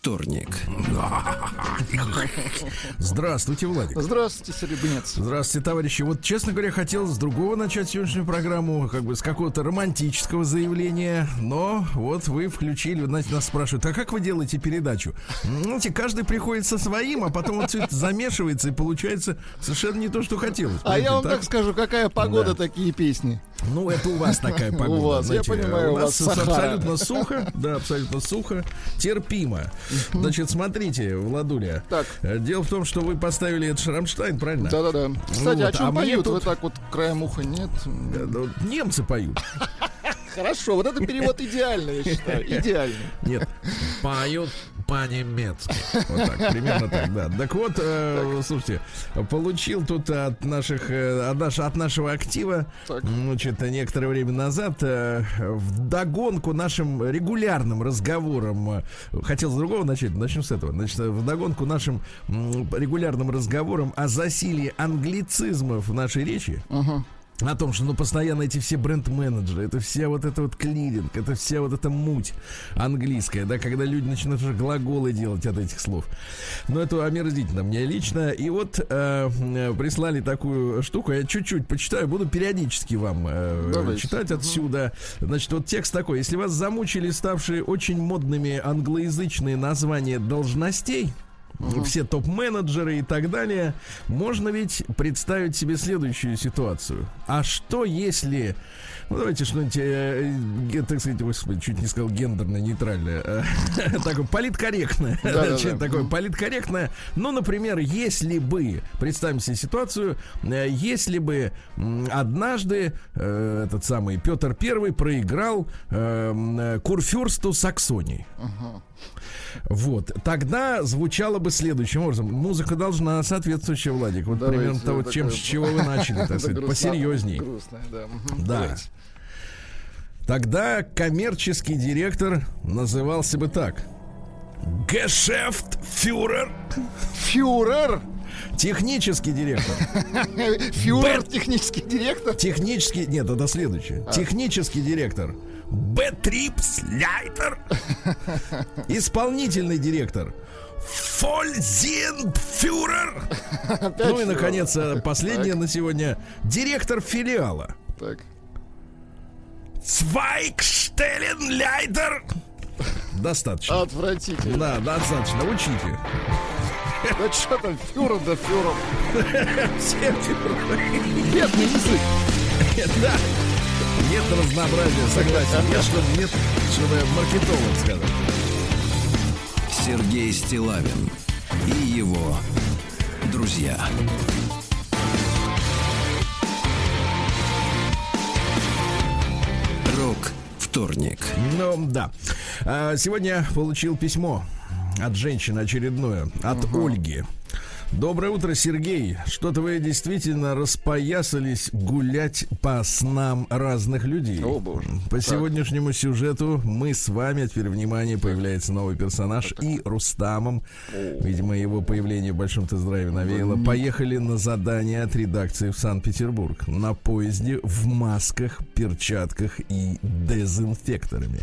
вторник. Здравствуйте, Владик. Здравствуйте, Серебрянец. Здравствуйте, товарищи. Вот, честно говоря, хотел с другого начать сегодняшнюю программу, как бы с какого-то романтического заявления, но вот вы включили, знаете, нас спрашивают, а как вы делаете передачу? Знаете, каждый приходит со своим, а потом вот все это замешивается и получается совершенно не то, что хотелось. А я вам так? так скажу, какая погода, Да. такие песни. Ну, это у вас такая погода. У вас, я знаете, понимаю, а у у нас вас Сахара. абсолютно сухо, да, абсолютно сухо, терпимо. Значит, смотрите, Владуля. Так. э, Дело в том, что вы поставили это Шрамштайн, правильно? Да-да-да. Кстати, вот, о чем а поют? тут- Вы так вот краем уха нет? Э, Немцы поют. Хорошо, вот это перевод идеальный, я считаю. Идеальный. Нет, поют по-немецки. Вот так, примерно так, да. Так вот, э, слушайте, получил тут от наших, э, от, наш- от нашего актива, Так. значит, некоторое время назад, э, в догонку нашим регулярным разговорам, э, хотел с другого начать, начну с этого, значит, в догонку нашим регулярным разговорам о засилии англицизмов в нашей речи, Ага. О том, что ну постоянно эти все бренд-менеджеры, это вся вот эта вот клиринг, это вся вот эта муть английская, да, когда люди начинают уже глаголы делать от этих слов. Но это омерзительно мне лично. И вот э, э, прислали такую штуку, я чуть-чуть почитаю, буду периодически вам э, Давайте. читать отсюда. Значит, вот текст такой. Если вас замучили ставшие очень модными англоязычные названия должностей, все топ-менеджеры и так далее, можно ведь представить себе следующую ситуацию. А что если... Ну, давайте что-нибудь, э, э, так сказать, господи, чуть не сказал гендерное, нейтральное. э, Такое политкорректное. Такое политкорректное. Ну, например, если бы, представим себе ситуацию, э, если бы однажды э, этот самый Петр Первый проиграл э, м, э, Курфюрсту Саксонии. Вот. Тогда звучало бы следующим образом. Музыка должна соответствующая, Владик. Вот Давайте, примерно того, такое- чем, с чего вы начали, так сказать, посерьезней. Грустно, да. Да. Тогда коммерческий директор назывался бы так. Гешефтфюрер. Фюрер! Технический директор. Фюрер, технический директор. Технический... Нет, это следующее. Технический директор. Бетрипслейтер. Исполнительный директор. Фользенфюрер. Ну и, наконец, э, последнее на сегодня. Директор филиала. Так. Свайкштеленляйтер. Достаточно. Отвратительно. Да, достаточно. Учите. Да что там, фюрер да фюрер. Все Бедный язык. Да. Нет разнообразия, согласен. Нет, чтобы, нет, чтобы маркетолог сказал. Сергей Стилавин и его друзья. Рок вторник. Ну, да. А, Сегодня получил письмо от женщины очередное, от Ольги. Доброе утро, Сергей. Что-то вы действительно распоясались гулять по снам разных людей. О, боже. По Так. сегодняшнему сюжету мы с вами, теперь внимание, появляется новый персонаж. И Рустамом, видимо, его появление в большом тест-драйве навеяло, поехали на задание от редакции в Санкт-Петербург. На поезде в масках, перчатках и дезинфекторами.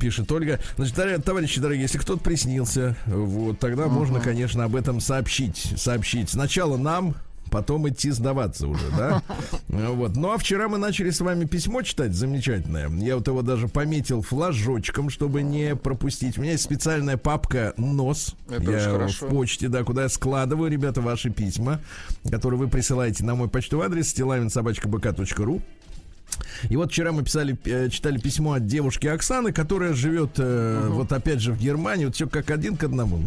Пишет Ольга. Значит, товарищи дорогие, если кто-то приснился, вот, тогда можно, конечно, об этом сообщить. Сообщить. Сначала нам, потом идти сдаваться уже, да? Вот. Ну а вчера мы начали с вами письмо читать замечательное. Я вот его даже пометил флажочком, чтобы не пропустить. У меня есть специальная папка «Нос». Это я очень в хорошо. почте, да, куда я складываю, ребята, ваши письма, которые вы присылаете на мой почтовый адрес стилавинсобачкабк.ру. И вот вчера мы писали, э, читали письмо от девушки Оксаны, которая живет э, вот опять же в Германии, вот все как один к одному.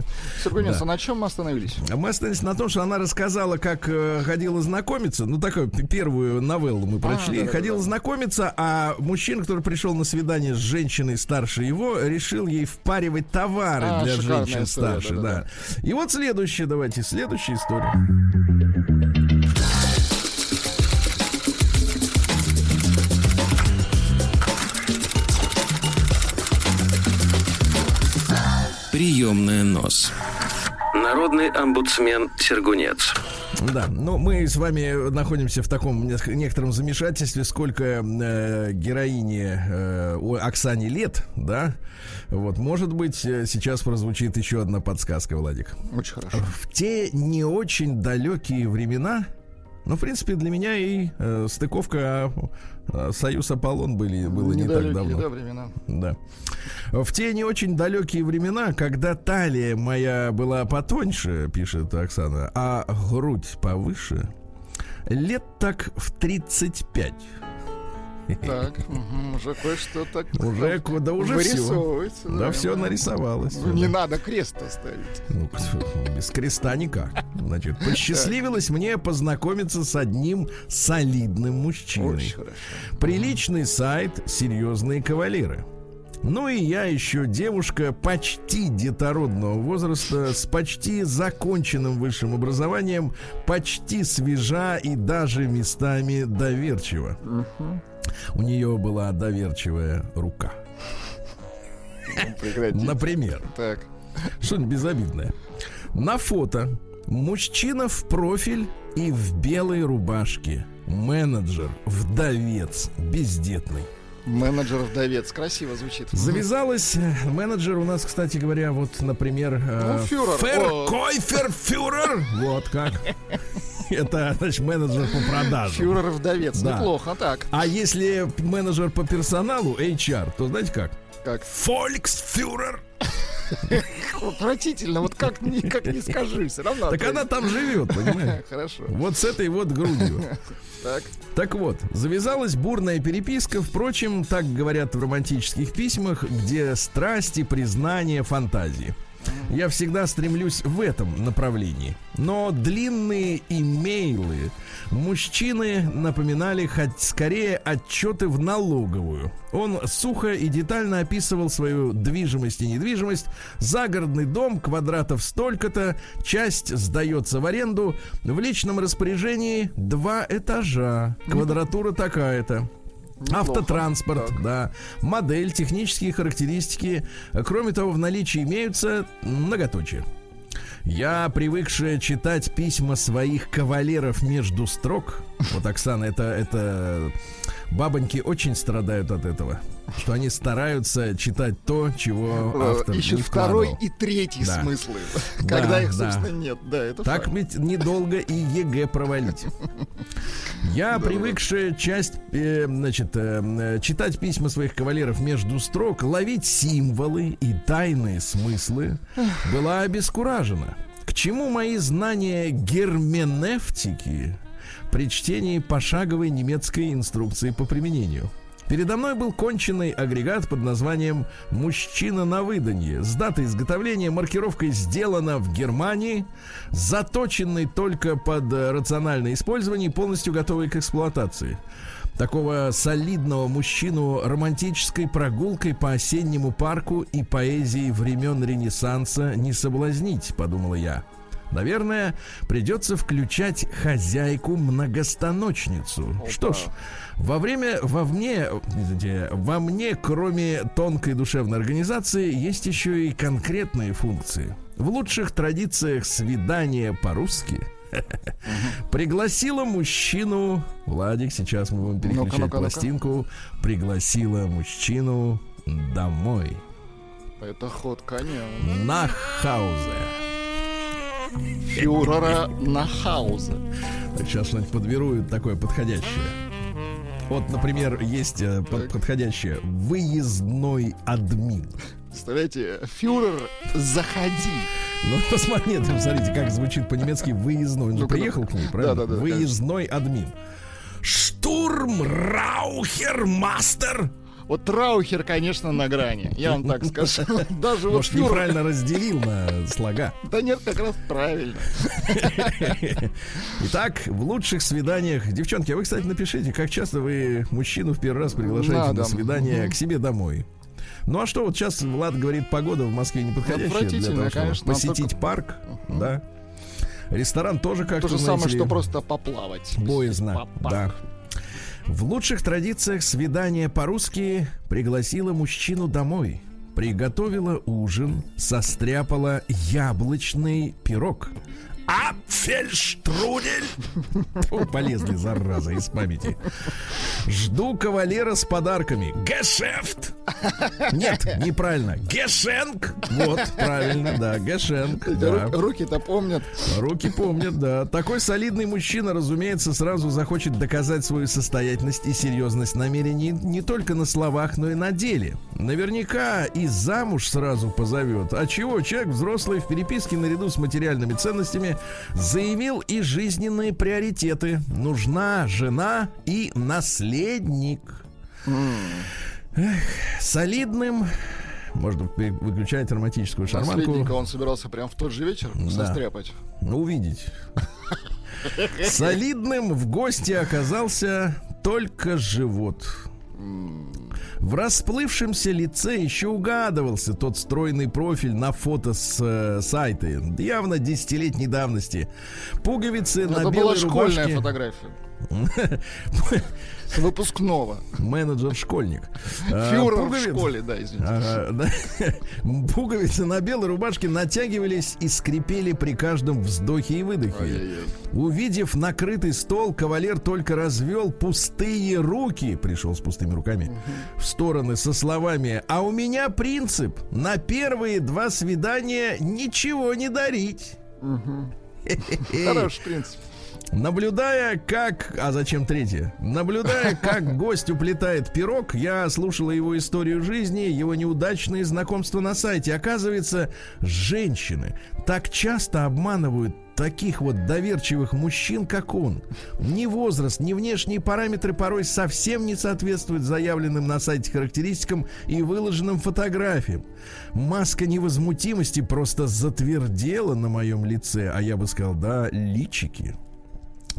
Сергунец, Да. а на чем мы остановились? А Мы остановились на том, что она рассказала, как э, ходила знакомиться. Ну, такую первую новеллу мы прочли. да-да-да. ходила знакомиться, а мужчина, который пришел на свидание с женщиной старше его, решил ей впаривать товары А, для женщин история, старше. да-да-да. Да. И вот следующая, давайте, следующая история. Приемная нос. Народный омбудсмен Сергунец. Да, ну мы с вами находимся в таком некотором замешательстве, сколько э, героине э, Оксане лет, да? Вот, может быть, э, сейчас прозвучит еще одна подсказка, Владик. Очень хорошо. В те не очень далекие времена, ну, в принципе, для меня и э, стыковка э, Союз Аполлон были, было не так давно. да, времена. Да. В те не очень далекие времена, когда талия моя была потоньше, пишет Оксана, а грудь повыше, лет так в 35. Так, уже кое-что так Уже, ку- да уже все. Да, все нарисовалось. Ну, Не надо крест ставить. Ну, без креста никак. Значит, посчастливилось мне познакомиться с одним солидным мужчиной. Очень хорошо. Приличный сайт, серьезные кавалеры. Ну и я еще девушка почти детородного возраста, с почти законченным высшим образованием, почти свежа и даже местами доверчива. У нее была доверчивая рука. Ну, прекратите. Например, Так. что-нибудь безобидное. На фото мужчина в профиль и в белой рубашке. Менеджер, вдовец, бездетный. Менеджер-вдовец. Красиво звучит. Завязалась э, менеджер у нас, кстати говоря, вот, например, э, Ну, фюрер. Феркойфер-фюрер. Вот как. Это, значит, менеджер по продажам. Фюрер-вдовец. Да. Неплохо. Так, А если менеджер по персоналу, HR, то знаете как? как? Фольксфюрер. Отвратительно. Вот как, как не скажи, все равно. Так она там живет, понимаешь? Хорошо. Вот с этой вот грудью. Так. Так вот, завязалась бурная переписка. Впрочем, так говорят в романтических письмах, где страсти, признания, фантазии. Я всегда стремлюсь в этом направлении. Но длинные имейлы мужчины напоминали хоть скорее отчеты в налоговую. Он сухо и детально описывал свою движимость и недвижимость. Загородный дом, квадратов столько-то, часть сдается в аренду. В личном распоряжении два этажа. Квадратура такая-то. Автотранспорт, Так. да. Модель, технические характеристики. Кроме того, в наличии имеются многоточие. Я, привыкшая читать письма своих кавалеров между строк, вот Оксана, это, это бабоньки очень страдают от этого, что они стараются читать то, чего автор Ищут не Э, второй вкладывал. и третий Да. смыслы. Да, Когда их, да. собственно, нет. Да, это Так факт. ведь недолго и ЕГЭ провалить. Я, привыкшая часть, э, значит, э, э, читать письма своих кавалеров между строк, ловить символы и тайные смыслы, была обескуражена. К чему мои знания герменевтики при чтении пошаговой немецкой инструкции по применению? Передо мной был конченый агрегат под названием «Мужчина на выданье» с датой изготовления, маркировкой «Сделано в Германии», заточенный только под э, рациональное использование и полностью готовый к эксплуатации. Такого солидного мужчину романтической прогулкой по осеннему парку и поэзией времен Ренессанса не соблазнить, подумала я. Наверное, придется включать хозяйку-многостаночницу. Что ж, во время, во мне, извините, во мне, кроме тонкой душевной организации, есть еще и конкретные функции. В лучших традициях свидания по-русски пригласила мужчину, Владик, сейчас мы будем переключать Ну-ка, ну-ка, ну-ка. пластинку, пригласила мужчину домой Это ход коня. на хаузе. Фюрера Нахауза. Сейчас что-нибудь подберу такое подходящее. Вот, например, есть э, под- подходящее выездной админ. Представляете, фюрер, заходи. Ну, посмотрите, посмотрите, как звучит по-немецки выездной. Он Ну-ка, приехал к ней, правильно? Да-да-да, Выездной админ. Штурм Раухермастер. Вот Траухер, конечно, на грани. Я вам так скажу. Даже вот Может, фюрер. неправильно разделил на слога. Да нет, как раз правильно. Итак, в лучших свиданиях... Девчонки, а вы, кстати, напишите, как часто вы мужчину в первый раз приглашаете Надо. на свидание Мгм. к себе домой? Ну а что, вот сейчас Влад говорит, погода в Москве неподходящая для того, чтобы конечно, посетить только- парк, да. Ресторан тоже как-то, То же знаете самое, что просто поплавать. боязно, да. В лучших традициях свидание по-русски пригласила мужчину домой. приготовила ужин, состряпала яблочный пирог. Апфельштрудель. Полезли, зараза, из памяти. Жду кавалера с подарками. Гешефт. Нет, неправильно. Гешенк. Вот, правильно, да, Гешенк. Да. Ру- Руки-то помнят. Руки помнят, да. Такой солидный мужчина, разумеется, сразу захочет доказать свою состоятельность и серьезность намерений не только на словах, но и на деле. Наверняка и замуж сразу позовет. А чего? Человек взрослый в переписке наряду с материальными ценностями заявил и жизненные приоритеты. Нужна жена и наследник. Эх, солидным можно выключать романтическую шарманку. Наследника он собирался прям в тот же вечер Да. состряпать. Ну, увидеть. Солидным в гости оказался только живот. В расплывшемся лице еще угадывался тот стройный профиль на фото с э, сайта, явно десятилетней давности. Пуговицы на Это была белой школьная рубашке. фотография. С выпускного. Менеджер-школьник. Фюрер в школе, да, извините. Пуговицы на белой рубашке натягивались и скрипели при каждом вздохе и выдохе. Увидев накрытый стол, кавалер только развел пустые руки, пришел с пустыми руками, в стороны со словами «А у меня принцип, на первые два свидания ничего не дарить». Хороший принцип. Наблюдая, как... А зачем третье? Наблюдая, как гость уплетает пирог, я слушала его историю жизни, его неудачные знакомства на сайте. Оказывается, женщины так часто обманывают таких вот доверчивых мужчин, как он. Ни возраст, ни внешние параметры порой совсем не соответствуют заявленным на сайте характеристикам и выложенным фотографиям. Маска невозмутимости просто затвердела на моем лице, а я бы сказал, да, личики.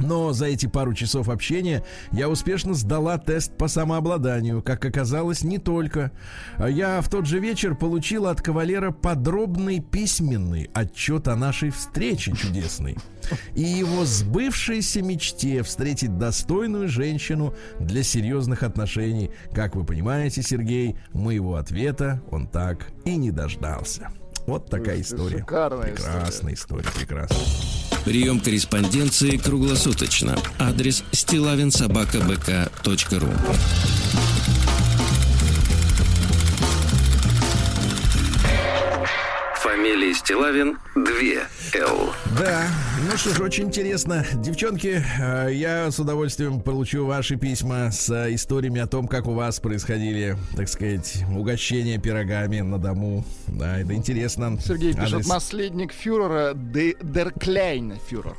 Но за эти пару часов общения я успешно сдала тест по самообладанию. Как оказалось, не только. Я в тот же вечер получила от кавалера подробный письменный отчет о нашей встрече чудесной. И его сбывшейся мечте встретить достойную женщину для серьезных отношений. Как вы понимаете, Сергей, моего ответа он так и не дождался. Вот такая ты, история. шикарная прекрасная история, прекрасная. Прием корреспонденции круглосуточно. Адрес стилавинсобакабк.ру Фамилия Стилавин 2 Л. Да, ну что ж, очень интересно. Девчонки, э, я с удовольствием получу ваши письма с историями о том, как у вас происходили, так сказать, угощения пирогами на дому. Да, это интересно. Сергей пишет, Адрес- наследник фюрера Де- Дер Кляйн фюрер.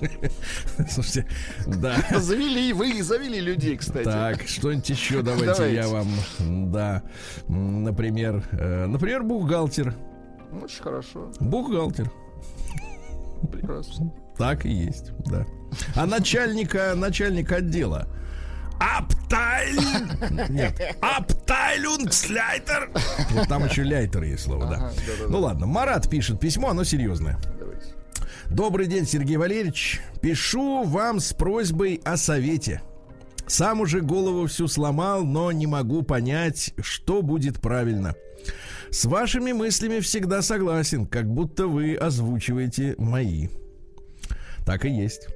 Слушайте, да. Завели, вы завели людей, кстати. Так, что-нибудь еще давайте, Давайте. я вам, да, например, э, например, бухгалтер. Очень хорошо, Бухгалтер. прекрасно. Так и есть, да. А начальника, начальника отдела. Аптайль... Нет, Аптайлюнгсляйтер. Вот там еще ляйтер есть слово, да. Ага, да-да-да. Ну ладно, Марат пишет письмо, оно серьезное. Давайте. Добрый день, Сергей Валерьевич. Пишу вам с просьбой о совете. Сам уже голову всю сломал, но не могу понять, что будет правильно. С вашими мыслями всегда согласен, как будто вы озвучиваете мои. Так и есть.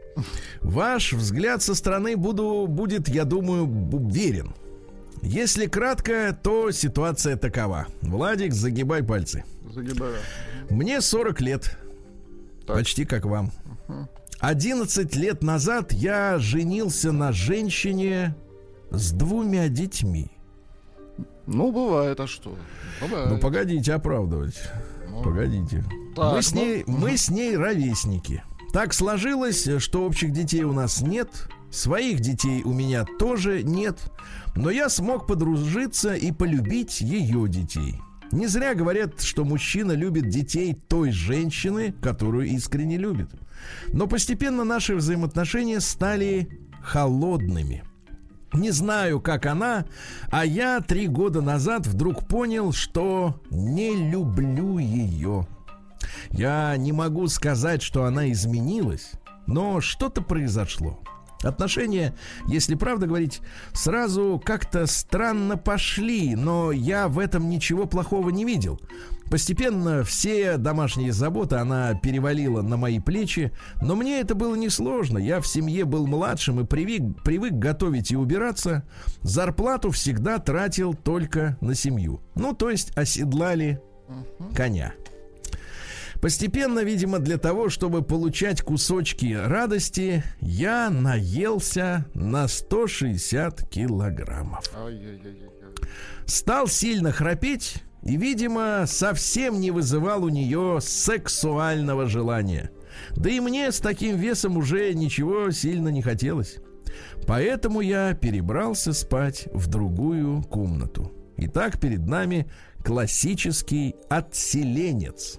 Ваш взгляд со стороны буду, будет, я думаю, бу- верен. Если кратко, то ситуация такова. Владик, загибай пальцы. Загибаю. Мне 40 лет. Так. Почти как вам. 11 лет назад я женился на женщине с двумя детьми. Ну, бывает, а что? Бывает. Ну, погодите оправдывать. Ну, Погодите. Так, мы, с ну, ней, мы с ней ровесники. Так сложилось, что общих детей у нас нет. Своих детей у меня тоже нет. Но я смог подружиться и полюбить ее детей. Не зря говорят, что мужчина любит детей той женщины, которую искренне любит. Но постепенно наши взаимоотношения стали холодными. Не знаю, как она, а я три года назад вдруг понял, что не люблю ее. Я не могу сказать, что она изменилась, но что-то произошло. Отношения, если правда говорить, сразу как-то странно пошли, но я в этом ничего плохого не видел. Постепенно все домашние заботы она перевалила на мои плечи, но мне это было несложно. Я в семье был младшим и привык, привык готовить и убираться. Зарплату всегда тратил только на семью. Ну, то есть оседлали коня. Постепенно, видимо, для того, чтобы получать кусочки радости, я наелся на 160 килограммов. Стал сильно храпеть и, видимо, совсем не вызывал у нее сексуального желания. Да и мне с таким весом уже ничего сильно не хотелось. Поэтому я перебрался спать в другую комнату. Итак, перед нами классический отселенец.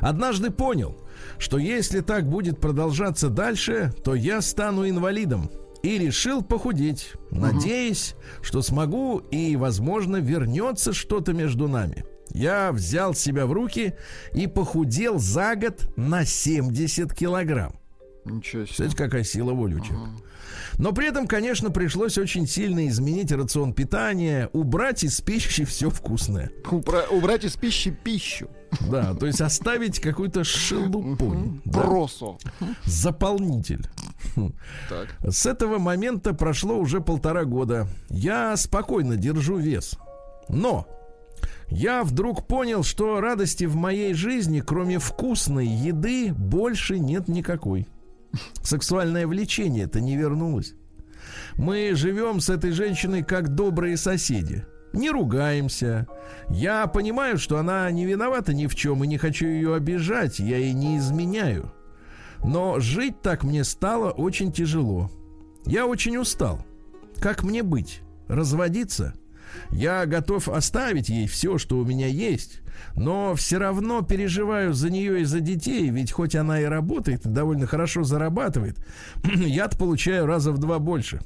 Однажды понял, что если так будет продолжаться дальше, то я стану инвалидом. И решил похудеть, надеясь, что смогу и, возможно, вернется что-то между нами. Я взял себя в руки и похудел за год на 70 килограмм. Ничего себе. Представляете, какая сила воли у человека. Но при этом, конечно, пришлось очень сильно изменить рацион питания, убрать из пищи все вкусное. Убра- убрать из пищи пищу. Да, то есть оставить какую-то шелупонь. да, Просо. заполнитель. Так. С этого момента прошло уже полтора года. Я спокойно держу вес. Но я вдруг понял, что радости в моей жизни, кроме вкусной еды, больше нет никакой. Сексуальное влечение это не вернулось. Мы живем с этой женщиной как добрые соседи. Не ругаемся. Я понимаю, что она не виновата ни в чем и не хочу ее обижать. Я ей не изменяю. Но жить так мне стало очень тяжело. Я очень устал. Как мне быть? Разводиться? Я готов оставить ей все, что у меня есть, но все равно переживаю за нее и за детей, ведь хоть она и работает, довольно хорошо зарабатывает, я получаю раза в два больше.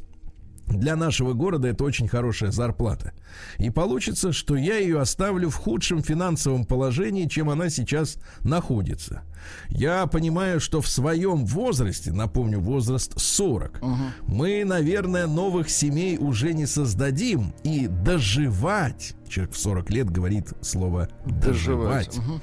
Для нашего города это очень хорошая зарплата. И получится, что я ее оставлю в худшем финансовом положении, чем она сейчас находится. Я понимаю, что в своем возрасте, напомню, возраст 40, мы, наверное, новых семей уже не создадим. И доживать, человек в 40 лет говорит слово доживать, Доживать. Мгм.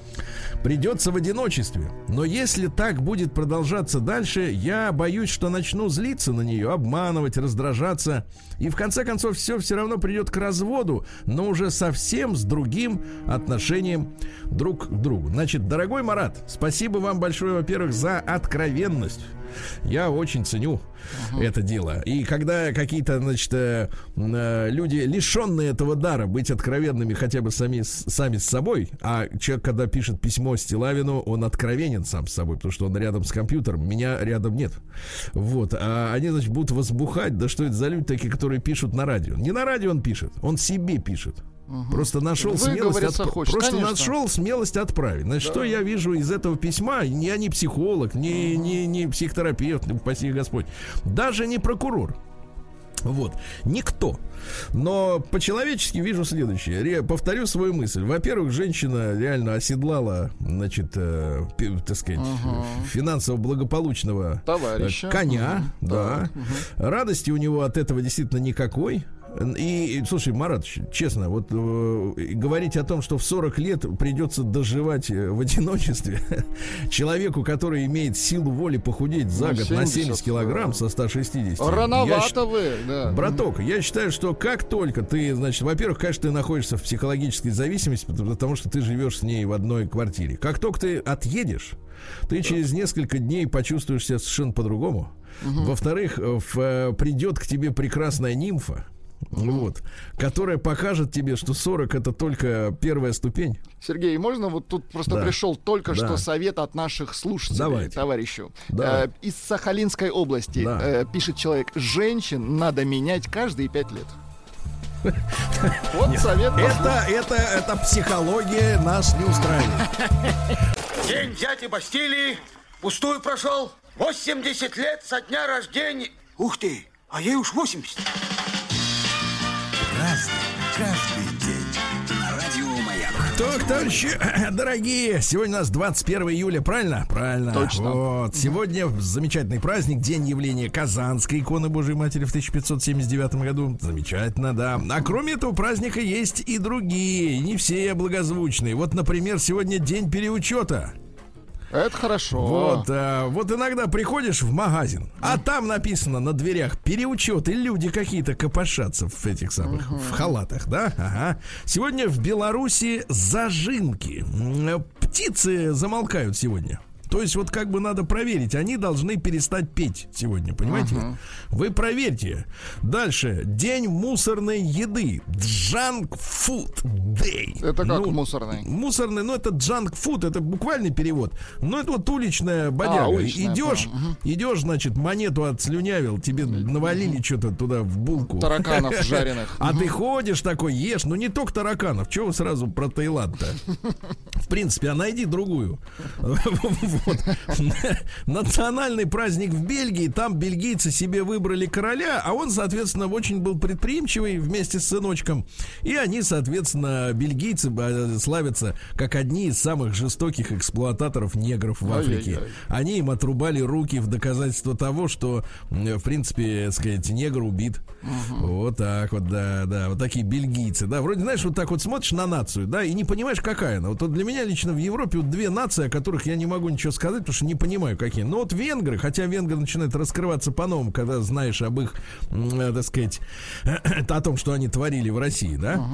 придется в одиночестве. Но если так будет продолжаться дальше, я боюсь, что начну злиться на нее, обманывать, раздражаться. И в конце концов все все равно придет к разводу, но уже совсем с другим отношением друг к другу. Значит, дорогой Марат, спасибо вам большое, во-первых, за откровенность. Я очень ценю это дело. И когда какие-то, значит, э, э, люди, лишенные этого дара, быть откровенными хотя бы сами, с- сами с собой, а человек, когда пишет письмо Стилавину, он откровенен сам с собой, потому что он рядом с компьютером, меня рядом нет. Вот. А они, значит, будут возбухать, да что это за люди такие, которые пишут на радио. Не на радио он пишет, он себе пишет. Просто нашел смелость, отп- хочет, просто конечно. нашел смелость отправить. Значит, что я вижу из этого письма? Я не психолог, не, не, не психотерапевт, спаси Господь, даже не прокурор. Вот. Никто. Но по-человечески вижу следующее. Ре- повторю свою мысль. Во-первых, женщина реально оседлала, значит, э, пи- так сказать, финансово благополучного э, Товарища. коня. Мгм. Да. Так, Радости у него от этого действительно никакой. И, слушай, Марат, честно, вот э, говорить о том, что в 40 лет придется доживать э, в одиночестве человеку, который имеет силу воли похудеть за Ну, год на 70, 70 килограмм да. со 160. Я щ- Рановато вы, да. Браток, я считаю, что как только ты, значит, во-первых, конечно, ты находишься в психологической зависимости, потому что ты живешь с ней в одной квартире. Как только ты отъедешь, ты через несколько дней почувствуешь себя совершенно по-другому. Во-вторых, э, э, придет к тебе прекрасная нимфа. Вот, которая покажет тебе, что 40 это только первая ступень. Сергей, можно вот тут просто Да. пришел только Да. что совет от наших слушателей, Давайте. товарищу. Да. Э, из Сахалинской области Да. э, пишет человек: женщин надо менять каждые пять лет. Вот совет. Это, это, это психология нас не устраивает. День дяди Бастилии пустую прошел. 80 лет со дня рождения. Ух ты, а ей уж 80. Разный, каждый день. На радио Маяк. Так, товарищи, дорогие, сегодня у нас 21 июля, правильно? Правильно. Точно. Вот. Сегодня замечательный праздник, день явления Казанской иконы Божьей Матери в 1579 году. Замечательно, да. А кроме этого праздника есть и другие, не все благозвучные. Вот, например, сегодня день переучета. Это хорошо. Вот, а, вот иногда приходишь в магазин, а там написано на дверях переучет, и люди какие-то копошатся в этих самых, в халатах, да? Ага. Сегодня в Беларуси зажинки. Птицы замолкают сегодня. То есть вот как бы надо проверить, они должны перестать петь сегодня, понимаете? Вы проверьте. Дальше. День мусорной еды. Junk Food Day. Это как Ну, мусорный? Мусорный, ну это junk food, это буквальный перевод. Ну это вот уличная бодяга. А, уличная, идешь. Мгм. идешь, значит, монету отслюнявил, тебе навалили что-то туда в булку. Тараканов жареных. А ты ходишь такой, ешь, ну не только тараканов. Чего сразу про Таиланд-то? В принципе, а найди другую. Вот. Национальный праздник в Бельгии. Там бельгийцы себе выбрали короля, а он, соответственно, очень был предприимчивый вместе с сыночком. И они, соответственно, бельгийцы э, славятся как одни из самых жестоких эксплуататоров негров в Африке. Они им отрубали руки в доказательство того, что, в принципе, так сказать, негр убит. Вот так вот, да, да. Вот такие бельгийцы. Да, вроде, знаешь, вот так вот смотришь на нацию, да, и не понимаешь, какая она. Вот, вот для меня лично в Европе вот две нации, о которых я не могу ничего сказать, потому что не понимаю, какие. Но вот венгры, хотя венгры начинают раскрываться по-новому, когда знаешь об их, э, так сказать, о том, что они творили в России, да,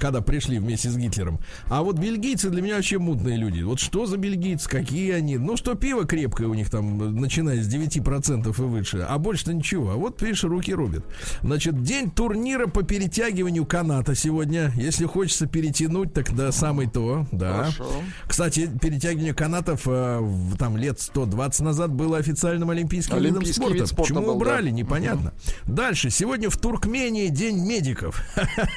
когда пришли вместе с Гитлером. А вот бельгийцы для меня вообще мутные люди. Вот что за бельгийцы, какие они? Ну, что пиво крепкое у них там, начиная с 9% и выше, а больше-то ничего. А вот, видишь, руки рубят. Значит, день турнира по перетягиванию каната сегодня. Если хочется перетянуть, так да, самый то, да. Хорошо. Кстати, перетягивание канатов э, там лет 120 назад было официальным олимпийским, видом Олимпийский спорта. вид спорта Почему был, да. убрали, непонятно. Дальше. Сегодня в Туркмении день медиков.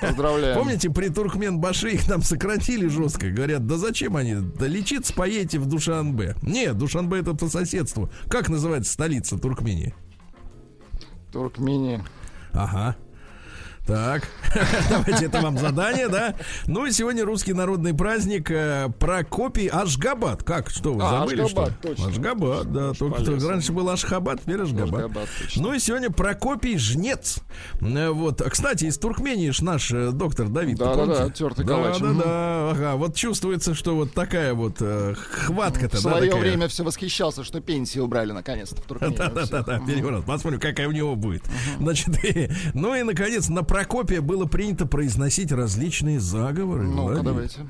Поздравляем. Помните, при Туркменбаше их там сократили жестко. Говорят, да зачем они? Да лечиться поедете в Душанбе. Нет, Душанбе это по соседству. Как называется столица Туркмении? Туркмении. Ага. Так, давайте это вам задание, да? Ну и сегодня русский народный праздник э, Прокопий Ашгабад. Как? Что, вы А, забыли, Ашгабад, что? точно. Ашгабад, да. Только что раньше был Ашхабад, теперь Ашгабад. Ашгабад. Ну и сегодня Прокопий Жнец. Э, Вот. А, Кстати, из Туркмении ж наш э, доктор Давид. Да, да, да, тертый да, калач. Да, Мгм. да, ага. Вот чувствуется, что вот такая вот э, хватка-то, В да, свое такая. время все восхищался, что пенсии убрали наконец-то в Туркмении. Да, да, да, да, переворот. Посмотрим, какая у него будет. Значит, ну и наконец на Прокопия было принято произносить различные заговоры. Ну-ка, давайте.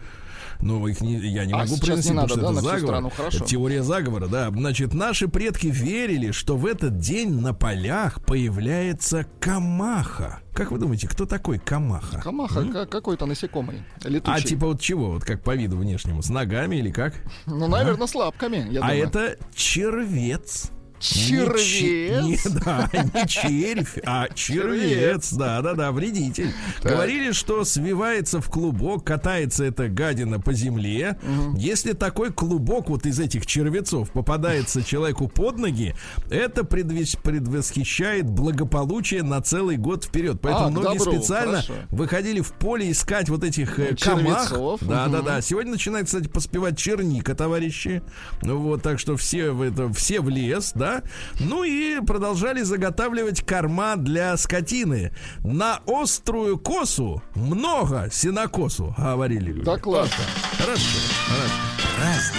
Ну, их не, я не А, могу произносить, не надо, потому да, что на это заговор. страну, теория заговора, да. Значит, наши предки верили, что в этот день на полях появляется камаха. Как вы думаете, кто такой камаха? Камаха ка- какой-то насекомый. А Летучий. типа вот чего? Вот как по виду внешнему? С ногами или как? Ну, наверное, с лапками, я а думаю. это червец. Червец? Не, не- да, не червь, а червец. Да, да, да, вредитель. Говорили, что свивается в клубок, катается эта гадина по земле. Если такой клубок вот из этих червецов попадается человеку под ноги, это предвес- предвосхищает благополучие на целый год вперед. Поэтому А, многие добру, специально хорошо. выходили в поле искать вот этих э, камах. Червецов, Да, да, мгм. да. Сегодня начинает, кстати, поспевать черника, товарищи. Ну вот, так что все в это, все в лес, да. Ну и продолжали заготавливать корма для скотины. На острую косу много сенокосу, говорили люди. Да классно. Хорошо, хорошо.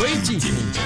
Поэтичненько.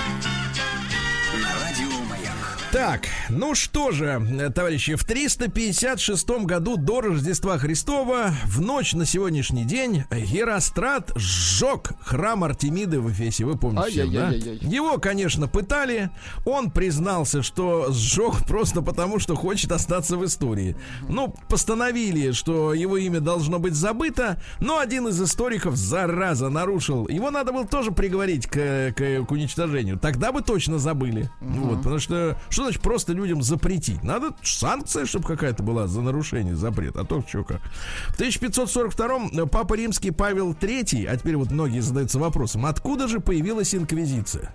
Так, ну что же, товарищи, в 356 году до Рождества Христова в ночь на сегодняшний день Герострат сжег храм Артемиды в Эфесе. Вы помните, да? Его, конечно, пытали. Он признался, что сжег просто потому, что хочет остаться в истории. Ну, постановили, что его имя должно быть забыто, но один из историков, зараза, нарушил. Его надо было тоже приговорить к, к- к уничтожению. Тогда бы точно забыли. Вот, потому что, что значит просто людям запретить? Надо санкция, чтобы какая-то была за нарушение запрета. А то что как. В 1542 Папа Римский Павел III, а теперь вот многие задаются вопросом, откуда же появилась инквизиция?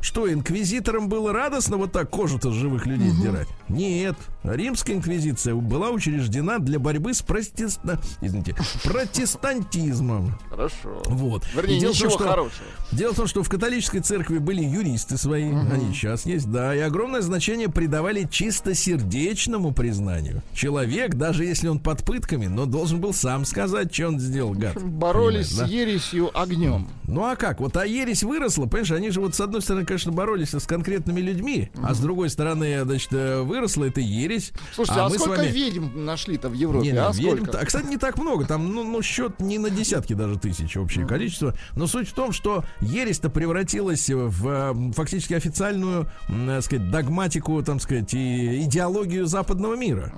Что инквизиторам было радостно вот так кожу-то с живых людей сдирать? Нет. Римская инквизиция была учреждена для борьбы с протест... Извините, протестантизмом. Хорошо. Вот. Вернее, И дело в том, ничего что- хорошего. Дело в том, что в католической церкви были юристы свои, они сейчас есть, да, и огромное значение придавали чистосердечному признанию. Человек, даже если он под пытками, но должен был сам сказать, что он сделал, гад. Боролись да? с ересью огнем. Ну а как? Вот а ересь выросла, понимаешь, они же вот с одной стороны, конечно, боролись с конкретными людьми, а с другой стороны, значит, э, выросла эта ересь. Слушайте, а, мы с сколько вами- ведьм нашли-то в Европе? не, не, а ведьм- сколько? а, кстати, не так много. Там, ну, ну, счет не на десятки даже тысяч общее количество. Но суть в том, что ересь-то превратилась в э, фактически официальную, так сказать, догматику, там сказать, и идеологию западного мира.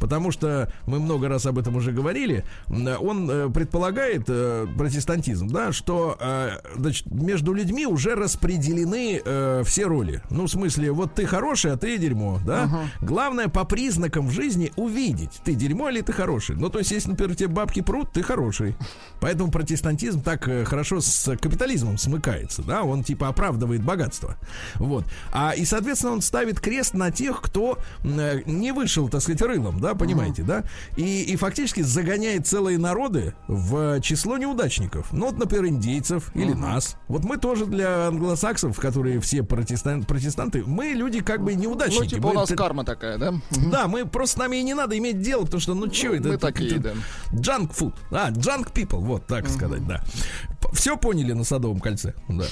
Потому что мы много раз об этом уже говорили. Он э, предполагает, э, протестантизм, да, что э, значит, между людьми уже распределены э, все роли. Ну, в смысле, вот ты хороший, а ты дерьмо, да? Главное по признакам в жизни увидеть, ты дерьмо или ты хороший. Ну, то есть, если, например, тебе бабки прут, ты хороший. Поэтому протестантизм так э, хорошо с капитализмом смыкается, да? Он типа оправдывает богатство. Вот. А и, соответственно, он ставит крест на тех, кто э, не вышел, так сказать, рылом, да, понимаете, да? И, и фактически загоняет целые народы в число неудачников. Ну, вот, например, индейцев или нас. Вот мы тоже для англосаксов, которые все протестан- протестанты, мы люди как бы неудачники. Ну, типа Мы у нас т- карма такая, да? да, мы просто с нами и не надо иметь дело, потому что, ну, что это? мы это такие, да. Junk food. А, junk people, вот так сказать, да. Все поняли на Садовом кольце. Да.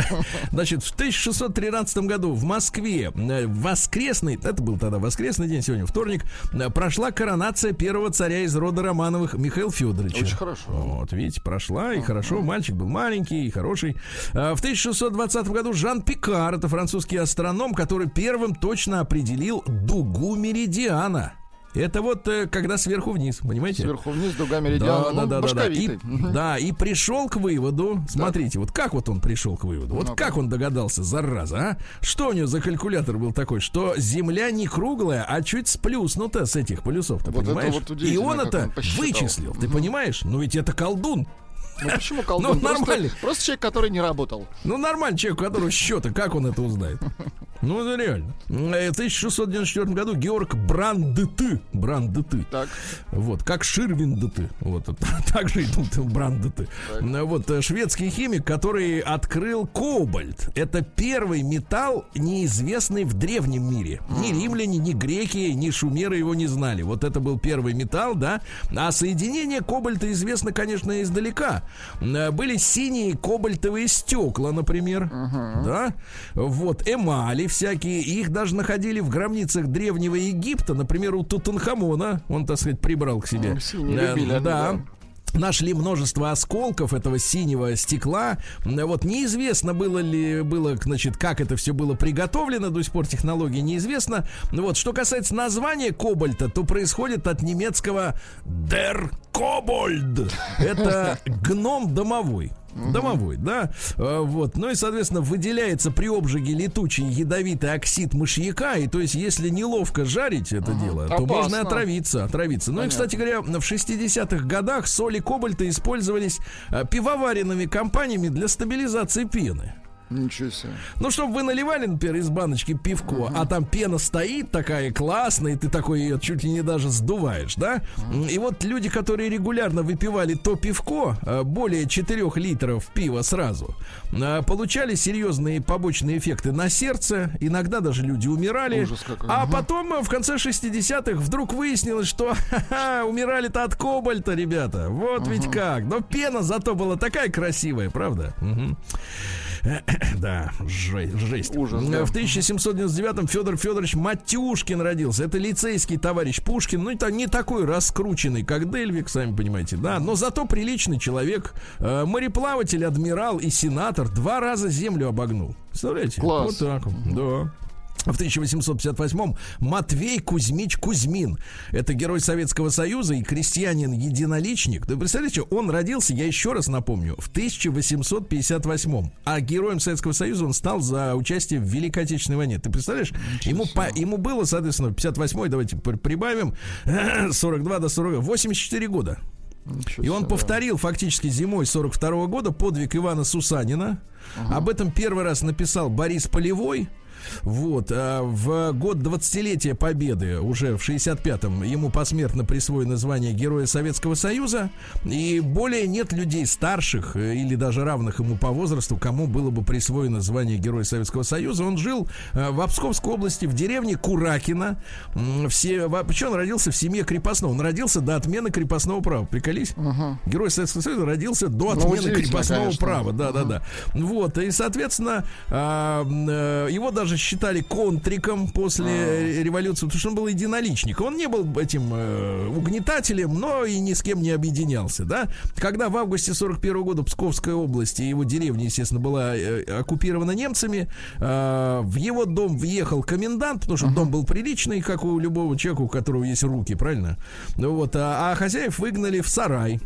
Значит, в 1613 году в Москве э, воскресный, это был тогда воскресный день, сегодня вторник, э, прошла коронация первого царя из рода Романовых Михаила Федоровича. Очень хорошо. Вот, видите, прошла, и хорошо. Мальчик был маленький и хороший. А, В 1620 году Жан Пикар, это французский астроном, который первым точно определил дугу меридиана. Это вот э, когда сверху вниз, понимаете? Сверху вниз, дуга меридиана. Да, ну, да, да, да, да. И, да, и пришел к выводу. Смотрите, вот как вот он пришел к выводу? Вот Ну-ка. как он догадался, зараза, а? Что у него за калькулятор был такой? Что Земля не круглая, а чуть сплюснута с этих полюсов, ты Вот понимаешь? вот и он это он вычислил, ты понимаешь? Ну ведь это колдун. Ну почему колдун? Ну, Просто- нормально. Просто человек, который не работал. Ну, нормальный человек, у которого счета, как он это узнает? Ну, это реально. Э, В 1694 году Георг Брандты, Брандты, Так. вот, как Ширвиндты, вот, так же идут Брандты. Э, Вот, э, шведский химик, который открыл кобальт. Это первый металл, неизвестный в древнем мире. Ни римляне, ни греки, ни шумеры его не знали. Вот это был первый металл, да. А соединение кобальта известно, конечно, издалека. Э, Были синие кобальтовые стекла, например, да. Вот, эмали всякие. Их даже находили в гробницах древнего Египта, например, у Тутанхамона. Он, так сказать, прибрал к себе. Синие Э, любили они, да. да. Нашли множество осколков этого синего стекла. Вот неизвестно было ли было, значит, как это все было приготовлено, до сих пор технологии неизвестно. Вот что касается названия кобальта, то происходит от немецкого der Kobold. Это гном домовой. Домовой, да. Э, Вот. Ну и, соответственно, выделяется при обжиге летучий ядовитый оксид мышьяка. И то есть, если неловко жарить это дело, то Опасно. можно отравиться. Отравиться. Ну и, кстати говоря, в 60-х годах соли кобальта использовались э, пивоваренными компаниями для стабилизации пены. Ничего себе. Ну, чтобы вы наливали, например, из баночки пивко, а там пена стоит такая классная, и ты такой ее чуть ли не даже сдуваешь, да? И вот люди, которые регулярно выпивали то пивко, э, более 4 литров пива сразу, э, получали серьезные побочные эффекты на сердце, иногда даже люди умирали. Ужас какой. А Мгм. потом э, в конце 60-х вдруг выяснилось, что умирали-то от кобальта, ребята. Вот ведь как. Но пена зато была такая красивая, правда? Мгм. Да, жесть. Ужас, да. В 1799-м Федор Федорович Матюшкин родился. Это лицейский товарищ Пушкин. Ну, это не такой раскрученный, как Дельвик, сами понимаете, да. Но зато приличный человек. Э, Мореплаватель, адмирал и сенатор. Два раза землю обогнул. Представляете? Класс. Вот так да. В 1858-м Матвей Кузьмич Кузьмин. Это герой Советского Союза и крестьянин-единоличник. Вы представляете, он родился, я еще раз напомню, в 1858-м. А героем Советского Союза он стал за участие в Великой Отечественной войне. Ты представляешь? Ему, по, ему было, соответственно, 58-й, давайте при- прибавим, 42 до 40, 84 года. И он повторил фактически зимой 42 года подвиг Ивана Сусанина. Об этом первый раз написал Борис Полевой. Вот. А в год 20-летия Победы, уже в 65-м, ему посмертно присвоено звание Героя Советского Союза. И более нет людей старших э, или даже равных ему по возрасту, кому было бы присвоено звание Героя Советского Союза. Он жил э, в Обсковской области, в деревне Куракина. Все, вообще он родился в семье крепостного. Он родился до отмены крепостного права. Приколись? Угу. Герой Советского Союза родился до ну, отмены ну, крепостного конечно. права. Да, угу. да, да. Вот. И, соответственно, а, э, его даже считали контриком после а. революции, потому что он был единоличник. Он не был этим э, угнетателем, но и ни с кем не объединялся, да. Когда в августе 41 года Псковская область и его деревня, естественно, была э, оккупирована немцами, э, в его дом въехал комендант, потому что uh-huh. дом был приличный, как у любого человека, у которого есть руки, правильно? Вот, а, а хозяев выгнали в сарай.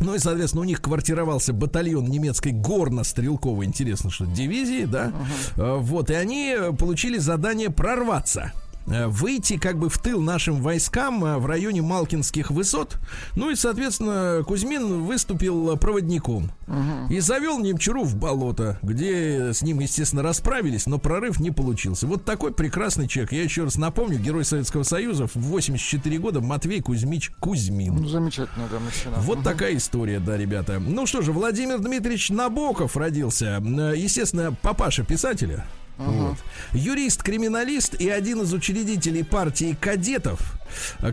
Ну и, соответственно, у них квартировался батальон немецкой горно-стрелковой, интересно, что дивизии, да. Uh-huh. Вот, и они получили задание прорваться выйти как бы в тыл нашим войскам э, в районе Малкинских высот. Ну и, соответственно, Кузьмин выступил проводником угу. и завел Немчуру в болото, где с ним, естественно, расправились, но прорыв не получился. Вот такой прекрасный человек. Я еще раз напомню, герой Советского Союза в 84 года Матвей Кузьмич Кузьмин. Ну, замечательно, да, мужчина. Вот угу. такая история, да, ребята. Ну что же, Владимир Дмитриевич Набоков родился. Э, естественно, папаша писателя. Uh-huh. Вот. Юрист-криминалист и один из учредителей партии кадетов,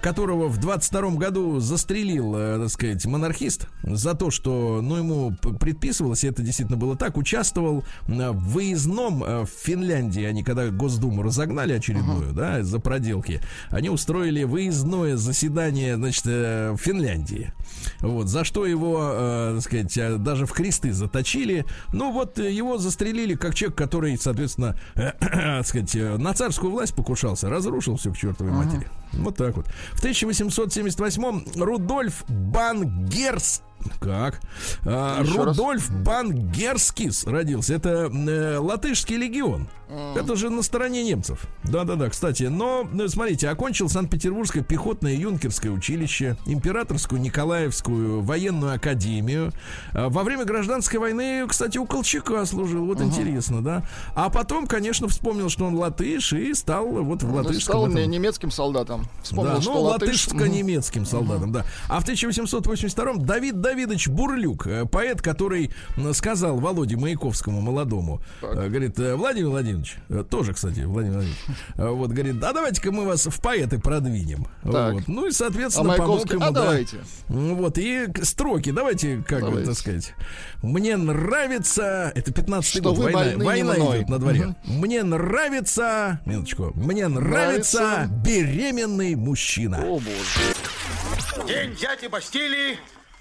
которого в 22 году застрелил, э, так сказать, монархист за то, что, ну, ему предписывалось, и это действительно было так, участвовал в выездном э, в Финляндии, они когда Госдуму разогнали очередную, uh-huh. да, за проделки, они устроили выездное заседание, значит, э, в Финляндии. Вот, за что его, э, так сказать, даже в кресты заточили. Ну, вот его застрелили как человек, который, соответственно, э, так сказать, на царскую власть покушался, разрушил все к чертовой uh-huh. матери. Вот так вот. В 1878-м Рудольф Бангерс как? А, Рудольф раз. Бангерскис родился. Это э, латышский легион. Mm. Это же на стороне немцев. Да-да-да, кстати. Но, ну, смотрите, окончил Санкт-Петербургское пехотное юнкерское училище, Императорскую Николаевскую военную академию. А, во время гражданской войны, кстати, у Колчака служил. Вот uh-huh. интересно, да? А потом, конечно, вспомнил, что он латыш и стал вот в латышском... Стал этом... немецким солдатом. Вспомнил, да, что ну, латыш... латышско-немецким солдатом, uh-huh. да. А в 1882-м Давид Давидович Бурлюк, э, поэт, который сказал Володе Маяковскому, молодому, так. Э, говорит, «Э, Владимир Владимирович, тоже, кстати, Владимир Владимирович, вот, говорит, а давайте-ка мы вас в поэты продвинем. Вот. Ну и, соответственно, а помог ему. А да. давайте. Вот, и строки, давайте, как давайте. так сказать. Мне нравится, это 15-й год, война, война идет на дворе. Угу. Мне нравится, минуточку, мне нравится, нравится беременный мужчина. О, боже. День дяди Бастилии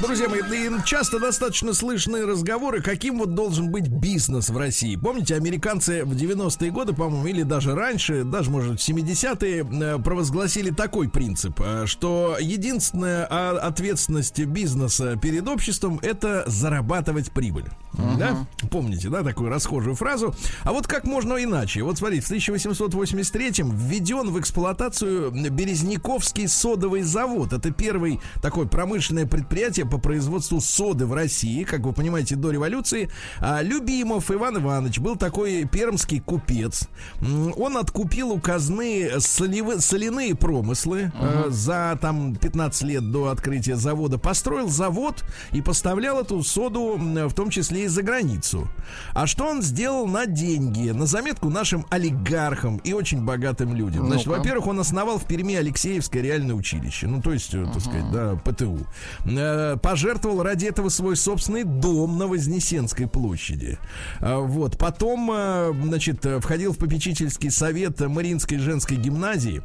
Друзья мои, часто достаточно слышны разговоры, каким вот должен быть бизнес в России. Помните, американцы в 90-е годы, по-моему, или даже раньше, даже, может, в 70-е, э, провозгласили такой принцип, э, что единственная ответственность бизнеса перед обществом – это зарабатывать прибыль. Uh-huh. Да? Помните, да, такую расхожую фразу? А вот как можно иначе? Вот смотрите, в 1883-м введен в эксплуатацию Березняковский содовый завод. Это первый такое промышленное предприятие по производству соды в России, как вы понимаете, до революции. А Любимов Иван Иванович был такой пермский купец. Он откупил у казны солевы, соляные промыслы uh-huh. э, за там 15 лет до открытия завода. Построил завод и поставлял эту соду в том числе и за границу. А что он сделал на деньги? На заметку нашим олигархам и очень богатым людям. Значит, ну во-первых, он основал в Перми Алексеевское реальное училище. Ну, то есть, uh-huh. так сказать, да, ПТУ. Э, пожертвовал ради этого свой собственный дом на Вознесенской площади. А, вот. Потом, а, значит, входил в попечительский совет Мариинской женской гимназии.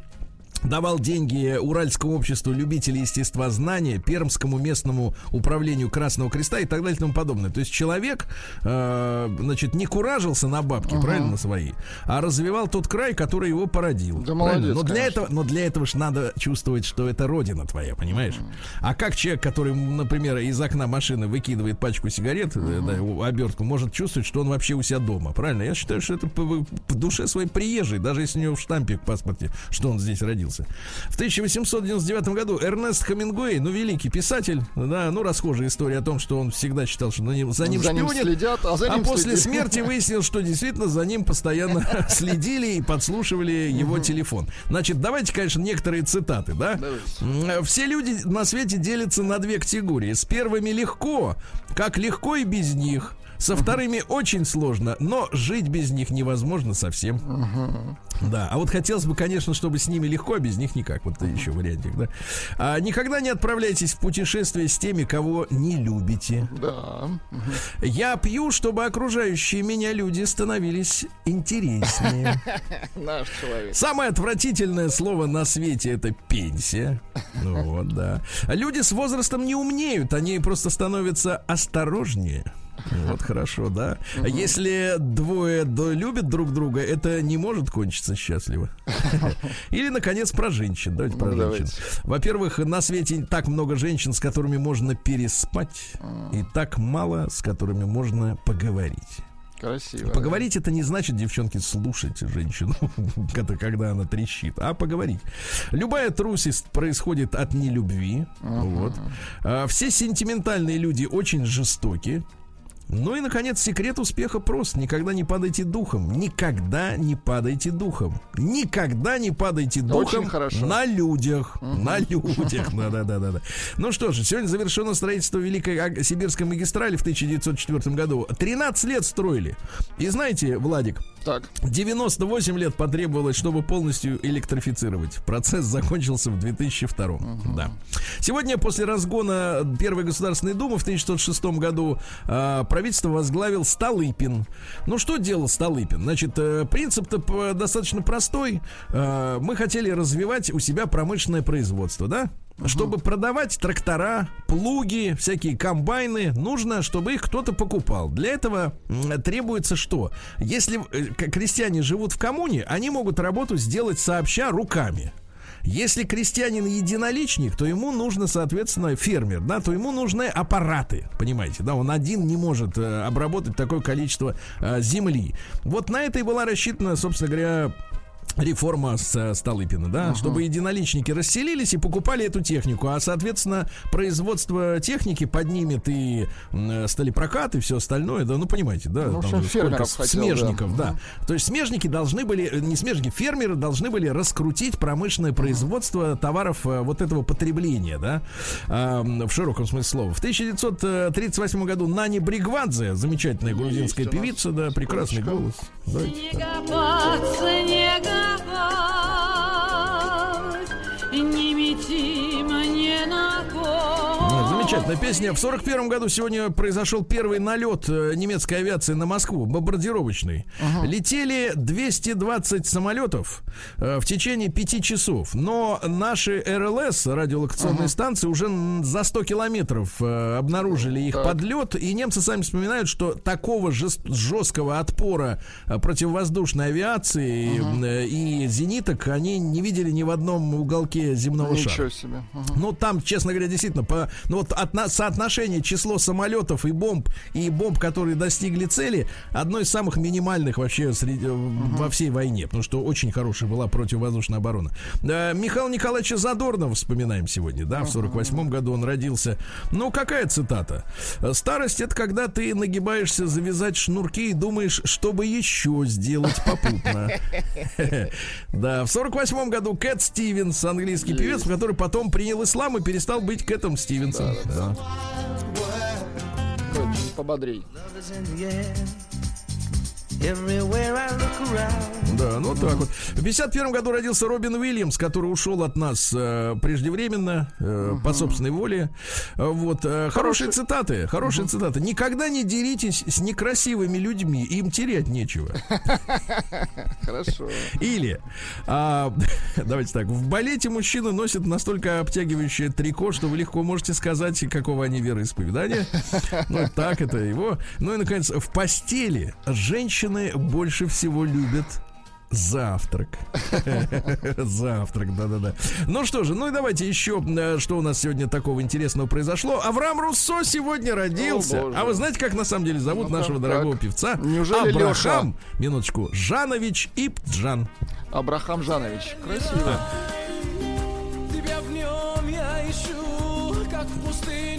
Давал деньги Уральскому обществу любителей естествознания, Пермскому местному управлению Красного Креста и так далее и тому подобное. То есть человек, э, значит, не куражился на бабки, uh-huh. правильно, свои, а развивал тот край, который его породил. Да молодец, но для конечно. этого, но для этого же надо чувствовать, что это родина твоя, понимаешь? А как человек, который, например, из окна машины выкидывает пачку сигарет, uh-huh. да, обертку, может чувствовать, что он вообще у себя дома, правильно? Я считаю, что это по, по душе своей приезжий, даже если у него в штампе в паспорте, что он здесь родился. В 1899 году Эрнест Хамингуэй, ну, великий писатель, да, ну, расхожая история о том, что он всегда считал, что за ним, за ним за шпионят, ним следят, а, за а ним а после смерти выяснил, что действительно за ним постоянно следили и подслушивали его телефон. Значит, давайте, конечно, некоторые цитаты, да? Все люди на свете делятся на две категории. С первыми легко, как легко и без них. Со вторыми очень сложно, но жить без них невозможно совсем. Да, а вот хотелось бы, конечно, чтобы с ними легко, а без них никак. Вот еще вариантик, да. А, никогда не отправляйтесь в путешествие с теми, кого не любите. Да. Я пью, чтобы окружающие меня люди становились интереснее. Наш человек. Самое отвратительное слово на свете это пенсия. Ну вот, да. Люди с возрастом не умнеют, они просто становятся осторожнее. Вот хорошо, да. А если двое любят друг друга, это не может кончиться счастливо. Или, наконец, про женщин. Давайте про ну, женщин. Во-первых, на свете так много женщин, с которыми можно переспать, и так мало, с которыми можно поговорить. Красиво. Поговорить это не значит, девчонки, слушать женщину, когда она трещит, а поговорить. Любая трусость происходит от нелюбви. Uh-huh. Вот. А, все сентиментальные люди очень жестоки. Ну и, наконец, секрет успеха прост. Никогда не падайте духом. Никогда не падайте духом. Никогда не падайте духом на людях. Угу. На людях. Да-да-да-да. Ну что же, сегодня завершено строительство Великой Сибирской магистрали в 1904 году. 13 лет строили. И знаете, Владик, так. 98 лет потребовалось, чтобы полностью электрифицировать. Процесс закончился в 2002. Угу. Да. Сегодня, после разгона Первой Государственной Думы в 1906 году, а, правительство возглавил Столыпин. Ну, что делал Столыпин? Значит, э, принцип-то достаточно простой. Э, мы хотели развивать у себя промышленное производство, да? Чтобы продавать трактора, плуги, всякие комбайны, нужно, чтобы их кто-то покупал. Для этого требуется что? Если э, крестьяне живут в коммуне, они могут работу сделать сообща руками. Если крестьянин единоличник, то ему нужно, соответственно, фермер, да, то ему нужны аппараты, понимаете, да, он один не может э, обработать такое количество э, земли. Вот на это и была рассчитана, собственно говоря, реформа с э, Столыпина, да, uh-huh. чтобы единоличники расселились и покупали эту технику, а, соответственно, производство техники поднимет и э, сталепрокат и все остальное, да, ну, понимаете, да, ну, там сколько хотел, смежников, да. да. То есть смежники должны были, э, не смежники, фермеры должны были раскрутить промышленное производство uh-huh. товаров вот этого потребления, да, в широком смысле слова. В 1938 году Нани Бригвадзе, замечательная грузинская Есть певица, да, прекрасный голос. Снегопад, снегопад, не мети Замечательная песня. В 41 году сегодня произошел первый налет э, немецкой авиации на Москву, бомбардировочный. Ага. Летели 220 самолетов э, в течение 5 часов. Но наши РЛС, радиолокационные ага. станции, уже за 100 километров э, обнаружили их так. подлет. И немцы сами вспоминают, что такого жесткого отпора противовоздушной авиации ага. и зениток они не видели ни в одном уголке земного Ничего шара. себе. Ага. Ну, там, честно говоря, действительно, по, ну вот от, соотношение число самолетов и бомб, и бомб, которые достигли цели, одно из самых минимальных вообще среди, угу. во всей войне, потому что очень хорошая была противовоздушная оборона. Э, Михаил Николаевич Задорнов вспоминаем сегодня, да, в 48 году он родился. Ну, какая цитата? Старость это когда ты нагибаешься завязать шнурки и думаешь, чтобы еще сделать попутно. Да, в 48 году Кэт Стивенс, английский певец, который потом принял ислам и перестал быть Кэтом Стивенсом. Пободрей. Да, ну так вот. В 51 году родился Робин Уильямс, который ушел от нас э, преждевременно, э, угу. по собственной воле. Вот. Э, хорошие цитаты, хорошие угу. цитаты. Никогда не деритесь с некрасивыми людьми, им терять нечего. Хорошо. Или, а, давайте так, в балете мужчины носят настолько обтягивающее трико, что вы легко можете сказать, какого они вероисповедания. Ну, так, это его. Ну и, наконец, в постели женщины больше всего любят Завтрак. Завтрак, да-да-да. Ну что же, ну и давайте еще, э, что у нас сегодня такого интересного произошло. Авраам Руссо сегодня родился. О, а вы знаете, как на самом деле зовут ну, нашего как, дорогого певца? Неужели Абрахам, Леша? минуточку, Жанович Ипджан. Абрахам Жанович. Красиво. Тебя в нем я ищу, как в пустыне.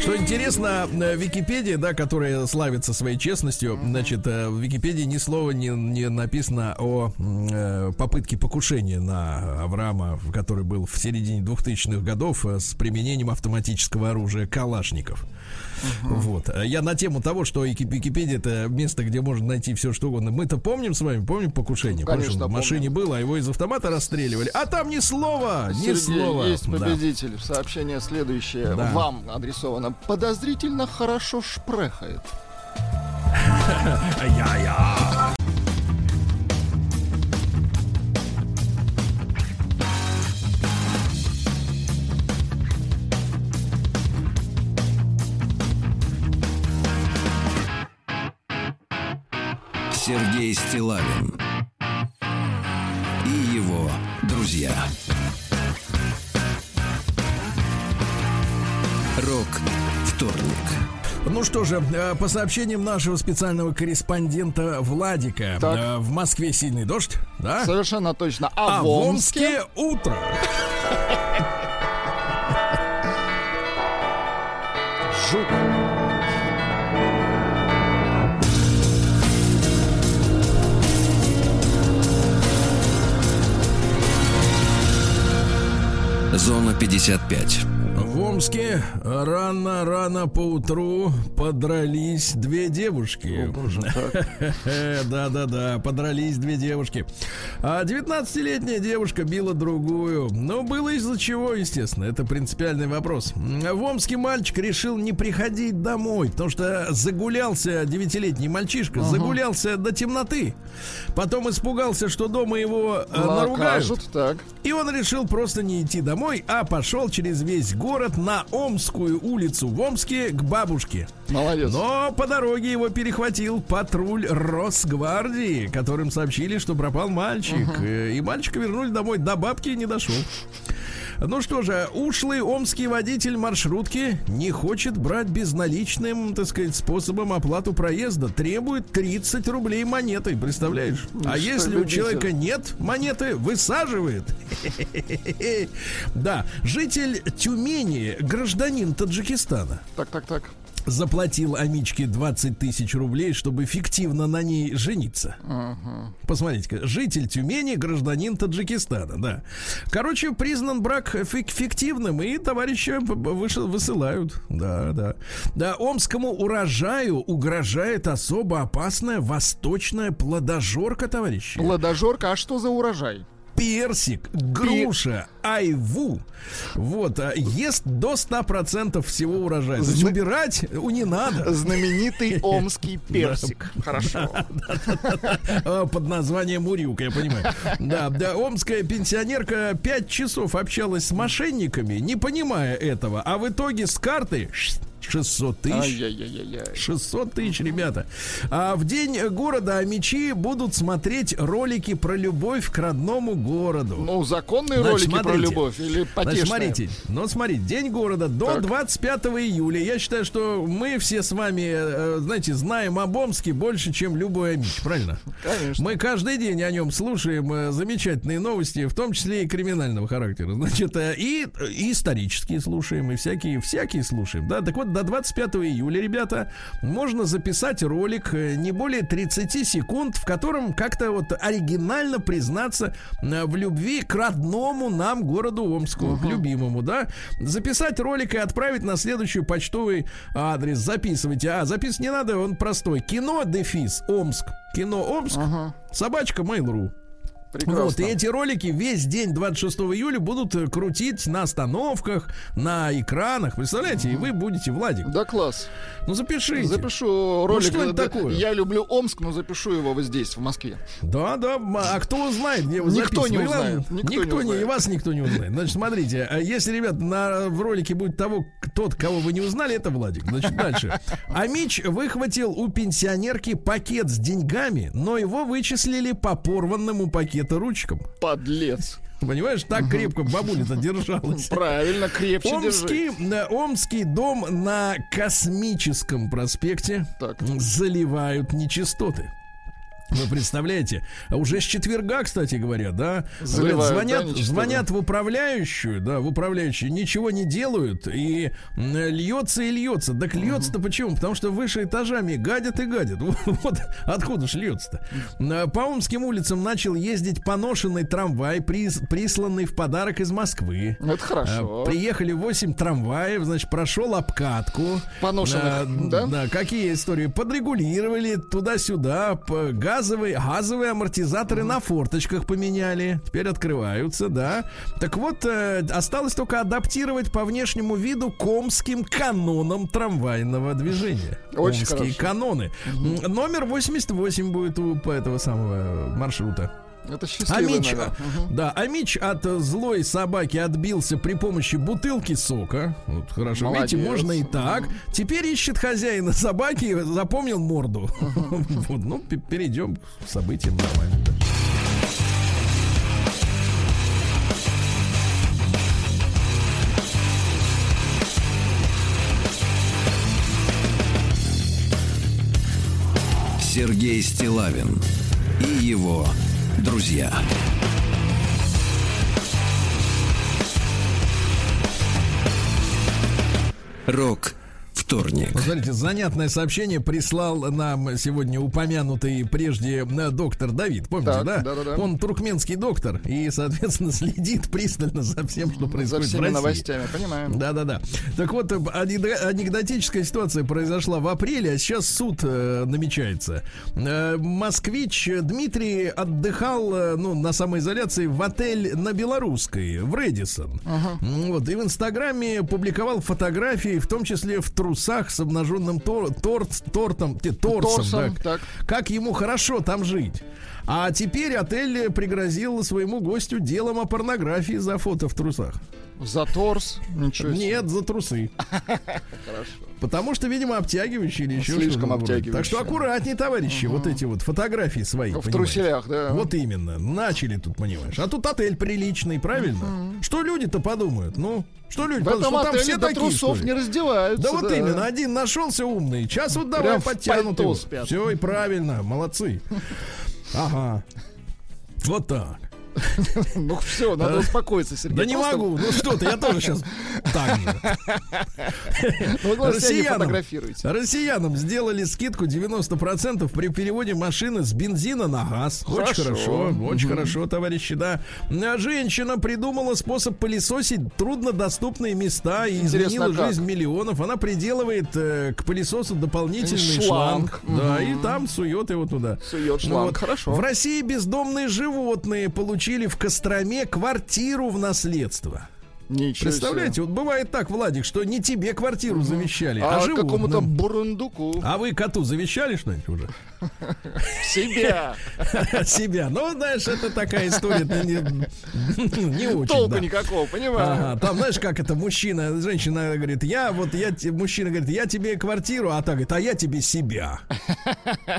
Что интересно, э, Википедия, да, которая славится своей честностью, значит, э, в Википедии ни слова не, не написано о э, попытке покушения на Авраама, который был в середине 2000-х годов э, с применением автоматического оружия Калашников. Uh-huh. Вот. Я на тему того, что Википедия это место, где можно найти все, что угодно. Мы-то помним с вами, помним покушение? Конечно, в машине было, а его из автомата расстреливали. А там ни слова, ни Сергей, слова. Есть победитель. Да. Сообщение следующее. Да. Вам адресовано подозрительно хорошо шпрехает. Я-я. Сергей Стилавин и его друзья. Рок вторник. Ну что же, э, по сообщениям нашего специального корреспондента Владика, так. Э, в Москве сильный дождь, да? Совершенно точно. А, а в Омске утро. Жук. Зона 55. Омске рано-рано по утру подрались две девушки. Да-да-да, подрались две девушки. А 19-летняя девушка била другую. Но было из-за чего, естественно. Это принципиальный вопрос. В Омске мальчик решил не приходить домой, потому что загулялся, 9-летний мальчишка, uh загулялся до темноты. Потом испугался, что дома его э, наругают. Так. И он решил просто не идти домой, а пошел через весь город на Омскую улицу в Омске к бабушке. Молодец. Но по дороге его перехватил патруль Росгвардии, которым сообщили, что пропал мальчик. Uh-huh. И мальчика вернули домой. До бабки не дошел. Ну что же, ушлый омский водитель маршрутки не хочет брать безналичным, так сказать, способом оплату проезда. Требует 30 рублей монетой, представляешь? А что если у человека нет монеты, высаживает. Да, житель Тюмени, гражданин Таджикистана. Так, так, так заплатил Амичке 20 тысяч рублей, чтобы фиктивно на ней жениться. Uh-huh. Посмотрите-ка, житель Тюмени, гражданин Таджикистана, да. Короче, признан брак фик- фиктивным, и товарища вышел, высылают. Да, да. Да, омскому урожаю угрожает особо опасная восточная плодожорка, товарищи. Плодожорка, а что за урожай? Персик, груша, айву. Вот, а ест до 100% всего урожая. То есть убирать у не надо. Знаменитый омский персик. Хорошо. А, под названием Урюк, я понимаю. Да, да, омская пенсионерка 5 часов общалась с мошенниками, не понимая этого, а в итоге с карты 600 тысяч. 600 тысяч, ребята. А в день города Амичи будут смотреть ролики про любовь к родному городу. Ну, законные Значит, ролики смотрите. про любовь или потешные? Значит, смотрите, ну, смотрите, день города до так. 25 июля. Я считаю, что мы все с вами, э, знаете, знаем об Омске больше, чем любой Амич, правильно? Конечно. Мы каждый день о нем слушаем э, замечательные новости, в том числе и криминального характера. Значит, э, и, и исторические слушаем, и всякие, всякие слушаем. Да, так вот, до 25 июля, ребята, можно записать ролик э, не более 30 секунд, в котором как-то вот оригинально признаться э, в любви к родному нам городу Омску, к любимому, да? Записать ролик и отправить на следующий почтовый адрес. Записывайте. А, записывать не надо, он простой. Кино дефис Омск. Кино Омск. Собачка Mail.ru. Прекрасно. Вот, и эти ролики весь день 26 июля будут э, крутить на остановках, на экранах. Представляете, и вы будете Владик. Да, класс. Ну запишите. Запишу ролик. что это Да, такое? Я люблю Омск, но запишу его вот здесь, в Москве. Да, да. м, А кто узнает, где вы Никто не узнает, никто не Никто, не, и узнает. вас никто не узнает. Значит, смотрите, а если, ребят, на, в ролике будет того, тот, кого вы не узнали, это Владик. Значит, дальше. Амич выхватил у пенсионерки пакет с деньгами, но его вычислили по порванному пакету ручкам. Подлец. Понимаешь, так крепко бабуля-то держалась. Правильно, крепче Омский, э, Омский дом на Космическом проспекте Так. заливают нечистоты. Вы представляете? А Уже с четверга, кстати говоря, да? Заливают, Говорят, да, звонят, звонят в управляющую, да, в управляющую, ничего не делают, и льется и льется. Так льется-то почему? Потому что выше этажами гадят и гадят. Вот откуда ж льется-то? А, По Омским улицам начал ездить поношенный трамвай, прис- присланный в подарок из Москвы. Это хорошо. А, Приехали 8 трамваев, значит, прошел обкатку. Поношенных, А, да? какие истории? Подрегулировали туда-сюда, п- газовые, газовые амортизаторы на форточках поменяли, теперь открываются, да. Так вот, э, осталось только адаптировать по внешнему виду к омским канонам трамвайного движения. Очень Омские хорошо. каноны. М, Номер 88 будет у этого самого маршрута. Это счастливый Амич, номер. Мгм. да, Амич от злой собаки отбился при помощи бутылки сока. Вот, хорошо, Молодец. видите, можно и так. Теперь ищет хозяина собаки, запомнил морду. Вот, ну, перейдем к событиям нормально. Сергей Стилавин и его друзья. Рок вторник. Вот смотрите, занятное сообщение прислал нам сегодня упомянутый прежде э, доктор Давид. Помните, Так, да? да-да-да. Он туркменский доктор и, соответственно, следит пристально за всем, что За происходит в всеми России. новостями, понимаем. Да-да-да. Так вот, э, анекдо- анекдотическая ситуация произошла в апреле, а сейчас суд э, намечается. Э, москвич Дмитрий отдыхал, э, ну, на самоизоляции в отель на Белорусской, в Редисон. М, Вот, и в Инстаграме публиковал фотографии, в том числе в трусах с обнаженным тор- торт, тортом, те, торсом, Торсом, да. так. Как ему хорошо там жить. А теперь отель пригрозил своему гостю делом о порнографии за фото в трусах. За торс. Ничего себе. Нет, за трусы. Хорошо. Потому что, видимо, обтягивающие или еще Слишком обтягивающие. Так что аккуратнее, товарищи, вот эти вот фотографии свои. В труселях, да. Вот именно. Начали тут, понимаешь. А тут отель приличный, правильно? Что люди-то подумают? Ну, что люди В подумают? этом там все до такие, трусов не раздеваются. Да вот именно, один нашелся умный. Сейчас вот давай подтянут его. Все и правильно, молодцы. Ага. Вот так. Ну все, надо успокоиться, Сергей. Да не могу. Ну что ты, я тоже сейчас так же. Не Россиянам, россиянам сделали скидку 90% при переводе машины с бензина на газ. Очень Хорошо. очень хорошо, товарищи, да. А Женщина придумала способ пылесосить труднодоступные места и изменила как? жизнь миллионов. Она приделывает э, к пылесосу дополнительный Шланг. Да, и там сует его туда. Сует Ну шланг, хорошо. В России бездомные животные получили в Костроме квартиру в наследство. Ничего Представляете, вот бывает так, Владик, что не тебе квартиру завещали, себе. а, А животным. какому-то бурундуку А вы коту завещали что-нибудь уже? себя. Себя. Ну, знаешь, это такая история это не, очень. Толку да. никакого, понимаю. Там, знаешь, как это мужчина, женщина говорит, я вот, я, мужчина говорит, я тебе квартиру, а та говорит, а я тебе себя.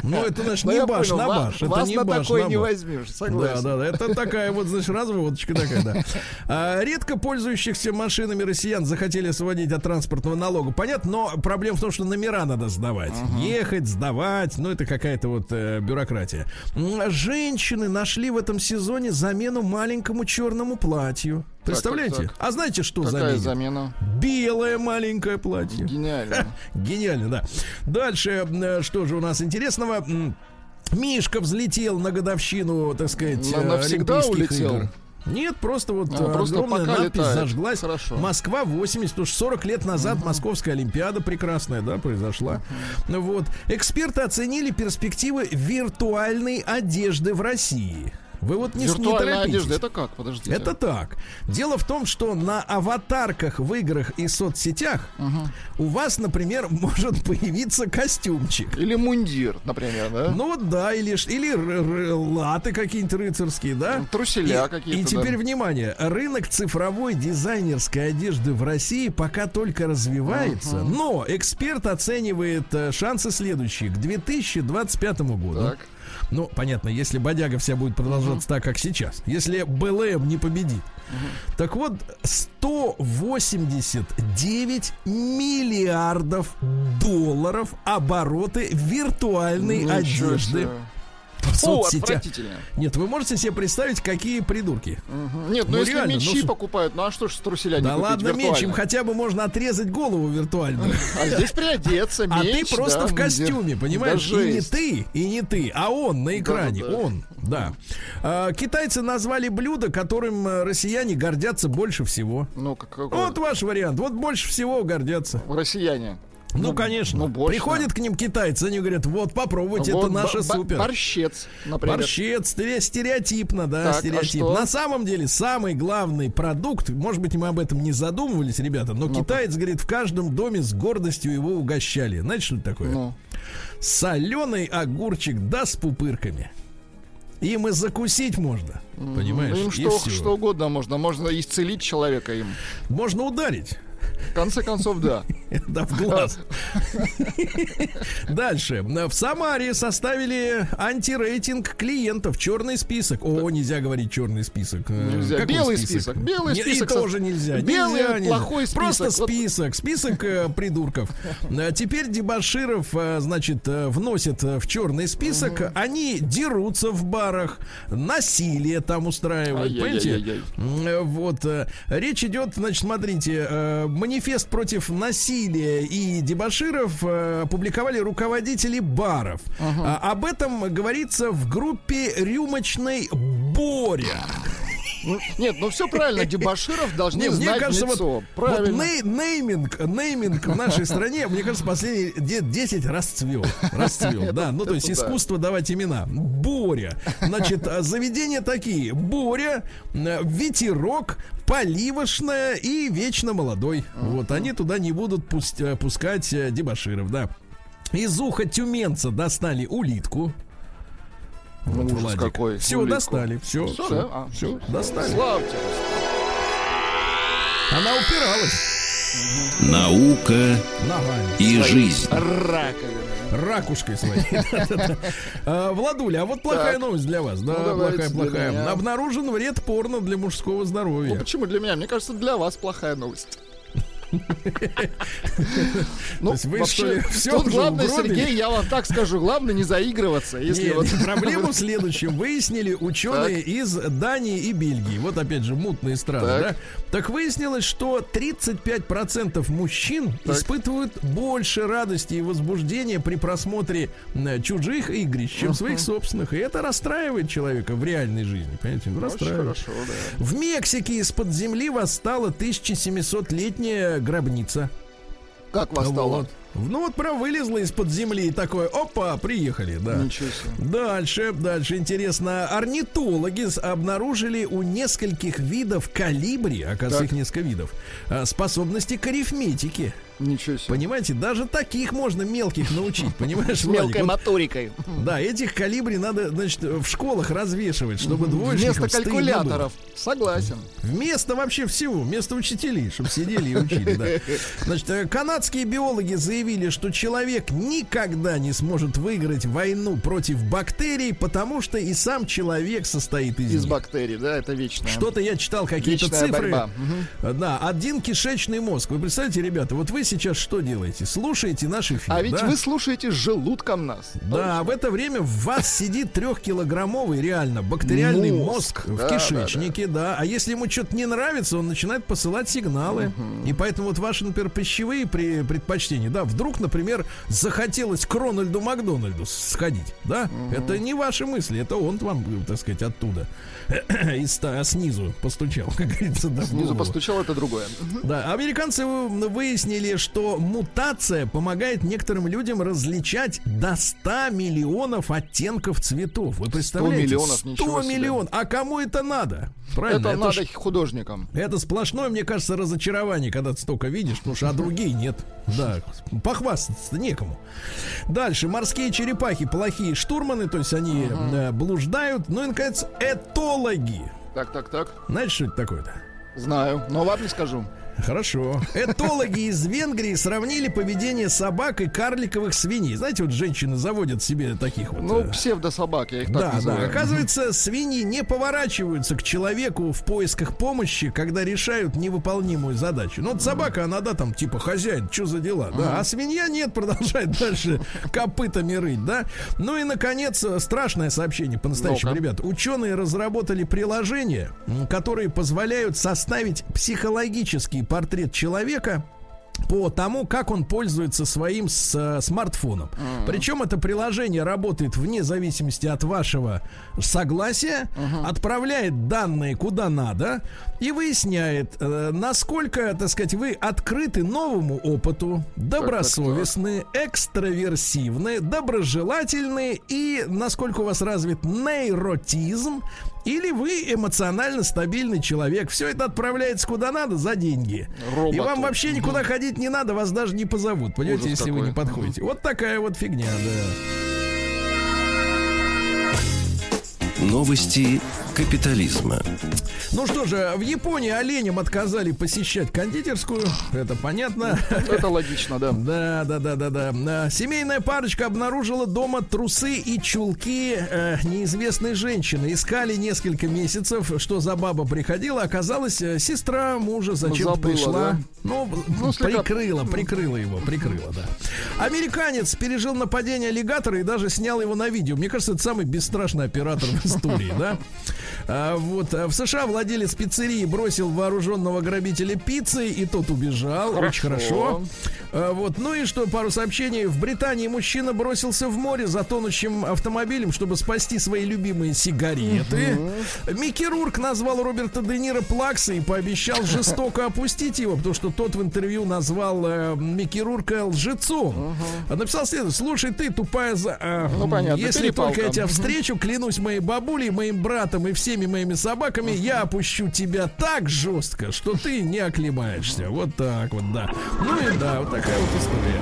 Ну, это, значит, Ну, не баш на баш. Вас на такое не возьмешь, Да, согласен. да, да. Это такая вот, значит, разводочка такая, да. А, редко пользующихся машинами россиян захотели освободить от транспортного налога. Понятно, но проблема в том, что номера надо сдавать. Ехать, сдавать, ну, это какая-то вот э, бюрократия. М, Женщины нашли в этом сезоне замену маленькому черному платью. Представляете? так, так. А знаете, что Какая заменит? замена? Белое маленькое платье. Гениально. Гениально, да. Дальше, э, что же у нас интересного? Мишка взлетел на годовщину, так сказать, На- навсегда Олимпийских улетел? игр. Нет, просто вот А, просто огромная пока надпись летает. зажглась. Хорошо. Москва 80, потому что 40 лет назад Московская Олимпиада прекрасная, да, произошла. Вот. Эксперты оценили перспективы виртуальной одежды в России. Вы вот не, не торопитесь. одежда, это как? Подождите. Это так. Дело в том, что на аватарках в играх и соцсетях у вас, например, может появиться костюмчик. Или мундир, например, да? Ну вот да, или, или латы какие-нибудь рыцарские, да? Труселя И- какие-то, И теперь да. внимание, ринок цифровой дизайнерской одежды в России пока только развивается, но эксперт оценивает э, шансы следующие. К 2025 году. Так. Ну, понятно, если бодяга вся будет продолжаться так, как сейчас. Если БЛМ не победит. Так вот, 189 миллиардов долларов обороты виртуальной Ничего одежды. себе. В Фу, соцсетях. Нет, вы можете себе представить, какие придурки. Мгм. Нет, ну, Ну, если реально, ну, мечи с- покупают, ну а что ж с труселя не да ладно, меч, им виртуально? хотя бы можно отрезать голову виртуальную. А здесь приодеться, А меч, ты просто да, в костюме, понимаешь? Да и не ты, и не ты, а он на экране, он, да. А, китайцы назвали блюдо, которым э, россияне гордятся больше всего. Ну, как, какой? Вот ваш вариант. Вот больше всего гордятся. Россияне. Ну, конечно. ну, больше. Приходят к ним китайцы, они говорят, вот попробуйте, Вот это наше супер. Борщец, например. Борщец, стере- стереотипно, да, Так, а стереотип. что? На самом деле самый главный продукт, может быть, мы об этом не задумывались, ребята, но Ну-ка. китаец, говорит, в каждом доме с гордостью его угощали. Знаете, что это такое? Ну, Соленый огурчик, да, с пупырками. Им и закусить можно, понимаешь? им что, что угодно можно. Можно исцелить человека им. Можно ударить. В конце концов, да. Да, в глаз. Дальше. В Самаре составили антирейтинг клиентов. Черный список. О, нельзя говорить черный список. Э, Нельзя. какой Белый список. Белый список И тоже нельзя. Белый Нельзя, нельзя. плохой список. Просто список. Список э, придурков. А Теперь дебаширов, э, значит, э, вносят э, в черный список. Они дерутся в барах. Насилие там устраивают. Понимаете? Э, Вот. э, Речь идет, значит, смотрите, э, манифест против насилия и дебаширов э, опубликовали руководители баров. А, Об этом говорится в группе «Рюмочный Боря». Ну, Нет, ну все правильно, дебаширов должны Не, мне знать кажется, в лицо. вот, вот Правильно. ней- нейминг, нейминг в нашей стране, мне кажется, последние лет 10 расцвел. Расцвел, да. Ну, то есть искусство давать имена. Боря. Значит, а, заведения такие. Боря, ветерок, поливошная и вечно молодой. Вот, они туда не будут пусть- э, пускать э, дебаширов, да. Из уха тюменца достали улитку. Ну, ужас какой, Все, улитку. достали. Все, все, да? А, все, достали. Славьте. Она упиралась Наука ногами. и жизнь. Раковина. Ракушкой своей. А, Владуля, а вот плохая новость для вас. Да, Ну, плохая, плохая. Обнаружен вред порно для мужского Ну здоровья. почему для меня? Мне кажется, для вас плохая новость. Ну, всё тут главное? Сергей, я вам так скажу, главное не заигрываться. Если Нет, вот проблема в следующем. Выяснили ученые из Дании и Бельгии. Вот опять же мутные страны, да? Так выяснилось, что 35% мужчин испытывают больше радости и возбуждения при просмотре чужих игрищ, чем своих собственных. И это расстраивает человека в реальной жизни. Понимаете? Ну, Расстраивает. В Мексике из-под земли восстала 1700-летняя гробница. Как восстало? Вот. Ну вот прям вылезла из-под земли и такое, опа, приехали, да. Ничего себе. Дальше, дальше интересно. Орнитологи обнаружили у нескольких видов калибри, оказывается, Так. их несколько видов, а, способности к арифметике. Ничего себе. Понимаете, даже таких можно мелких научить, понимаешь, мелкой моторикой. Да, этих калибри надо, значит, в школах развешивать, чтобы двоечникам Вместо калькуляторов. Согласен. Вместо вообще всего, вместо учителей, чтобы сидели и учили, да. Значит, э, канадские биологи заявили, что человек никогда не сможет выиграть войну против бактерий, потому что и сам человек состоит из, Из них. бактерий, да, это вечно. Что-то я читал какие-то Вечная цифры. борьба. Да, один кишечный мозг. Вы представляете, ребята, вот вы сейчас что делаете? Слушаете наш эфир, А ведь да? вы слушаете желудком нас. Да, а в это время в вас сидит трехкилограммовый реально бактериальный Мозг. мозг, в Да, кишечнике, да, А если ему что-то не нравится, он начинает посылать сигналы. И поэтому вот ваши, например, пищевые при- предпочтения, да, вдруг, например, захотелось к Рональду Макдональду сходить, да, это не ваши мысли, это он вам, так сказать, оттуда, из, ста- снизу постучал, как говорится, да, Снизу постучал, это другое. Да, американцы вы- выяснили, что мутация помогает некоторым людям различать до 100 миллионов оттенков цветов. Вы представляете? миллионов, 100 ничего себе. миллионов. А кому это надо? Правильно, Это, надо ж- художникам. это сплошное, мне кажется, разочарование, когда ты столько видишь, потому что а другие нет. Да, похвастаться некому. Дальше. Морские черепахи плохие штурманы, то есть они э, блуждают. Ну и, наконец, этологи. Так, так, так. Знаете, что это такое-то? Знаю, но вам не скажу. Хорошо. Этологи из Венгрии сравнили поведение собак и карликовых свиней. Знаете, вот женщины заводят себе таких вот. Ну, э, псевдособак, я их так да, да. называю. Оказывается, свиньи не поворачиваются к человеку в поисках помощи, когда решают невыполнимую задачу. Ну, вот собака, она, да, там, типа, хозяин, что за дела, да. А свинья нет, продолжает дальше копытами рыть, да. Ну и, наконец, страшное сообщение по-настоящему, ребят. Ученые разработали приложения, м, которые позволяют составить психологический портрет человека по тому, как он пользуется своим с- э, смартфоном. Причем это приложение работает вне зависимости от вашего согласия, отправляет данные куда надо и выясняет, э, насколько, так сказать, вы открыты новому опыту, добросовестны, экстраверсивны, доброжелательны и насколько у вас развит нейротизм или вы эмоционально стабильный человек. Все это отправляется куда надо за деньги. И Роботу. вам вообще никуда ходить не надо, вас даже не позовут, понимаете, Ужас если вы какой. не подходите. Вот такая вот фигня, да. Новости капитализма. Ну что же, в Японии оленям отказали посещать кондитерскую, это понятно. Это логично, да. Да, да, да, да, да. Семейная парочка обнаружила дома трусы и чулки э, неизвестной женщины. Искали несколько месяцев, что за баба приходила. Оказалось, э, сестра мужа зачем-то Забыла, пришла. да? Ну, Ну, прикрыла, прикрыла его, прикрыла, да. Американец пережил нападение аллигатора и даже снял его на видео. Мне кажется, это самый бесстрашный оператор в истории, да? А, вот а в США владелец пиццерии бросил вооруженного грабителя пиццы, и тот убежал. Очень хорошо. А, вот, ну и что, пару сообщений. В Британии мужчина бросился в море за тонущим автомобилем, чтобы спасти свои любимые сигареты. Микки Рурк назвал Роберта Де Ниро плаксой и пообещал жестоко опустить его, потому что тот в интервью назвал э, Микки Рурка лжецом. А Написал следует, слушай, ты тупая за... а, Ну, понятно, Если только я тебя встречу, клянусь моей бабулей, моим братом и всеми моими собаками, я опущу тебя так жестко, что ты не оклемаешься. Вот так вот, да. Ну и да, вот такая вот история.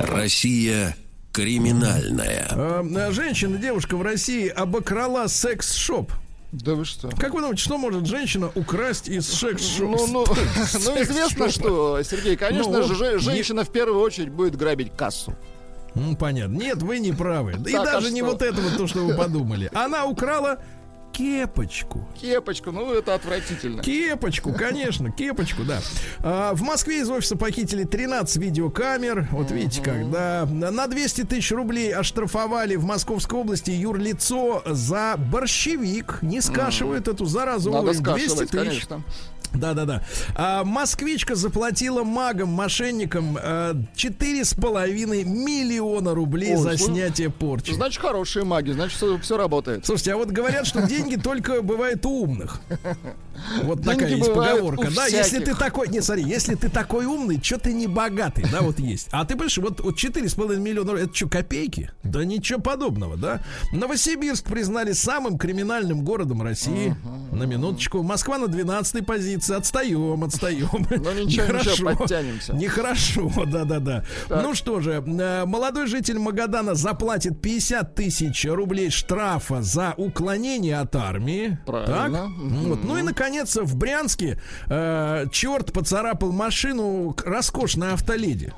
Россия криминальная. А, Женщина, девушка в России обокрала секс-шоп. Да вы что? Как вы думаете, что может женщина украсть из секс-шопа? Ну, ну, ну, известно, что, Сергей, конечно Ну, же, же- не- женщина в первую очередь будет грабить кассу. Ну, понятно. Нет, вы не правы. И Так, а даже не что? вот это вот то, что вы подумали. Она украла кепочку. Кепочку, ну это отвратительно. Кепочку, конечно, кепочку, да. А, в Москве из офиса похитили 13 видеокамер. Вот видите как, да. На 200 тысяч рублей оштрафовали в Московской области юрлицо за борщевик. Не скашивают эту заразу. Надо Ой, 200 скашивать, тысяч. конечно. Да, да, да. А, москвичка заплатила магам, мошенникам э, четыре с половиной миллиона рублей Ой, за слушай, снятие порчи. Значит, хорошие маги, значит, все, работает. Слушайте, а вот говорят, что деньги только бывают у умных. Вот Деньги такая есть поговорка. Да, если ты такой, не, смотри, если ты такой умный, что ты не богатый, да, вот есть. А ты понимаешь, вот, вот 4,5 миллиона, это что, копейки? Да ничего подобного, да. Новосибирск признали самым криминальным городом России. На минуточку. Москва на 12 позиции. Отстаем, отстаем. Ну, ничего, ничего, подтянемся. Нехорошо, да-да-да. Ну что же, э, молодой житель Магадана заплатит 50 тысяч рублей штрафа за уклонение от армии. Правильно. Так? Вот. Ну и, наконец, в Брянске э, черт поцарапал машину роскошной автоледи.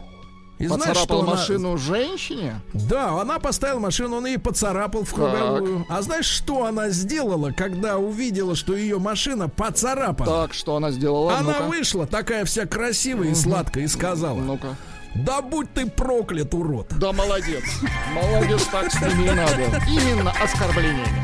И Поцарапал знаешь, что она- машину женщине? Да, она поставила машину, он ее поцарапал в круговую. А знаешь, что она сделала, когда увидела, что ее машина поцарапана? Так, что она сделала? Она Ну-ка. вышла такая вся красивая и сладкая и сказала: Ну-ка. Да будь ты проклят, урод! Да, молодец. Молодец, так с ними и надо. Именно оскорблениями.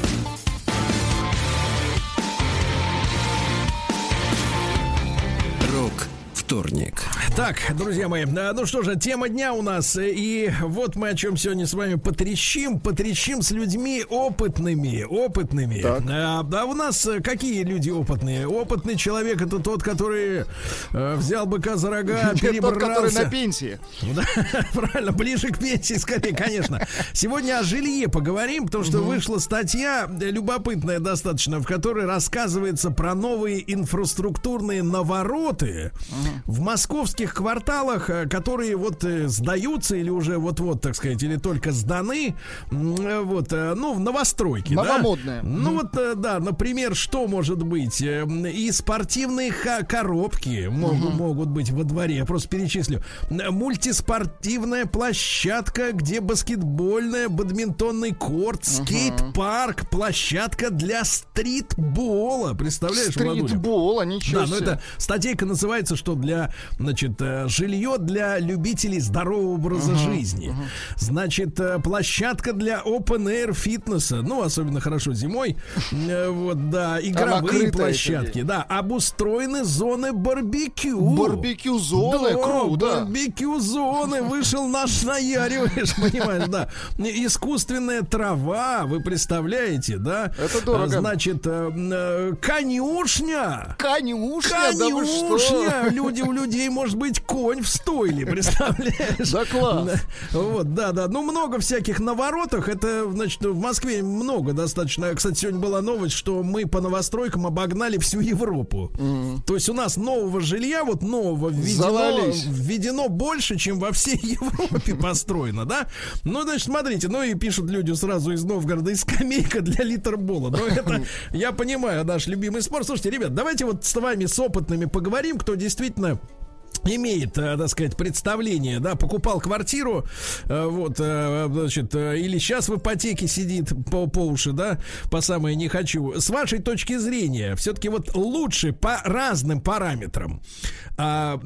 Так, друзья мои, а, ну что же, тема дня у нас. э, И вот мы о чем сегодня с вами потрещим. Потрещим с людьми опытными. Опытными. Так. А, да у нас э, какие люди опытные? Опытный человек это тот, который э, взял быка за рога, Тот, который перебрался. на пенсии. Да, правильно, ближе к пенсии, скорее, конечно. Сегодня о жилье поговорим, потому что вышла статья, э, любопытная достаточно, в которой рассказывается про новые инфраструктурные навороты в московских кварталах, э, которые вот э, сдаются или уже вот-вот, так сказать, или только сданы, э, вот, ну, в новостройки. да? Новомодные. Ну вот, да, например, что может быть? И спортивные коробки могут, могут быть во дворе. Я просто перечислю. Мультиспортивная площадка, где баскетбольная, бадминтонный корт, скейт-парк, площадка для стритбола. Представляешь? Стритбола, ничего Да, но себе. это статейка называется, что для, значит, э, жилье для любителей здорового образа жизни. Значит, э, площадка для open air фитнеса, ну, особенно хорошо зимой. Э, Вот, да, игровые площадки, да, обустроены зоны барбекю. Барбекю-зоны, круто. Барбекю-зоны, вышел наш наяриваешь, понимаешь, да. Искусственная трава, вы представляете, да? Это дорого. Значит, э, конюшня. Конюшня, да вы что? Конюшня! Люди у людей, может быть, конь в стойле, представляешь? Да класс. Вот, да, да. Ну, много всяких наворотах. Это, значит, в Москве много достаточно. Кстати, сегодня была новость, что мы по новостройкам обогнали всю Европу. То есть у нас нового жилья, вот нового введено, Завались. введено больше, чем во всей Европе построено, да? Ну, значит, смотрите, ну и пишут люди сразу из Новгорода, и скамейка для литербола. Ну, это, я понимаю, наш любимый спорт. Слушайте, ребят, давайте вот с вами, с опытными поговорим, кто действительно имеет, э, так сказать, представление, да, покупал квартиру, э, вот, э, значит, или сейчас в ипотеке сидит по, по уши, да, по самое не хочу. С вашей точки зрения, все-таки вот лучше по разным параметрам а,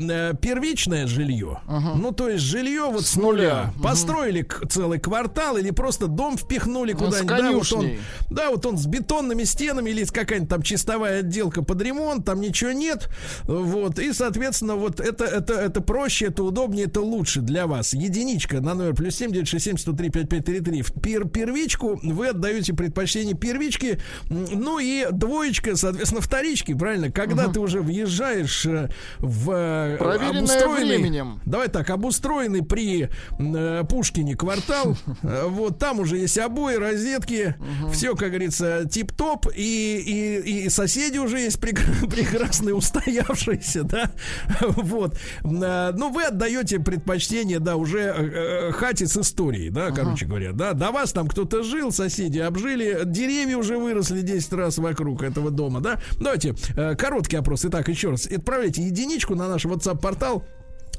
первичное жилье, ну, то есть жилье вот с, нуля, нуля. построили целый квартал или просто дом впихнули Ну, куда-нибудь, да, вот он, да, вот он с бетонными стенами или какая-нибудь там чистовая отделка под ремонт, там ничего нет. Вот. И, соответственно, вот это, это, это проще, это удобнее, это лучше для вас. Единичка на номер плюс 7 967 103 5533. В пер, первичку вы отдаете предпочтение первичке. Ну и двоечка, соответственно, вторички, правильно? Когда ты уже въезжаешь э, в э, обустроенный- временем. Давай так, обустроенный при э, Пушкине квартал. Э, Вот там уже есть обои, розетки. Все, как говорится, тип-топ. И, и, и соседи уже есть прек- прекрасные, устоявшиеся, да. Вот. Э, Ну, вы отдаете предпочтение, да, уже э, э, хате с историей, да, короче говоря. Да, до вас там кто-то жил, соседи обжили, деревья уже выросли 10 раз вокруг этого дома, да. Давайте, короткий опрос. Итак, еще раз. Отправляйте единичку на наш WhatsApp-портал.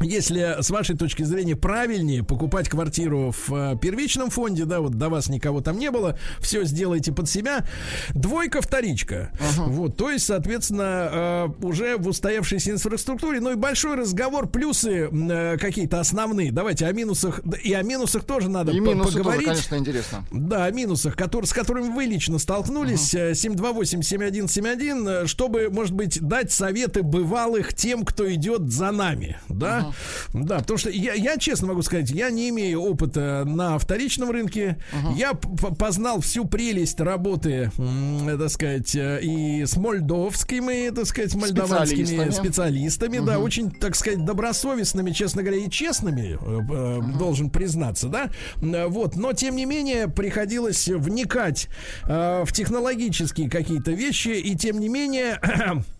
Если с вашей точки зрения правильнее покупать квартиру в э, первичном фонде, да, вот до вас никого там не было, все сделайте под себя. Двойка, вторичка. Вот, то есть, соответственно, э, уже в устоявшейся инфраструктуре, ну и большой разговор, плюсы э, какие-то основные. Давайте о минусах, и о минусах тоже надо И минусы тоже, поговорить. конечно, интересно. Да, о минусах, которые, с которыми вы лично столкнулись. Э, 728-7171, э, чтобы, может быть, дать советы бывалых тем, кто идет за нами. Да, да, потому что я, я честно могу сказать, я не имею опыта на вторичном рынке. Я п- п- познал всю прелесть работы, так сказать, э, и с мольдовскими, так сказать, молдаванскими Специалистами. специалистами, да, очень, так сказать, добросовестными, честно говоря, и честными, э, должен признаться, да, вот, но тем не менее приходилось вникать э, в технологические какие-то вещи, и тем не менее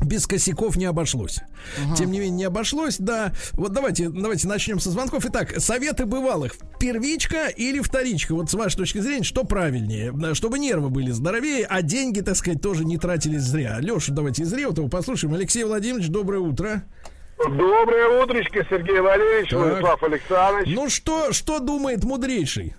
без косяков не обошлось. Угу. Тем не менее, не обошлось, да. Вот давайте, давайте начнем со звонков. Итак, советы бывалых. Первичка или вторичка? Вот с вашей точки зрения, что правильнее? Чтобы нервы были здоровее, а деньги, так сказать, тоже не тратились зря. Леша, давайте из Реутова послушаем. Алексей Владимирович, доброе утро. Доброе утречко, Сергей Валерьевич, так. Владислав Александрович. Ну что, что думает мудрейший?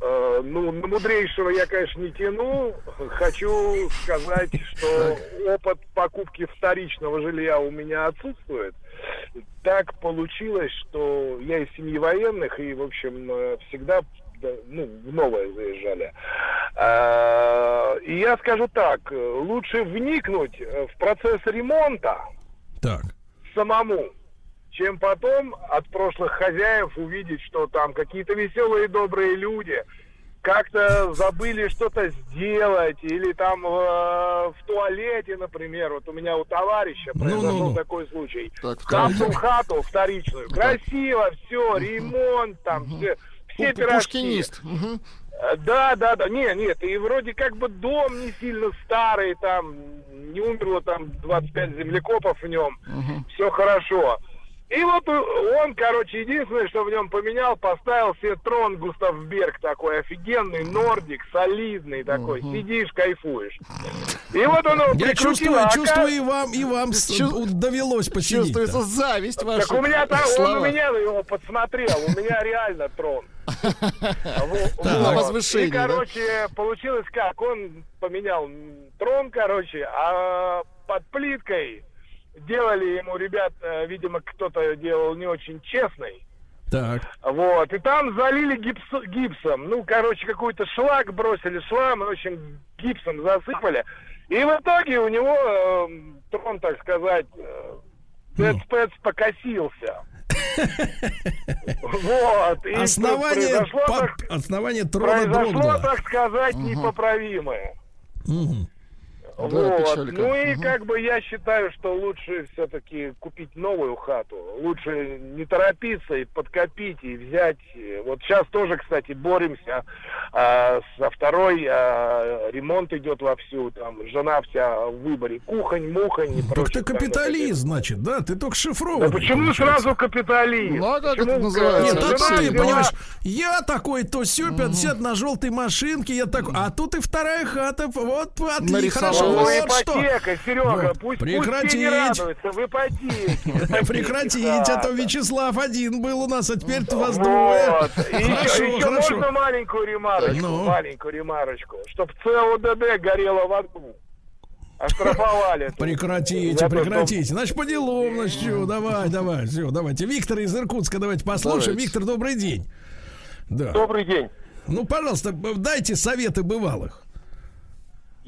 Э, ну, на мудрейшего я, конечно, не тяну. Хочу сказать, что опыт покупки вторичного жилья у меня отсутствует. Так получилось, что я из семьи военных и, в общем, э, всегда ну, в новое заезжали. А, и я скажу так, лучше вникнуть в процесс ремонта так. самому, чем потом от прошлых хозяев увидеть, что там какие-то веселые добрые люди как-то забыли что-то сделать, или там э, в туалете, например, вот у меня у товарища ну, произошел ну, ну, ну. такой случай. Так, Хату, хату вторичную. Красиво, все, ремонт там, угу. все, все Пушкинист. Угу. Да, да, да. Не, нет, и вроде как бы дом не сильно старый, там не умерло там 25 землекопов в нем. Угу. Все хорошо. И вот он, короче, единственное, что в нем поменял, поставил себе трон Густав Берг такой офигенный, нордик, солидный такой. Угу. Сидишь, кайфуешь. И вот он его Я чувствую, а чувствую, и вам, и вам Чу... довелось посидеть. Чувствуется зависть ваша. Так у меня там, он у меня его подсмотрел, у меня реально трон. На возвышение. И, короче, получилось как? Он поменял трон, короче, а под плиткой делали ему ребят, э, видимо, кто-то делал не очень честный. Так. Вот. И там залили гипс, гипсом. Ну, короче, какой-то шлак бросили, шлам, в общем, гипсом засыпали. И в итоге у него э, трон, так сказать, э, спец покосился. Вот. И основание, по, так, основание трона Произошло, так сказать, непоправимое. Угу. Вот. Печалька. Ну и угу. как бы я считаю, что лучше все-таки купить новую хату. Лучше не торопиться и подкопить и взять. Вот сейчас тоже, кстати, боремся а, со второй. А, ремонт идет вовсю. Там жена вся в выборе. Кухонь, мухонь. И так ты капиталист, значит, да? Ты только шифрован. Да почему получается? сразу капиталист? Ну, а как почему? это называется? Нет, а ты, понимаешь, я такой то все 50 угу. на желтой машинке, я такой, а тут и вторая хата, вот, отлично, хорошо. Ну, вот ипотека, что? Серега, пусть, Прекратить. пусть не радуется, в ипотеке. Прекратить, а то Вячеслав один был у нас, а теперь вас двое. Еще, можно маленькую ремарочку, ну. маленькую ремарочку, чтобы ЦОДД горело в аду. Оштрафовали. Прекратите, прекратите. Значит, по делам, значит, что, давай, давай, все, давайте. Виктор из Иркутска, давайте послушаем. Давайте. Виктор, добрый день. Да. Добрый день. Ну, пожалуйста, дайте советы бывалых.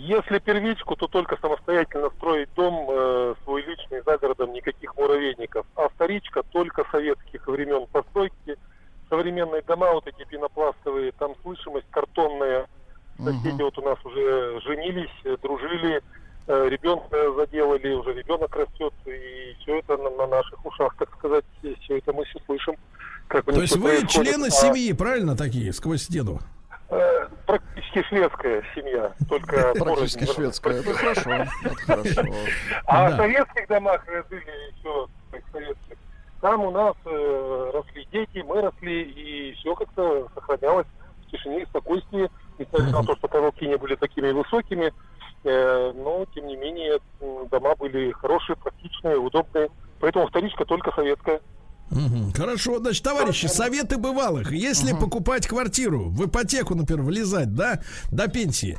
Если первичку, то только самостоятельно строить дом э, свой личный за городом, никаких муравейников. А вторичка только советских времен постройки. Современные дома, вот эти пенопластовые, там слышимость картонная. Соседи uh-huh. вот у нас уже женились, дружили, э, ребенка заделали, уже ребенок растет, и все это на, на наших ушах, так сказать, все это мы все слышим. Как То есть вы происходит. члены а... семьи, правильно такие, сквозь деду? Э, практически шведская семья, только практически шведская. Это хорошо, это хорошо. А в советских домах жили еще советских. Там у нас э, росли дети, мы росли, и все как-то сохранялось в тишине и спокойствии. Несмотря на то, что потолки не были такими высокими, э, но, тем не менее, дома были хорошие, практичные, удобные. Поэтому вторичка только советская. Угу. Хорошо, значит, товарищи, советы бывалых. Если угу. покупать квартиру, в ипотеку, например, влезать, да, до пенсии,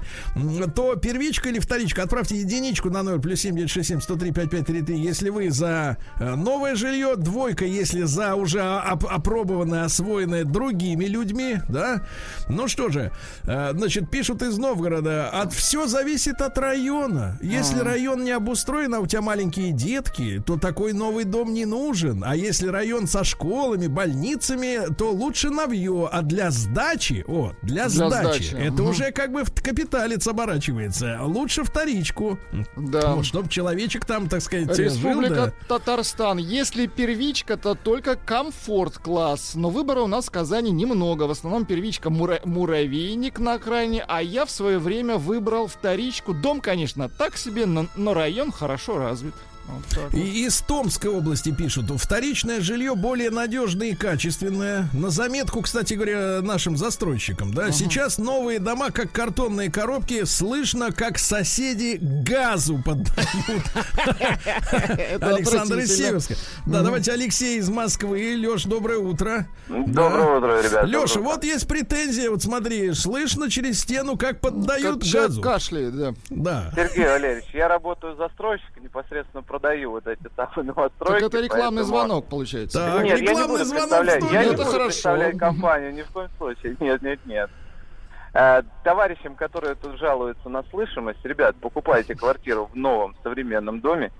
то первичка или вторичка, отправьте единичку на 0 плюс 7 967 103 5533, если вы за э, новое жилье, двойка, если за уже оп- опробованное, освоенное другими людьми, да. Ну что же, э, значит, пишут из Новгорода, от все зависит от района. Если район не обустроен, а у тебя маленькие детки, то такой новый дом не нужен. А если район район со школами, больницами, то лучше навье, а для сдачи, о, для, Для сдачи, сдачи, это мгм. уже как бы в капиталец оборачивается. Лучше вторичку. Да. Вот, чтобы человечек там, так сказать, жил, Республика да. Татарстан. Если первичка, то только комфорт-класс. Но выбора у нас в Казани немного. В основном первичка мура- муравейник на окраине, а я в свое время выбрал вторичку. Дом, конечно, так себе, но, но район хорошо развит. Вот так вот. И из Томской области пишут, вторичное жилье более надежное и качественное. На заметку, кстати говоря, нашим застройщикам, да, сейчас новые дома, как картонные коробки, слышно, как соседи газу поддают. Александр. Северска. Да, давайте Алексей из Москвы. Леш, доброе утро. Доброе утро, ребят. Леша, вот есть претензия, вот смотри, слышно через стену, как поддают газу. кашляет, да. Да. Сергей Валерьевич, я работаю застройщиком, непосредственно продаю вот эти самые новостройки. Так это рекламный поэтому- звонок, получается. Так, Нет, я не рекламный буду звонок представлять, я не Это буду хорошо. представлять компанию, ни в коем случае. Нет, нет, нет. Э, Товарищам, которые тут жалуются на слышимость, ребят, покупайте квартиру в новом современном доме,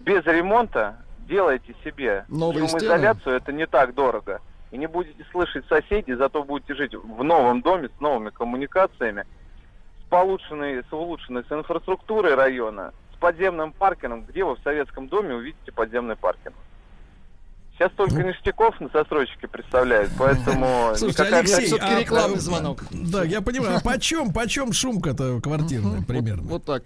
без ремонта делайте себе Новые шумоизоляцию, это не так дорого. И не будете слышать соседей, зато будете жить в новом доме с новыми коммуникациями, с улучшенной, с улучшенной с инфраструктурой района, подземным паркингом, где вы в советском доме увидите подземный паркинг. Сейчас только Ну. ништяков на застройщики представляют, поэтому Слушайте, никакая Алексей, всё-таки а, рекламный звонок. Да, я понимаю. А почем, почем шумка-то квартирная примерно? Вот, вот так.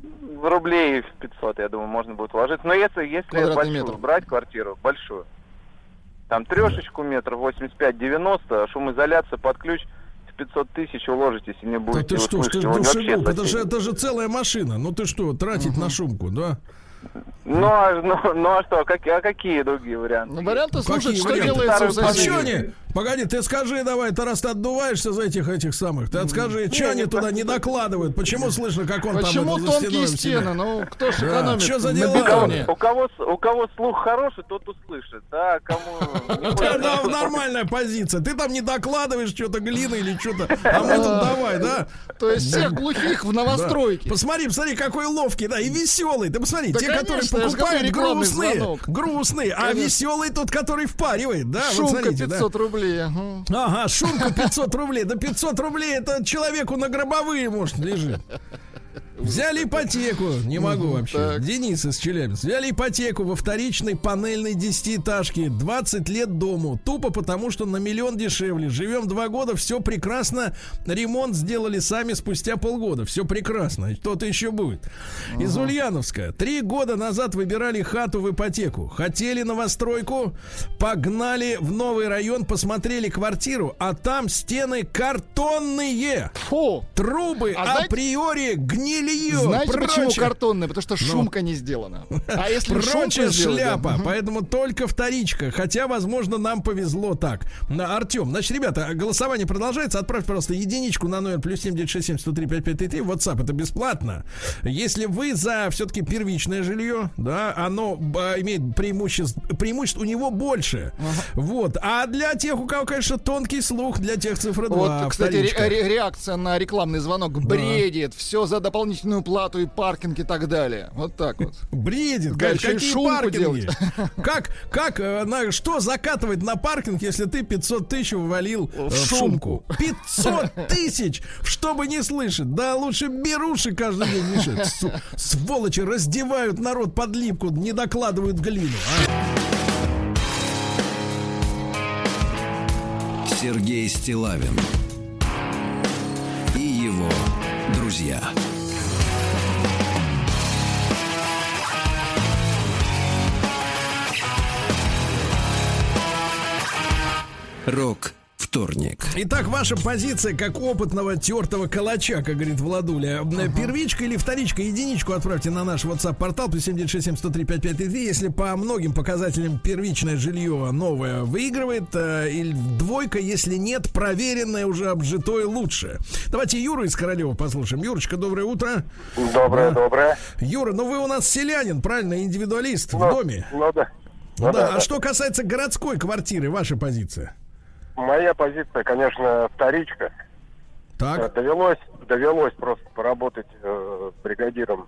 в рублей в 500, я думаю, можно будет вложить. Но если, если большую метр. брать квартиру, большую, там трешечку метров 85-90, шумоизоляция под ключ 500 тысяч уложитесь и не Да будете ты вы что ж, ты вообще душегуб, это же, это же целая машина. Ну ты что, тратить на шумку, да? Ну, а, ну, ну а что, как- а какие другие варианты? Ну, варианты Какие слушать, что варианты? делается Старый А что они? Погоди, ты скажи давай, ты раз ты отдуваешься за этих этих самых, ты скажи, что они туда не докладывают? Почему слышно, как он Почему там это за тонкие стены? Ну, кто ж Да, экономит чё за на дела? У кого, у кого слух хороший, тот услышит, да, кому... не Да, нормальная позиция. Ты там не докладываешь что-то глины или что-то, а мы тут давай, да? То есть всех глухих в новостройке. Посмотри, посмотри, какой ловкий, да, и веселый. Ты посмотри, те, которые покупают грустные, грустные, а веселый тот, который впаривает, да, вот Шумка смотрите, да. 500 рублей. Ага. Ага, шумка 500 рублей. Да 500 рублей это человеку на гробовые, может, лежит. Взяли ипотеку, не могу вообще. так. Денис из Челябинска. Взяли ипотеку во вторичной панельной десятиэтажке. 20 лет дому. Тупо потому, что на миллион дешевле. Живем два года, все прекрасно. Ремонт сделали сами спустя полгода. Все прекрасно. Кто-то еще будет. Из Ульяновска. Три года назад выбирали хату в ипотеку. Хотели новостройку, погнали в новый район, посмотрели квартиру, а там стены картонные. Фу! Трубы А знаете- априори гнилье. Знаете почему прочее- картонная? Потому что шумка не сделана. А если Прочая сделать, да. шляпа, поэтому только вторичка. Хотя, возможно, нам повезло так. Артем, значит, ребята, голосование продолжается. Отправь, пожалуйста, единичку на номер плюс 7967 103 5533. WhatsApp это бесплатно. Если вы за все-таки первичное жилье, да, оно ба, имеет преимуществ, преимуществ у него больше. Вот. А для тех, у кого, конечно, тонкий слух, для тех цифры 2. Вот, кстати, ре- реакция на рекламный звонок. Бредит, все за дополнительную плату и паркинг и так далее. Вот так вот. Бредит, Да, конечно, какие шумку паркинги? Как, как, э, на, что закатывать на паркинг, если ты 500 тысяч ввалил э, в шумку. шумку? 500 тысяч, чтобы не слышать. Да лучше беруши каждый день мешать. Су- Сволочи раздевают народ под липку, не докладывают глину. а. Сергей Стилавин и его друзья. Рок вторник. Итак, ваша позиция как опытного тертого калача, как говорит Владуля. Первичка или вторичка, единичку отправьте на наш WhatsApp-портал, плюс 7967 если по многим показателям первичное жилье новое выигрывает, э, или двойка, если нет, проверенное, уже обжитое лучше. Давайте Юру из Королева послушаем. Юрочка, доброе утро. Доброе, Да. доброе. Юра, ну вы у нас селянин, правильно, индивидуалист в Ну, доме. Ну да. Ну да, да, а да. что касается городской квартиры, ваша позиция? Моя позиция, конечно, вторичка. Э, Так. Довелось, довелось просто поработать э, бригадиром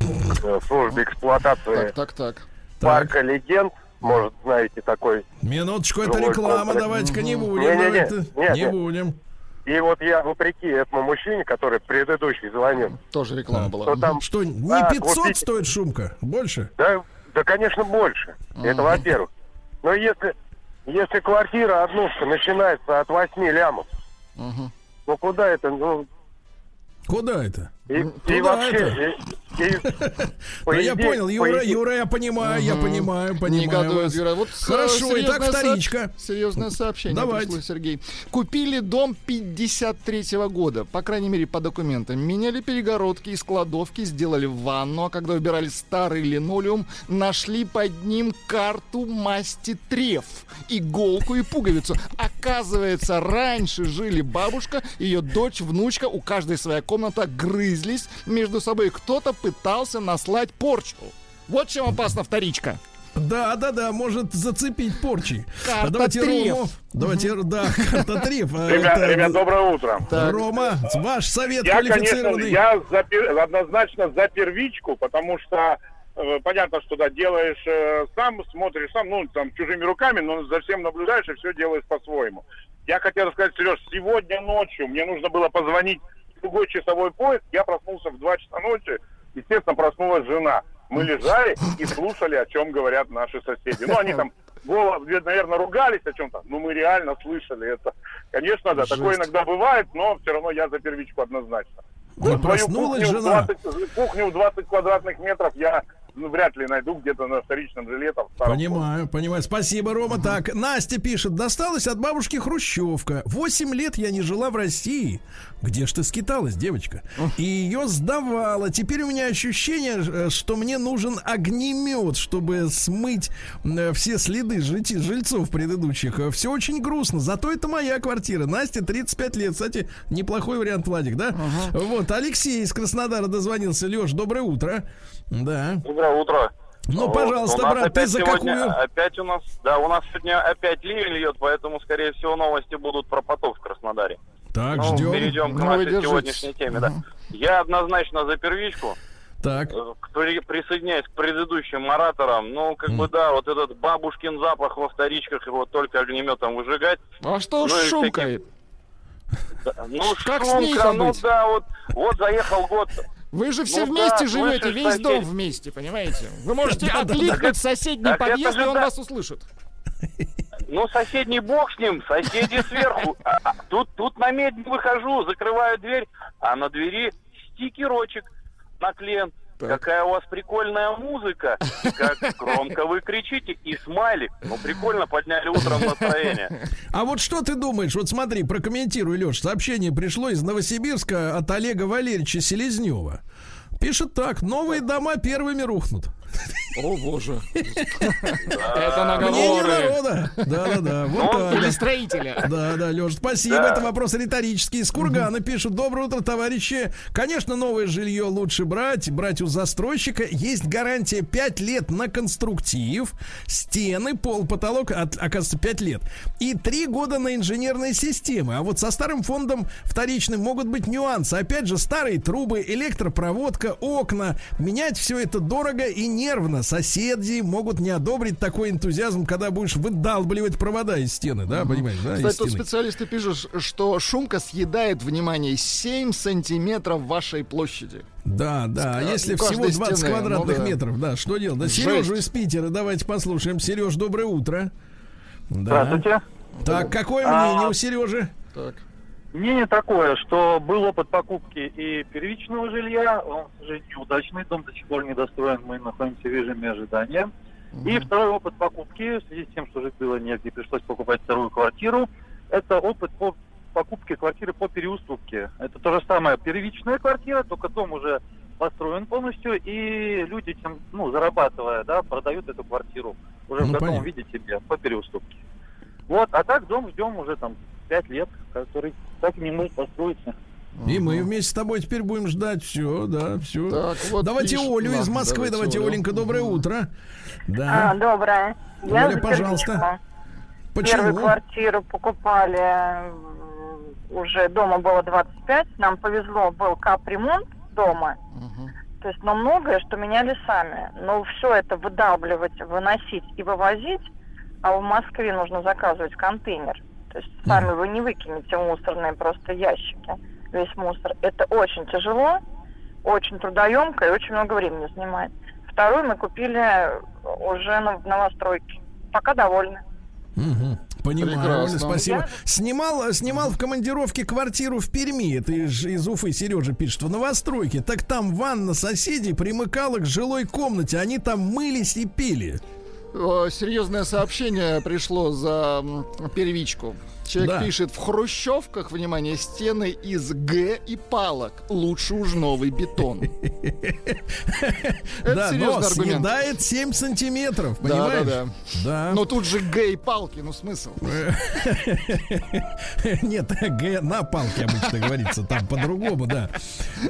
э, в службе эксплуатации Так, так, так. парка легенд может, знаете такой. Минуточку, это реклама, комплекс. давайте-ка не будем. Давайте. нет, Не нет. будем. И вот я, вопреки этому мужчине, который предыдущий звонил, Тоже реклама была. что там, Что, не А, 500 купить- стоит шумка? Больше? да, да, конечно, больше. Это во-первых. Но если, если квартира однушка начинается от 8 лямов, Мгм. ну куда это, ну, Куда это? и, Ну, Куда и вообще, это? Да я понял, по Юра, Юра, я понимаю, я понимаю, понимаю. Вот с- Хорошо, итак, вторичка. Серьезное сообщение Давайте. пришло, Сергей. Купили дом 53 года, по крайней мере, по документам. Меняли перегородки из кладовки, сделали ванну, а когда убирали старый линолеум, нашли под ним карту масти треф, иголку и пуговицу. Оказывается, раньше жили бабушка, ее дочь, внучка, у каждой своя комната, грызлись между собой. Кто-то пытался наслать порчу. Вот чем опасна вторичка. Да, да, да, может зацепить порчи. Карта Давайте треф. Рому. Давайте, да, карта треф. А Ребят, это- ребят, доброе утро. Так. Рома, ваш совет Я, конечно, квалифицированный. я за пер- однозначно за первичку, потому что э, понятно, что да, делаешь э, сам, смотришь сам, ну, там, чужими руками, но за всем наблюдаешь и все делаешь по-своему. Я хотел сказать, Сереж, сегодня ночью мне нужно было позвонить в другой часовой поезд, я проснулся в 2 часа ночи, естественно, проснулась жена. Мы лежали и слушали, о чем говорят наши соседи. Ну, они там, наверное, ругались о чем-то, но мы реально слышали это. Конечно, да, такое иногда бывает, но все равно я за первичку однозначно. Ну, проснулась кухню в жена. 20 кухню в 20 квадратных метров я ну, вряд ли найду где-то на вторичном жиле. Там, в старом Понимаю, понимаю. Спасибо, Рома. Так, Настя пишет, досталась от бабушки Хрущевка. Восемь лет я не жила в России. Где ж ты скиталась, девочка? И ее сдавала. Теперь у меня ощущение, э, что мне нужен огнемет, чтобы смыть э, все следы жити- жильцов предыдущих. Все очень грустно. Зато это моя квартира. Настя 35 лет. Кстати, неплохой вариант, Владик, да? Вот, Алексей из Краснодара дозвонился. Леш, доброе утро. Да. Доброе утро. Ну, Вот, пожалуйста, у брат, ты за сегодня- какую? Опять у нас, да, у нас сегодня опять ливень льет, поэтому, скорее всего, новости будут про потоп в Краснодаре. Так, Ну, ждем. перейдем к Ну, нашей сегодняшней теме, да. Я однозначно за первичку, Так. э, к- при- присоединяюсь к предыдущим ораторам. Ну, как бы, да, вот этот бабушкин запах во вторичках, его только огнеметом выжигать. А что Ну шумкой? Да, Ну, Как шумка, ну быть? да, вот, вот заехал год. Вы же все Ну вместе да, живете, слышишь, весь дом сосед. вместе, понимаете? Вы можете окликнуть соседний подъезд, и он вас услышит. Ну, соседний бог с ним, соседи сверху. А, а, Тут, тут на медь выхожу, закрываю дверь, а на двери стикерочек наклеен. Так. Какая у вас прикольная музыка, и как громко вы кричите, и смайлик. Ну, прикольно, подняли утром настроение. А вот что ты думаешь? Вот смотри, прокомментируй, Леш. Сообщение пришло из Новосибирска от Олега Валерьевича Селезнева. Пишет так, новые дома первыми рухнут. О, боже. Это Мнение наговоры. народа. Да-да-да. Вот. Или строителя. Да, да, Леш, спасибо. Это вопрос риторический. Из Кургана пишут. Доброе утро, товарищи. Конечно, новое жилье лучше брать, брать у застройщика. Есть гарантия 5 лет на конструктив, стены, пол, потолок, от- оказывается, 5 лет. И 3 года на инженерные системы. А вот со старым фондом вторичным могут быть нюансы. Опять же, старые трубы, электропроводка, окна. Менять все это дорого и нервно. Соседи могут не одобрить такой энтузиазм, когда будешь выдалбливать провода из стены, да, понимаешь, да, из Кстати, тут специалисты пишут, что шумка съедает, внимание, 7 сантиметров вашей площади. Да, да, С- если всего каждой 20 стены, квадратных ну да. метров, да, что делать? Да. Сережу из Питера, давайте послушаем. Сереж, доброе утро. Да. Здравствуйте. Так, какое А, мнение у Сережи? Так. Мнение такое, что был опыт покупки и первичного жилья, он, к сожалению, неудачный, дом до сих пор недостроен, мы находимся в режиме ожидания. И второй опыт покупки, в связи с тем, что жить было негде, пришлось покупать вторую квартиру, это опыт по покупке квартиры по переуступке. Это то же самое, первичная квартира, только дом уже построен полностью, и люди, тем, ну, зарабатывая, да, продают эту квартиру уже Ну, в готовом понятно. виде себе по переуступке. Вот, а так дом ждем уже там пять лет, который так и не может построиться. И мы вместе с тобой теперь будем ждать. Все, да, все. Так, вот давайте пишет Олю из Москвы. Давайте, Олю. Оленька, доброе утро. А, Да. доброе. Я Оля, пожалуйста. Почему? Первую квартиру покупали, уже дома было 25. Нам повезло, был капремонт дома. Мгм. То есть, но многое, что меняли сами. Но все это выдавливать, выносить и вывозить, а в Москве нужно заказывать контейнер. То есть сами вы не выкинете в мусорные просто ящики, весь мусор. Это очень тяжело, очень трудоемко и очень много времени занимает. Вторую мы купили уже на в новостройке. Пока довольны. Мгм. Понимаю, Прекрасно. Спасибо. Я- Снимал, снимал в командировке квартиру в Перми. Это из, из Уфы Сережа пишет. В новостройке. Так там ванна соседей примыкала к жилой комнате. Они там мылись и пили. Серьезное сообщение пришло за первичку. Человек Да. пишет, в хрущевках, внимание, стены из Г и палок. Лучше уж новый бетон. Это да, но съедает 7 сантиметров, Да, понимаешь? да, Да. Но тут же Г и палки, ну смысл? Нет, Г на палке обычно говорится, там по-другому, да.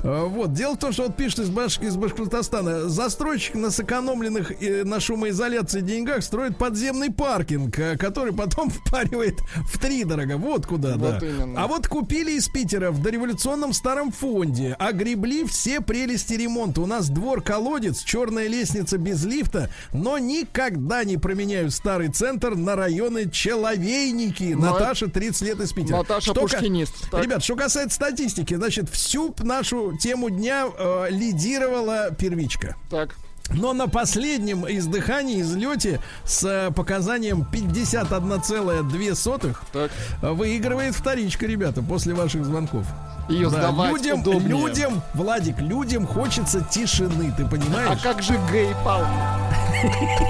А, Вот, дело в том, что вот пишет из, Баш... из Башкортостана, застройщик на сэкономленных э, на шумоизоляции деньгах строит подземный паркинг, э, который потом впаривает в три дорого. Вот куда, Вот да. именно. А вот купили из Питера в дореволюционном старом фонде, огребли все прелести ремонта. У нас двор-колодец, черная лестница без лифта, но никогда не променяю старый центр на районы Человейники. Но Наташа, 30 лет из Питера. Наташа Что пушкинист. Так. Ребят, что касается статистики, значит, всю нашу тему дня э, лидировала первичка. Так. Но на последнем издыхании, излете с э, показанием 51,2 Так. выигрывает вторичка, ребята, после ваших звонков. Ее Да, сдавать людям, удобнее. людям, Владик, людям хочется тишины, ты А понимаешь? как же Г и палки?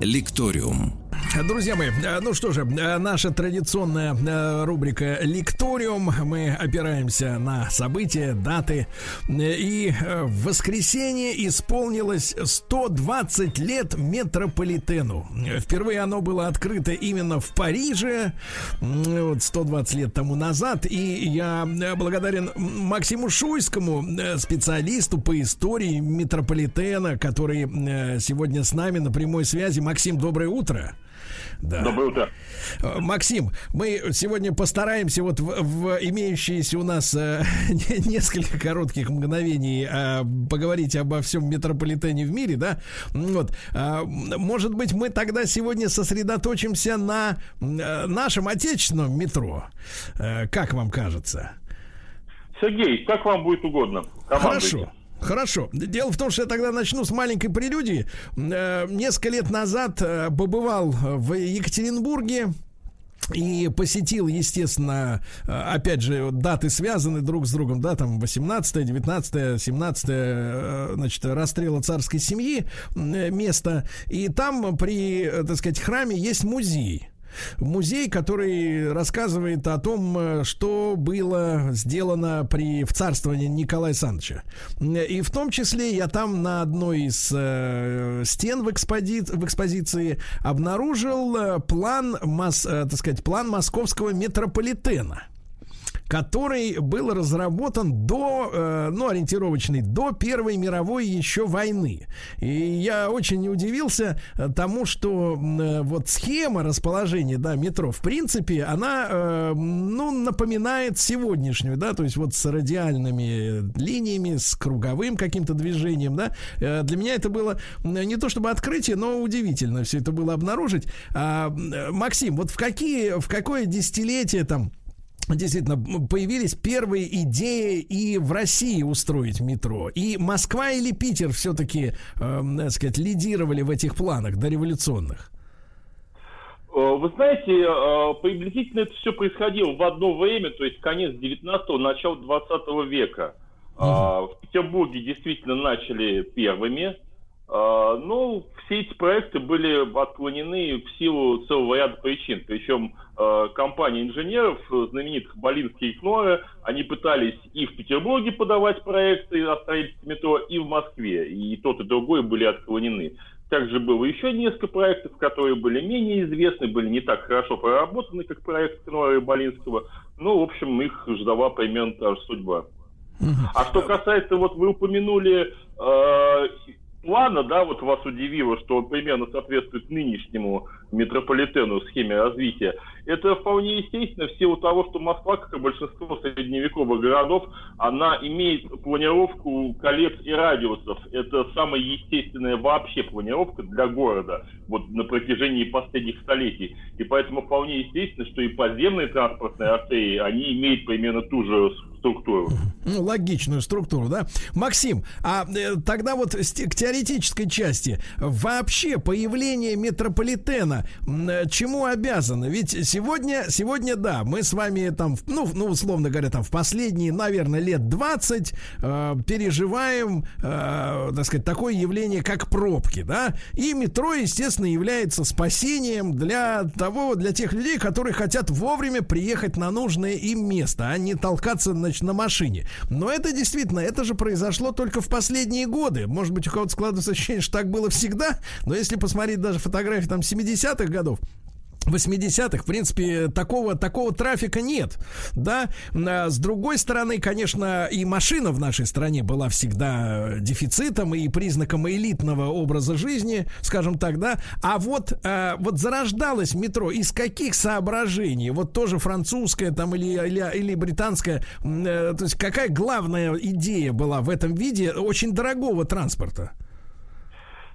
Лекториум. Друзья мои, э, ну что же, э, наша традиционная э, рубрика «Лекториум». Мы опираемся на события, даты. И в воскресенье исполнилось 120 лет метрополитену. Впервые оно было открыто именно в Париже, вот 120 лет тому назад. И я благодарен Максиму Шуйскому, специалисту по истории метрополитена, который сегодня с нами на прямой связи. Максим, доброе утро. Да. Доброе утро. Э, Максим, мы сегодня постараемся вот в, в имеющиеся у нас э, не- несколько коротких мгновений э, поговорить обо всем метрополитене в мире, да? Вот, м, может быть, мы тогда сегодня сосредоточимся на э, нашем отечественном метро. Э, Как вам кажется? Сергей, как вам будет угодно? Хорошо. Хорошо. Дело в том, что я тогда начну с маленькой прелюдии. Э, Несколько лет назад э, побывал в Екатеринбурге. И посетил, естественно, э, опять же, даты связаны друг с другом, да, там 18, 19, 17, э, значит, расстрела царской семьи место. И там при, так сказать, храме есть музей. Музей, который рассказывает о том, э, что было сделано при в царствовании Николая Александровича. И в том числе я там на одной из э, стен в, экспози- в экспозиции обнаружил э, план, мос- э, так сказать, план московского метрополитена который был разработан до, э, ну, ориентировочный, до Первой мировой еще войны. И я очень удивился э, тому, что э, вот схема расположения, да, метро, в принципе, она, ну, напоминает сегодняшнюю, да, то есть вот с радиальными линиями, с круговым каким-то движением, да. Для меня это было не то чтобы открытие, но удивительно все это было обнаружить. А, Максим, вот в какие, в какое десятилетие там Действительно, появились первые идеи и в России устроить метро. И Москва или Питер все-таки, так сказать, лидировали в этих планах дореволюционных. Э, Вы знаете, э, приблизительно это все происходило в одно время, то есть конец 19-го, начало 20 века. Э, В Петербурге действительно начали первыми, э, но все эти проекты были отклонены в силу целого ряда причин. Причем э, компания инженеров, знаменитых Болинский и Кнора, они пытались и в Петербурге подавать проекты о строительстве метро, и в Москве. И тот, и другой были отклонены. Также было еще несколько проектов, которые были менее известны, были не так хорошо проработаны, как проект Кнора и Болинского. Ну, в общем, их ждала примерно та же судьба. А что касается, вот вы упомянули э, плана, да, вот вас удивило, что он примерно соответствует нынешнему метрополитену схеме развития, это вполне естественно в силу того, что Москва, как и большинство средневековых городов, она имеет планировку колец и радиусов. Это самая естественная вообще планировка для города вот на протяжении последних столетий. И поэтому вполне естественно, что и подземные транспортные артерии, они имеют примерно ту же структуру. Ну, логичную структуру, да? Максим, а э, тогда вот к теоретической части. Вообще появление метрополитена э, чему обязано? Ведь сегодня, сегодня, да, мы с вами там, ну, ну условно говоря, там в последние, наверное, лет 20 э, переживаем, э, так сказать, такое явление, как пробки, да? И метро, естественно, является спасением для того, для тех людей, которые хотят вовремя приехать на нужное им место, а не толкаться на значит, на машине. Но это действительно, это же произошло только в последние годы. Может быть, у кого-то складывается ощущение, что так было всегда, но если посмотреть даже фотографии там 70-х годов, 80-х, в принципе, такого, такого трафика нет, да. А с другой стороны, конечно, и машина в нашей стране была всегда дефицитом и признаком элитного образа жизни, скажем так, да. А вот, а, вот зарождалось метро из каких соображений? Вот тоже французское там или, или, или британское, э, то есть какая главная идея была в этом виде очень дорогого транспорта?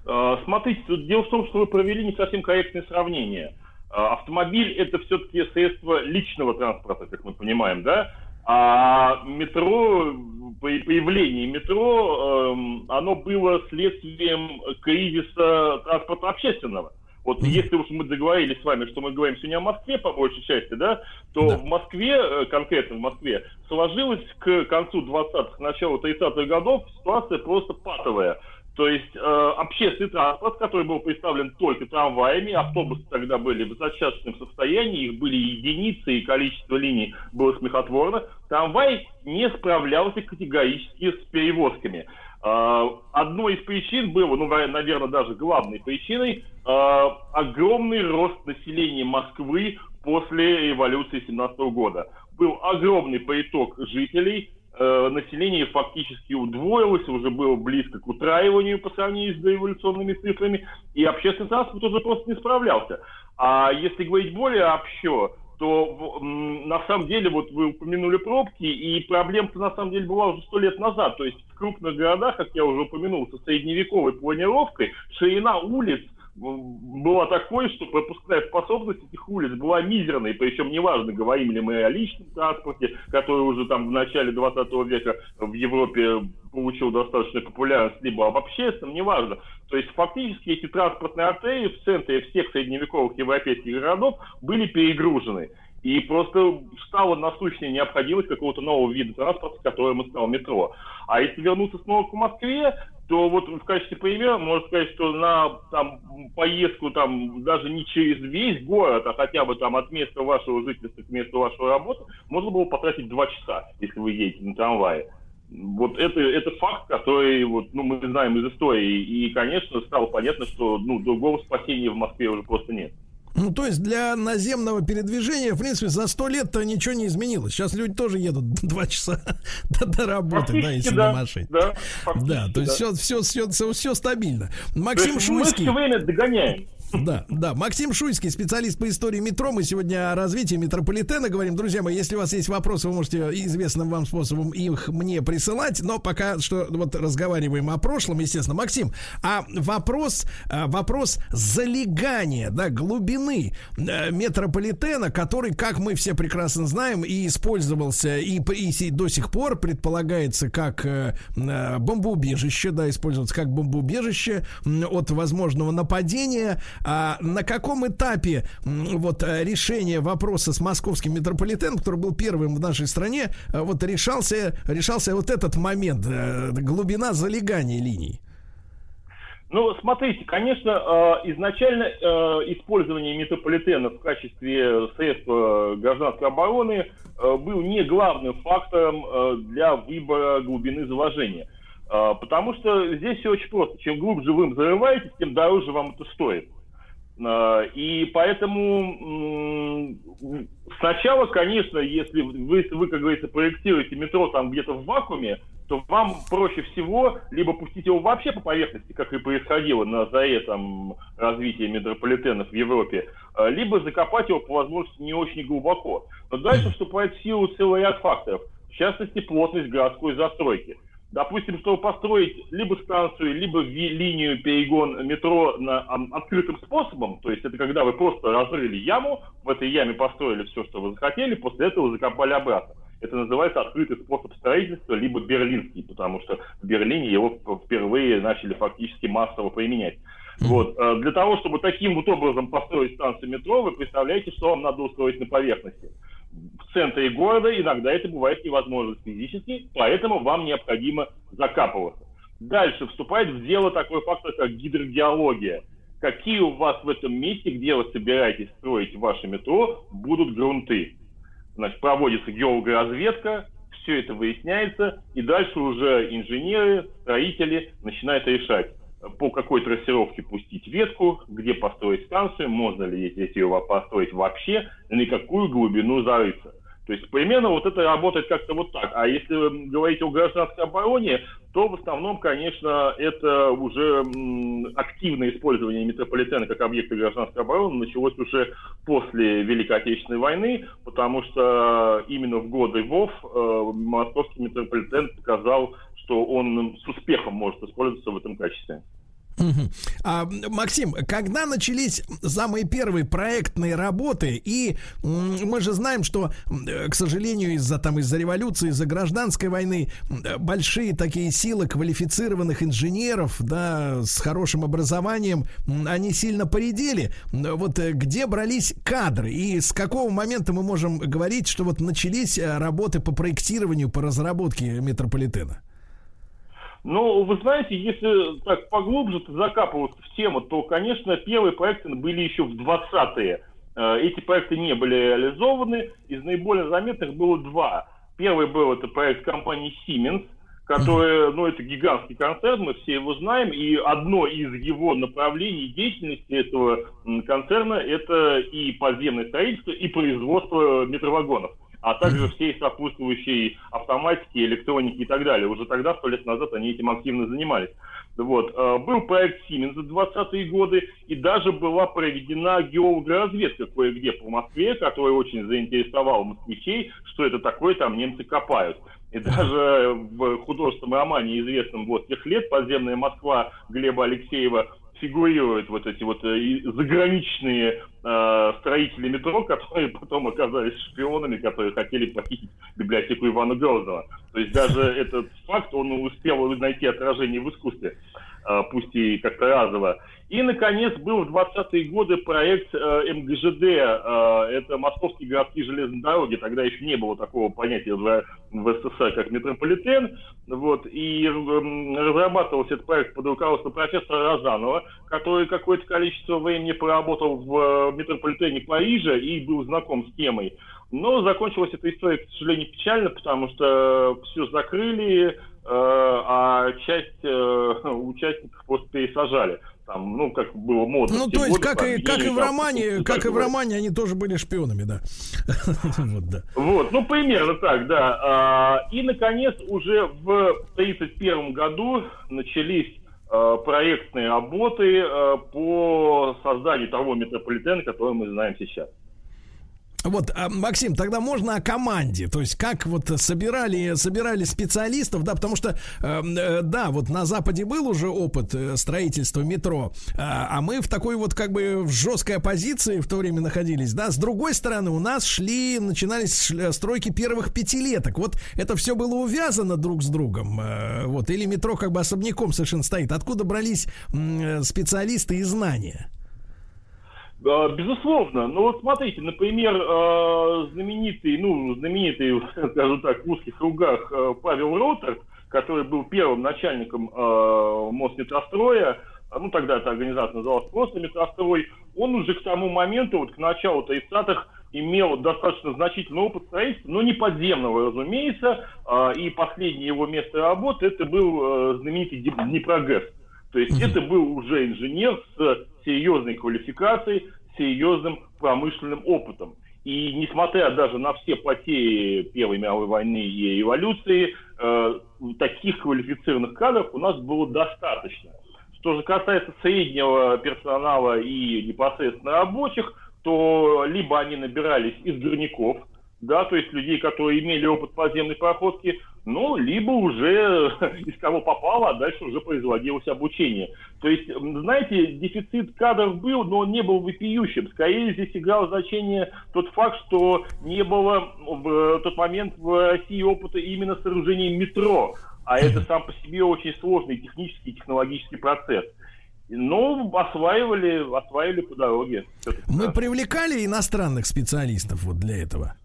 А, смотрите, тут дело в том, что вы провели не совсем корректное сравнение. А, автомобиль это все-таки средство личного транспорта, как мы понимаем, да? А метро, появление метро, эм, оно было следствием кризиса транспорта общественного. Вот если уж мы договорились с вами, что мы говорим сегодня о Москве по большей части, да, то да. в Москве, э, конкретно в Москве, сложилась к концу 20-х, началу 30-х годов ситуация просто патовая. То есть э, общественный транспорт, который был представлен только трамваями, автобусы тогда были в зачаточном состоянии, их были единицы, и количество линий было смехотворно. Трамвай не справлялся категорически с перевозками. Э, одной из причин было, ну, наверное, даже главной причиной, э, огромный рост населения Москвы после революции 17 года. Был огромный приток жителей, э, население фактически удвоилось, уже было близко к утраиванию по сравнению с дореволюционными цифрами, и общественный транспорт уже просто не справлялся. А если говорить более общо, то на самом деле, вот вы упомянули пробки, и проблема-то на самом деле была уже сто лет назад. То есть в крупных городах, как я уже упомянул, со средневековой планировкой, ширина улиц была такой, что пропускная способность этих улиц была мизерной, причем неважно, говорим ли мы о личном транспорте, который уже там в начале 20 века в Европе получил достаточно популярность, либо об общественном, неважно. То есть фактически эти транспортные артерии в центре всех средневековых европейских городов были перегружены. И просто стала насущная необходимость какого-то нового вида транспорта, которым стал метро. А если вернуться снова к Москве, то вот в качестве примера можно сказать, что на там, поездку там даже не через весь город, а хотя бы там от места вашего жительства к месту вашей работы, можно было потратить два часа, если вы едете на трамвае. Вот это, это факт, который вот, ну, мы знаем из истории. И, конечно, стало понятно, что ну, другого спасения в Москве уже просто нет. Ну, то есть для наземного передвижения, в принципе, за сто лет-то ничего не изменилось. Сейчас люди тоже едут два часа до, до работы, да, если да, на машине. Да, да, то есть да. Все, все, все, все стабильно. Максим Шуйский. Мы все время догоняем. Да, да. Максим Шуйский, специалист по истории метро. Мы сегодня о развитии метрополитена говорим. Друзья мои, если у вас есть вопросы, вы можете известным вам способом их мне присылать. Но пока что вот разговариваем о прошлом, естественно. Максим, а вопрос, а, вопрос залегания, да, глубины э, метрополитена, который, как мы все прекрасно знаем, и использовался, и, и до сих пор предполагается как э, э, бомбоубежище, да, используется как бомбоубежище от возможного нападения. А на каком этапе вот э, решения вопроса с московским метрополитеном, который был первым в нашей стране, э, вот решался, решался вот этот момент, э, глубина залегания линий? Ну, смотрите, конечно, изначально использование метрополитена в качестве средства гражданской обороны был не главным фактором для выбора глубины заложения. Потому что здесь все очень просто. Чем глубже вы зарываетесь, тем дороже вам это стоит. Э, и поэтому сначала, конечно, если вы, вы, как говорится, проектируете метро там где-то в вакууме, то вам проще всего либо пустить его вообще по поверхности, как и происходило на заре там, развития метрополитенов в Европе, э, либо закопать его по возможности не очень глубоко. Но дальше вступает в силу целый ряд факторов, в частности, плотность городской застройки. Допустим, чтобы построить либо станцию, либо линию перегон метро на открытым способом, то есть это когда вы просто разрыли яму, в этой яме построили все, что вы захотели, после этого закопали обратно. Это называется открытый способ строительства, либо берлинский, потому что в Берлине его впервые начали фактически массово применять. Вот. Э, для того, чтобы таким вот образом построить станцию метро, вы представляете, что вам надо устроить на поверхности в центре города иногда это бывает невозможно физически, поэтому вам необходимо закапываться. Дальше вступает в дело такой фактор, как гидрогеология. Какие у вас в этом месте, где вы собираетесь строить ваше метро, будут грунты. Значит, проводится геологоразведка, все это выясняется, и дальше уже инженеры, строители начинают решать, по какой трассировке пустить ветку, где построить станцию, можно ли здесь ее построить вообще, на какую глубину зарыться. То есть примерно вот это работает как-то вот так. А если говорить о гражданской обороне, то в основном, конечно, это уже активное использование метрополитена как объекта гражданской обороны началось уже после Великой Отечественной войны, потому что именно в годы ВОВ э, московский метрополитен показал, что он с успехом может использоваться в этом качестве. А, Максим, когда начались самые первые проектные работы, и мы же знаем, что, к сожалению, из-за там из-за революции, из-за гражданской войны большие такие силы квалифицированных инженеров, да, с хорошим образованием, они сильно поредели. Вот э, где брались кадры и с какого момента мы можем говорить, что вот начались э, работы по проектированию, по разработке метрополитена? Ну, вы знаете, если так поглубже закапываться в тему, то, конечно, первые проекты были еще в 20-е. Э, эти проекты не были реализованы. Из наиболее заметных было два. Первый был это проект компании Siemens, который, ну, это гигантский концерн, мы все его знаем, и одно из его направлений деятельности этого концерна это и подземное строительство, и производство метровагонов а также всей сопутствующей автоматики, электроники и так далее. Уже тогда, сто лет назад, они этим активно занимались. Вот. Э, был проект Siemens за 20-е годы, и даже была проведена геологоразведка кое-где по Москве, которая очень заинтересовала москвичей, что это такое, там немцы копают. И даже в художественном романе, известном вот тех лет, «Подземная Москва» Глеба Алексеева, фигурируют вот эти вот э, заграничные э, строители метро, которые потом оказались шпионами, которые хотели похитить библиотеку Ивана Грозного. То есть даже этот факт, он успел найти отражение в искусстве, пусть и как-то разово. И, наконец, был в 20-е годы проект э, МГЖД, э, это Московские городские железные дороги, тогда еще не было такого понятия в, СССР, как метрополитен, вот, и э, разрабатывался этот проект под руководством профессора Розанова, который какое-то количество времени поработал в э, метрополитене Парижа и был знаком с темой. Но закончилась эта история, к сожалению, печально, потому что все закрыли, э, а часть э, участников просто пересажали там, ну, как было модно. Ну, то есть, как, и, как и в романе, как и в романе, они тоже были шпионами, да. вот, да. Вот, ну, примерно так, да. А, и, наконец, уже в 1931 году начались а, проектные работы по созданию того метрополитена, который мы знаем сейчас. Вот, а, Максим, тогда можно о команде, то есть как вот собирали, собирали специалистов, да, потому что, эм, э, да, вот на Западе был уже опыт э, строительства метро, э, а мы в такой вот как бы в жесткой оппозиции в то время находились, да, с другой стороны у нас шли, начинались стройки первых пятилеток, вот это все было увязано друг с другом, э, вот, или метро как бы особняком совершенно стоит, откуда брались э, специалисты и знания? А, безусловно. Ну вот смотрите, например, а, знаменитый, ну, знаменитый, скажем так, в узких кругах а, Павел Ротерт, который был первым начальником Мосметростроя, ну тогда эта организация называлась просто Метрострой, он уже к тому моменту, вот к началу 30-х, имел достаточно значительный опыт строительства, но не подземного, разумеется, и последнее его место работы это был знаменитый Днепрогэс. То есть это был уже инженер с серьезной квалификацией, серьезным промышленным опытом. И несмотря даже на все потери Первой мировой войны и революции, э, таких квалифицированных кадров у нас было достаточно. Что же касается среднего персонала и непосредственно рабочих, то либо они набирались из горняков, да, то есть людей, которые имели опыт подземной проходки, ну, либо уже из кого попало, а дальше уже производилось обучение. То есть, знаете, дефицит кадров был, но он не был вопиющим. Скорее здесь играл значение тот факт, что не было в тот момент в России опыта именно сооружения метро, а это сам по себе очень сложный технический и технологический процесс. Ну, осваивали, осваивали по дороге. Мы привлекали иностранных специалистов вот для этого?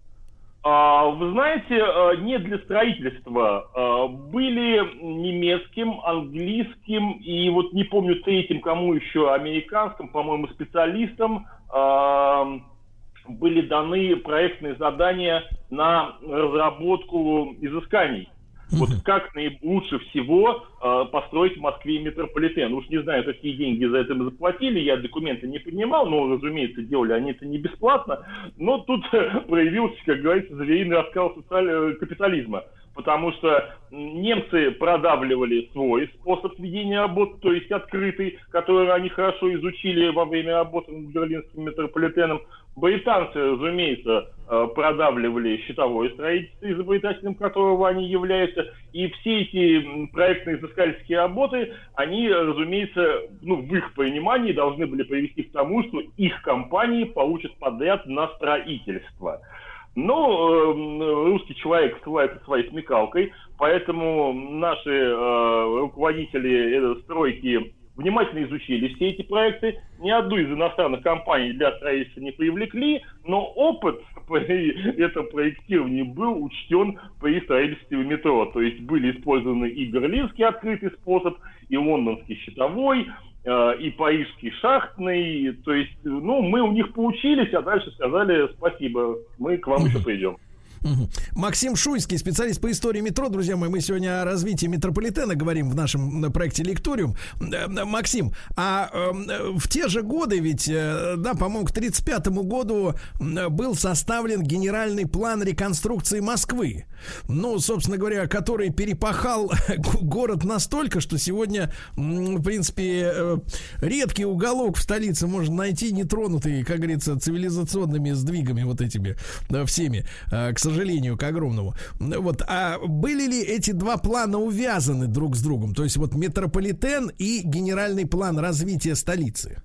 А, вы знаете, э, не для строительства. А, были немецким, английским и вот не помню третьим, кому еще, американским, по-моему, специалистам а, были даны проектные задания на разработку изысканий вот как лучше всего э, построить в Москве метрополитен. Уж не знаю, какие деньги за это мы заплатили, я документы не поднимал, но, разумеется, делали они это не бесплатно. Но тут проявился, как говорится, звериный раскал социального капитализма потому что немцы продавливали свой способ ведения работы, то есть открытый, который они хорошо изучили во время работы над Берлинским метрополитеном. Британцы, разумеется, э, продавливали щитовое строительство, изобретателем которого они являются. И все эти проектные изыскательские работы, они, разумеется, ну, в их понимании должны были привести к тому, что их компании получат подряд на строительство. Но э, русский человек славится своей смекалкой, поэтому наши э, руководители э, стройки внимательно изучили все эти проекты, ни одну из иностранных компаний для строительства не привлекли, но опыт при этом проектировании был учтен при строительстве метро. То есть были использованы и берлинский открытый способ, и лондонский щитовой, э, и парижский шахтный. То есть, ну, мы у них поучились, а дальше сказали спасибо, мы к вам еще придем. Максим Шуйский, специалист по истории метро. Друзья мои, мы сегодня о развитии метрополитена говорим в нашем проекте Лекториум. Максим, а э, в те же годы ведь, э, да, по-моему, к 1935 году был составлен генеральный план реконструкции Москвы. Ну, собственно говоря, который перепахал город настолько, что сегодня, в принципе, э, редкий уголок в столице можно найти нетронутый, как говорится, цивилизационными сдвигами вот этими всеми, к сожалению к огромному. Вот, а были ли эти два плана увязаны друг с другом? То есть вот метрополитен и генеральный план развития столицы?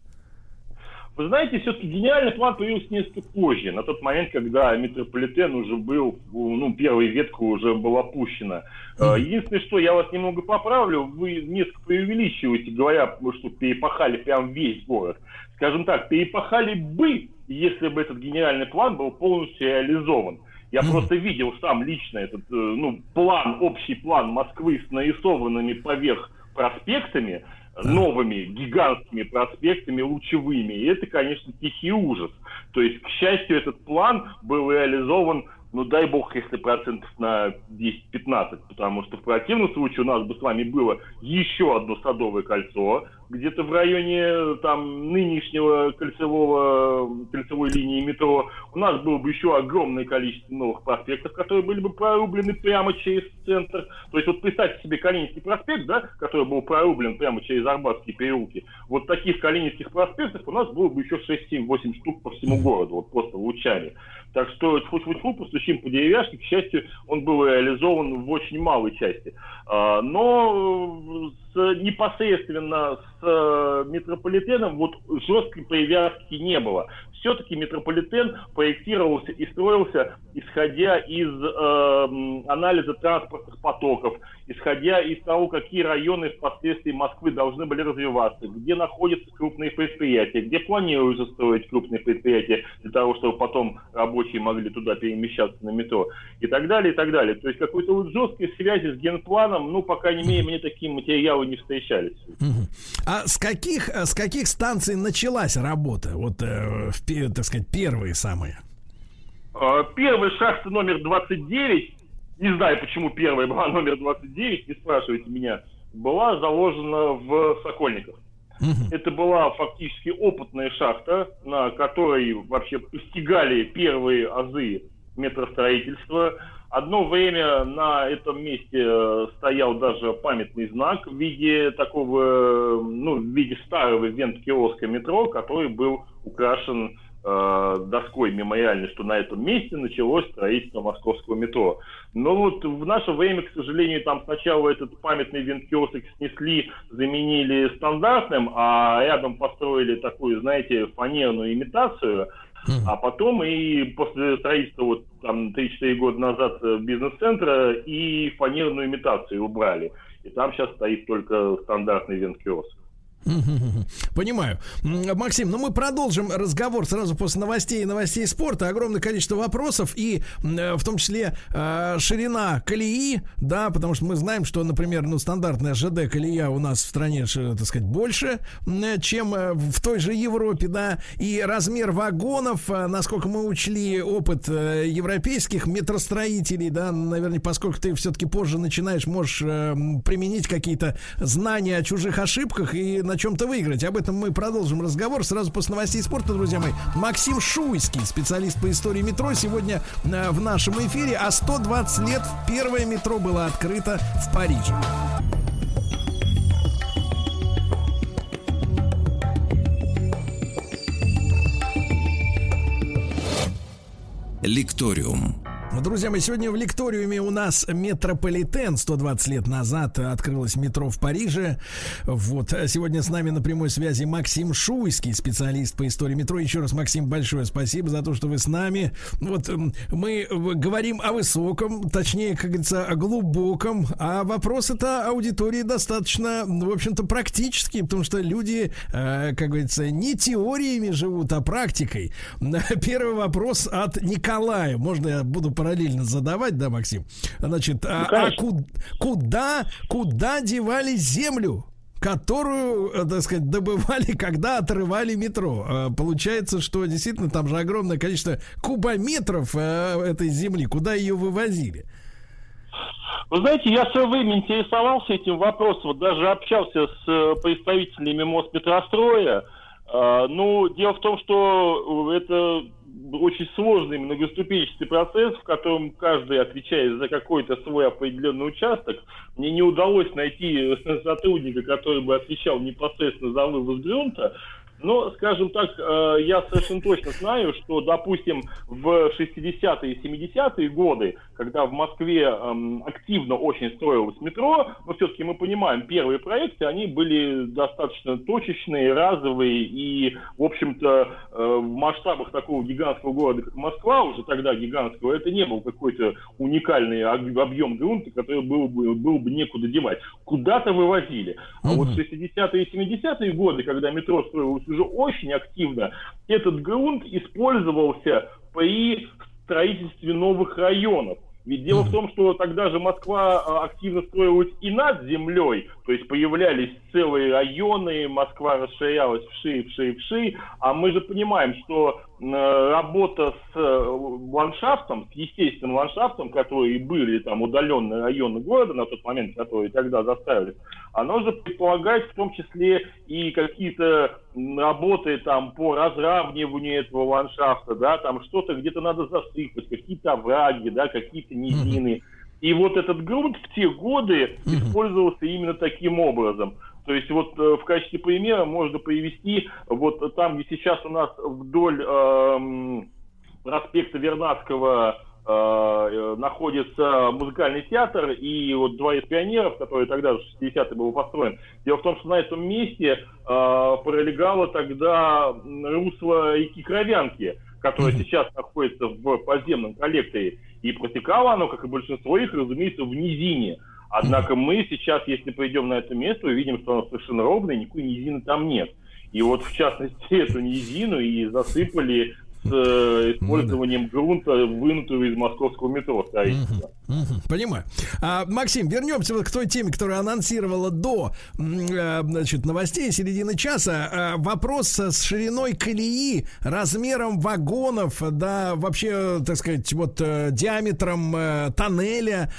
Вы знаете, все-таки генеральный план появился несколько позже, на тот момент, когда метрополитен уже был, ну, первая ветка уже была пущена. Mm-hmm. Единственное, что я вас немного поправлю, вы несколько преувеличиваете, говоря, что перепахали прям весь город. Скажем так, перепахали бы, если бы этот генеральный план был полностью реализован. Я просто видел сам лично этот э, ну, план, общий план Москвы с нарисованными поверх проспектами, новыми гигантскими проспектами лучевыми. И это, конечно, тихий ужас. То есть, к счастью, этот план был реализован ну дай бог, если процентов на 10-15, потому что в противном случае у нас бы с вами было еще одно садовое кольцо, где-то в районе там нынешнего кольцевого, кольцевой линии метро. У нас было бы еще огромное количество новых проспектов, которые были бы прорублены прямо через центр. То есть вот представьте себе Калининский проспект, да, который был прорублен прямо через Арбатские переулки. Вот таких Калининских проспектов у нас было бы еще 6-7-8 штук по всему городу, вот просто лучами. Так что тьфу-тьфу-тьфу, постучим по деревяшке, к счастью, он был реализован в очень малой части. А, но с, непосредственно с э, метрополитеном вот жесткой привязки не было все-таки метрополитен проектировался и строился, исходя из э, анализа транспортных потоков, исходя из того, какие районы впоследствии Москвы должны были развиваться, где находятся крупные предприятия, где планируется строить крупные предприятия для того, чтобы потом рабочие могли туда перемещаться на метро и так далее, и так далее. То есть какой-то вот жесткой связи с генпланом, ну, пока не мере, мне такие материалы не встречались. А с каких, с каких станций началась работа? Вот э, в так сказать, первые самые? А, первая шахта номер 29. Не знаю, почему первая была номер 29, не спрашивайте меня. была заложена в Сокольниках. Это была фактически опытная шахта, на которой вообще постигали первые азы метростроительства. Одно время на этом месте э, стоял даже памятный знак в виде такого, ну, в виде старого вент-киоска метро, который был украшен э, доской мемориальной, что на этом месте началось строительство московского метро. Но вот в наше время, к сожалению, там сначала этот памятный винт-киоск снесли, заменили стандартным, а рядом построили такую, знаете, фанерную имитацию – а потом и после строительства вот там 3-4 года назад э, бизнес-центра и фанерную имитацию убрали. И там сейчас стоит только стандартный вент-киоск. Понимаю. Максим, ну мы продолжим разговор сразу после новостей и новостей спорта. Огромное количество вопросов и э, в том числе э, ширина колеи, да, потому что мы знаем, что, например, ну стандартная ЖД колея у нас в стране, так сказать, больше, чем э, в той же Европе, да, и размер вагонов, насколько мы учли опыт европейских метростроителей, да, наверное, поскольку ты все-таки позже начинаешь, можешь применить какие-то знания о чужих ошибках и на на чем-то выиграть. Об этом мы продолжим разговор сразу после новостей спорта, друзья мои. Максим Шуйский, специалист по истории метро, сегодня э, в нашем эфире. А 120 лет первое метро было открыто в Париже. Лекториум. Друзья мои, сегодня в лекториуме у нас метрополитен. 120 лет назад открылось метро в Париже. Вот. Сегодня с нами на прямой связи Максим Шуйский, специалист по истории метро. Еще раз, Максим, большое спасибо за то, что вы с нами. Вот мы говорим о высоком, точнее, как говорится, о глубоком, а вопросы-то аудитории достаточно, в общем-то, практические, потому что люди, э, как говорится, не теориями живут, а практикой. Первый вопрос от Николая. Можно я буду параллельно задавать, да, Максим? Значит, ну, а, а куда, куда девали землю? которую, э, так сказать, добывали, когда отрывали метро. А, получается, что действительно там же огромное количество кубометров э, этой земли. Куда ее вывозили? Вы знаете, я в свое время интересовался этим вопросом, вот даже общался с э, представителями Мосметростроя. А, ну, дело в том, что это очень сложный многоступенчатый процесс, в котором каждый отвечает за какой-то свой определенный участок. Мне не удалось найти сотрудника, который бы отвечал непосредственно за вывоз грунта, но, скажем так, э, я совершенно точно знаю, что, допустим, в 60-е и 70-е годы, когда в Москве эм, активно очень строилось метро, но все-таки мы понимаем, первые проекты, они были достаточно точечные, разовые, и, в общем-то, э, в масштабах такого гигантского города, как Москва, уже тогда гигантского, это не был какой-то уникальный объем грунта, который был бы, был бы некуда девать. Куда-то вывозили. А вот 60-е и 70-е годы, когда метро строилось уже очень активно, этот грунт использовался при строительстве новых районов. Ведь дело в том, что тогда же Москва а, активно строилась и над землей, то есть появлялись целые районы, Москва расширялась вши, вши, вши, а мы же понимаем, что работа с э, ландшафтом, с естественным ландшафтом, которые были там удаленные районы города на тот момент, которые тогда заставили, оно же предполагает в том числе и какие-то работы там по разравниванию этого ландшафта, да, там что-то где-то надо засыпать, какие-то овраги, да, какие-то низины. И вот этот грунт в те годы использовался именно таким образом. То есть вот э, в качестве примера можно привести вот там, где сейчас у нас вдоль э, проспекта Вернадского э, э, находится музыкальный театр и вот дворец пионеров, который тогда в 60-е был построен. Дело в том, что на этом месте э, пролегало тогда русло реки Кровянки, которая сейчас находится в подземном коллекторе. И протекало оно, как и большинство их, разумеется, в низине. Однако мы сейчас, если пойдем на это место, увидим, что оно совершенно ровное, никакой низины там нет. И вот, в частности, эту низину и засыпали э, использованием грунта, вынутого из московского метро строительства. Понимаю. А, Максим, вернемся вот к той теме, которая анонсировала до э, значит, новостей середины часа. А, вопрос с шириной колеи, размером вагонов, да, вообще, так сказать, вот э, диаметром тоннеля.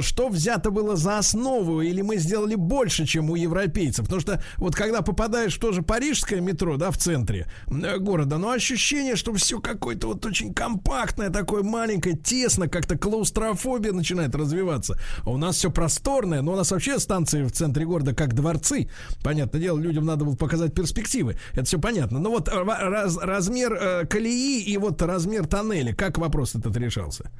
Что взято было за основу? Или мы сделали больше, чем у европейцев? Потому что вот когда попадаешь в тоже парижское метро, да, в центре города, но ощущение, что все какое-то вот очень компактное, такое маленькое, тесно, как-то клаустрофобия начинает развиваться. А у нас все просторное, но у нас вообще станции в центре города как дворцы. Понятное дело, людям надо было показать перспективы. Это все понятно. Но вот раз, размер э, колеи и вот размер тоннеля, как вопрос этот решался?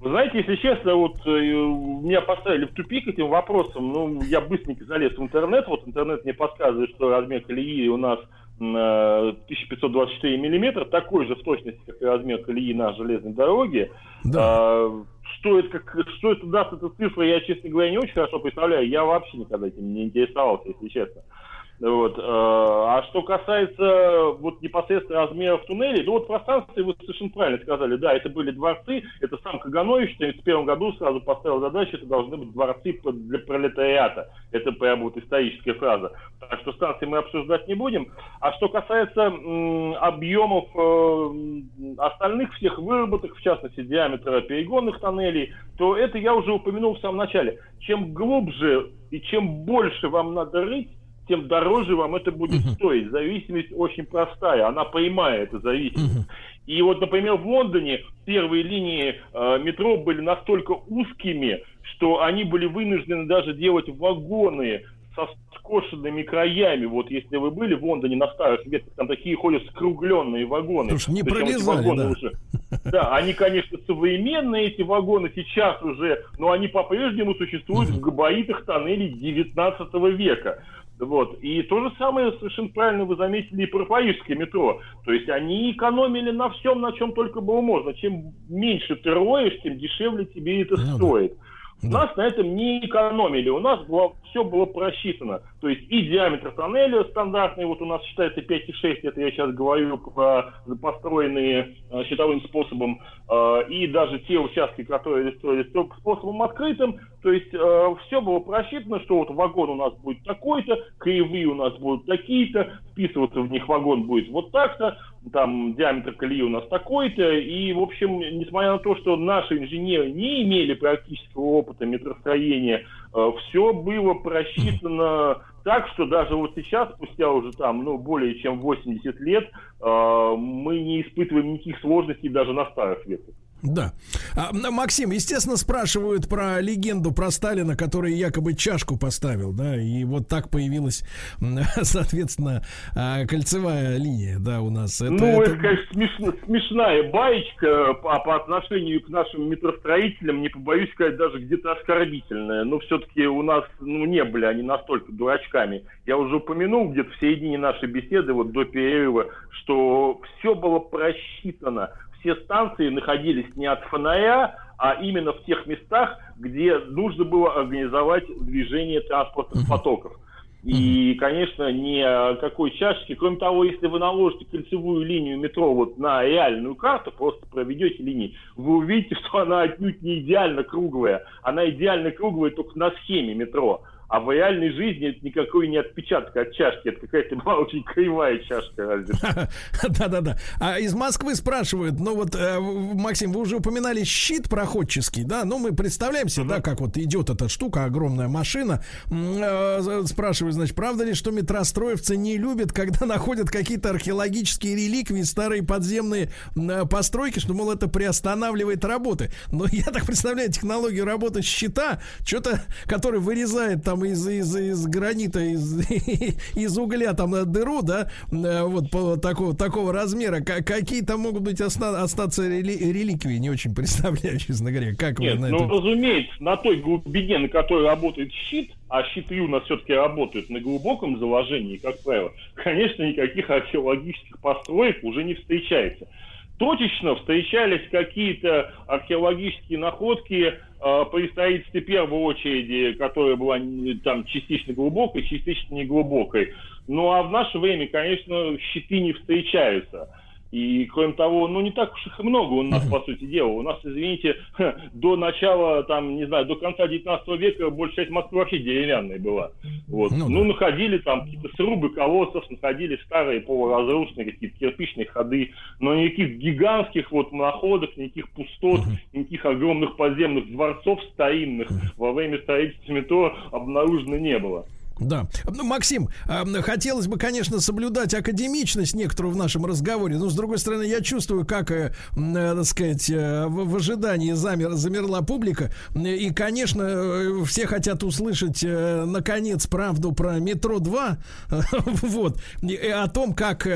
Вы знаете, если честно, вот э, меня поставили в тупик этим вопросом. Ну, я быстренько залез в интернет. Вот интернет мне подсказывает, что размер колеи у нас 1524 миллиметра, такой же в точности, как и размер колеи на железной дороге. Да. А, что это, как, что это даст эта цифра, я, честно говоря, не очень хорошо представляю. Я вообще никогда этим не интересовался, если честно. Вот. Э, а что касается вот непосредственно размеров туннелей, ну вот пространстве вы совершенно правильно сказали, да, это были дворцы, это сам Каганович в 1931 году сразу поставил задачу, это должны быть дворцы для пролетариата. Это прямо вот историческая фраза. Так что станции мы обсуждать не будем. А что касается объемов э, остальных всех выработок, в частности диаметра перегонных тоннелей, то это я уже упомянул в самом начале. Чем глубже и чем больше вам надо рыть, тем дороже вам это будет uh-huh. стоить. Зависимость очень простая, она прямая, эта зависимость. Uh-huh. И вот, например, в Лондоне первые линии э, метро были настолько узкими, что они были вынуждены даже делать вагоны со скошенными краями. Вот если вы были в Лондоне на старых ветках, там такие ходят скругленные вагоны. Уж не пролезали, да. Уже, да, они, конечно, современные, эти вагоны сейчас уже, но они по-прежнему существуют в габаритах тоннелей 19 века. Вот. И то же самое совершенно правильно вы заметили и про парижское метро. То есть они экономили на всем, на чем только было можно. Чем меньше ты роешь, тем дешевле тебе это ну, стоит. Да. У нас на этом не экономили, у нас было, все было просчитано. То есть и диаметр тоннеля стандартный, вот у нас считается 5,6, это я сейчас говорю про построенные э, щитовым способом, э, и даже те участки, которые строились способом открытым, то есть э, все было просчитано, что вот вагон у нас будет такой-то, кривые у нас будут такие-то, вписываться в них вагон будет вот так-то, там диаметр колеи у нас такой-то, и, в общем, несмотря на то, что наши инженеры не имели практического опыта метростроения, э, все было просчитано так, что даже вот сейчас, спустя уже там, ну, более чем 80 лет, э, мы не испытываем никаких сложностей даже на старых ветках. Да. А, Максим, естественно, спрашивают про легенду про Сталина, который якобы чашку поставил, да, и вот так появилась, соответственно, а, кольцевая линия, да, у нас. Это, ну, это, это конечно, смешно, смешная баечка по, по отношению к нашим метростроителям, не побоюсь сказать, даже где-то оскорбительная. Но все-таки у нас, ну, не были они настолько дурачками. Я уже упомянул где-то в середине нашей беседы, вот до перерыва, что все было просчитано все станции находились не от фонаря, а именно в тех местах, где нужно было организовать движение транспортных потоков. И, конечно, ни о какой чашечке. Кроме того, если вы наложите кольцевую линию метро вот на реальную карту, просто проведете линии, вы увидите, что она отнюдь не идеально круглая. Она идеально круглая только на схеме метро. А в реальной жизни это никакой не отпечаток от чашки, это какая-то была очень кривая чашка Да-да-да. А из Москвы спрашивают, ну вот, э, Максим, вы уже упоминали щит проходческий, да? Ну, мы представляем себе, да, как вот идет эта штука, огромная машина. Э, спрашивают, значит, правда ли, что метростроевцы не любят, когда находят какие-то археологические реликвии, старые подземные э, постройки, что, мол, это приостанавливает работы. Но я так представляю технологию работы щита, что-то, который вырезает там там из, из, из гранита, из, из угля там на дыру, да, э, вот по, такого, такого размера, какие там могут быть оста, остаться рели, реликвии, не очень представляю, честно говоря, как Нет, вы на ну, это... разумеется, на той глубине, на которой работает щит, а щиты у нас все-таки работают на глубоком заложении, как правило, конечно, никаких археологических построек уже не встречается точечно встречались какие-то археологические находки э, при строительстве первой очереди, которая была там частично глубокой, частично неглубокой. Ну а в наше время, конечно, щиты не встречаются. И, кроме того, ну, не так уж их и много у нас, по сути дела. У нас, извините, до начала, там, не знаю, до конца 19 века большая часть Москвы вообще деревянная была. Вот. Ну Ну, да. находили там какие-то срубы колоссов, находили старые полуразрушенные какие-то кирпичные ходы, но никаких гигантских вот находок, никаких пустот, никаких огромных подземных дворцов старинных во время строительства метро обнаружено не было. Да. Ну, Максим, э, хотелось бы, конечно, соблюдать академичность некоторую в нашем разговоре, но, с другой стороны, я чувствую, как, э, э, так сказать, э, в, ожидании замер, замерла публика. И, конечно, все хотят услышать, наконец, правду про метро 2. Вот. И о том, как,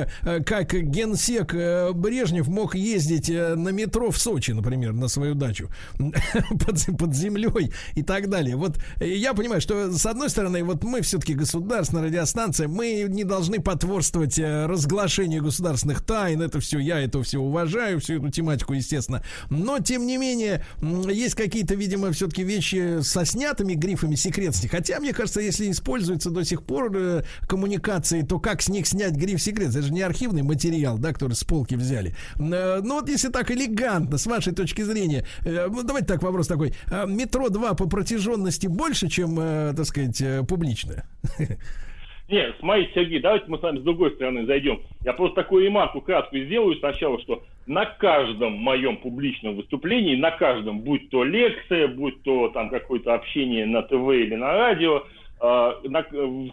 как генсек Брежнев мог ездить на метро в Сочи, например, на свою дачу под, под землей и так далее. Вот я понимаю, что с одной стороны, вот мы все-таки государственная радиостанция, мы не должны потворствовать э, разглашению государственных тайн. Это все, я это все уважаю, всю эту тематику, естественно. Но, тем не менее, есть какие-то, видимо, все-таки вещи со снятыми грифами секретности. Хотя, мне кажется, если используется до сих пор э, коммуникации, то как с них снять гриф секретности? Это же не архивный материал, да, который с полки взяли. Э, Ну, вот если так элегантно, с вашей точки зрения, ну, давайте так, вопрос такой. А Метро 2 по протяженности больше, чем, так сказать, э, публичное? Нет, смотрите, Сергей, давайте мы с вами с другой стороны зайдем. Я просто такую ремарку краткую сделаю сначала, что на каждом моем публичном выступлении, на каждом, будь то лекция, будь то там какое-то общение на ТВ или на радио, э, на-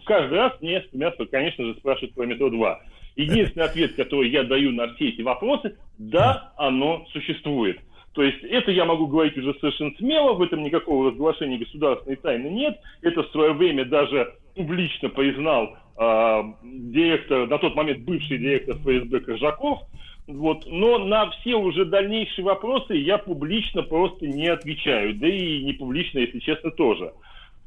каждый раз мне, меня, конечно же, спрашивают про метро 2. Единственный ответ, который я даю на все эти вопросы, да, оно существует. То есть это я могу говорить уже совершенно смело, в этом никакого разглашения государственной тайны нет. Это в свое время даже публично признал э, директор, на тот момент бывший директор ФСБ Коржаков. Вот. Но на все уже дальнейшие вопросы я публично просто не отвечаю. Да и не публично, если честно, тоже.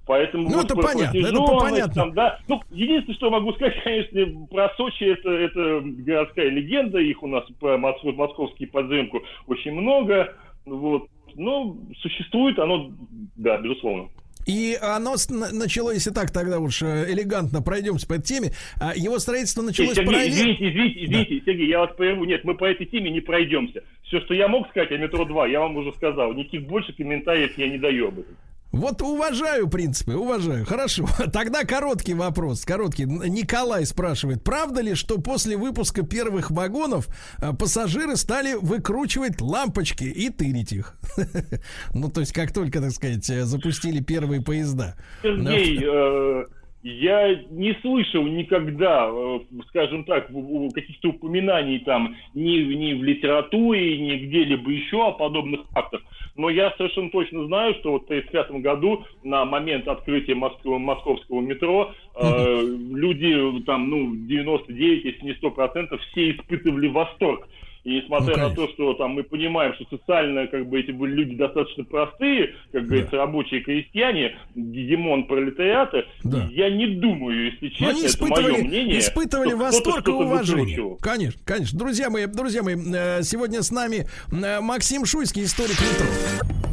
Поэтому Ну, вот это понятно, это понятно. там, да. Ну, единственное, что могу сказать, конечно, про Сочи, это, это городская легенда, их у нас по Моск- московский подземку очень много, вот. Но существует оно, да, безусловно. И оно с- на- начало, если так, тогда уж э, элегантно пройдемся по этой теме. А Его строительство началось Сергей, параллельно. извините, извините, извините, Сергей, я вас прерву. Нет, мы по этой теме не пройдемся. Все, что я мог сказать о метро 2, я вам уже сказал. Никаких больше комментариев я не даю об этом. Вот уважаю принципы, уважаю. Хорошо. Тогда короткий вопрос. Короткий. Николай спрашивает, правда ли, что после выпуска первых вагонов а, пассажиры стали выкручивать лампочки и тырить их? Ну, то есть, как только, так сказать, э, запустили первые поезда. Сергей, э, я не слышал никогда, э, скажем так, каких-то упоминаний там ни, в- ни в литературе, ни где-либо еще о подобных фактах. Но я совершенно точно знаю, что вот в 1935 году на момент открытия Москвы- московского метро э, люди там, ну, 99, если не 100%, все испытывали восторг. И несмотря Ну, на то, что там мы понимаем, что социально как бы эти были люди достаточно простые, как говорится, рабочие крестьяне, гегемон пролетариата, Да. я не думаю, если Но честно, они это мое испытывали, мнение, испытывали восторг и уважение. выкручивал. Конечно, конечно. Друзья мои, друзья мои, э, сегодня с нами э, Максим Шуйский, историк метро.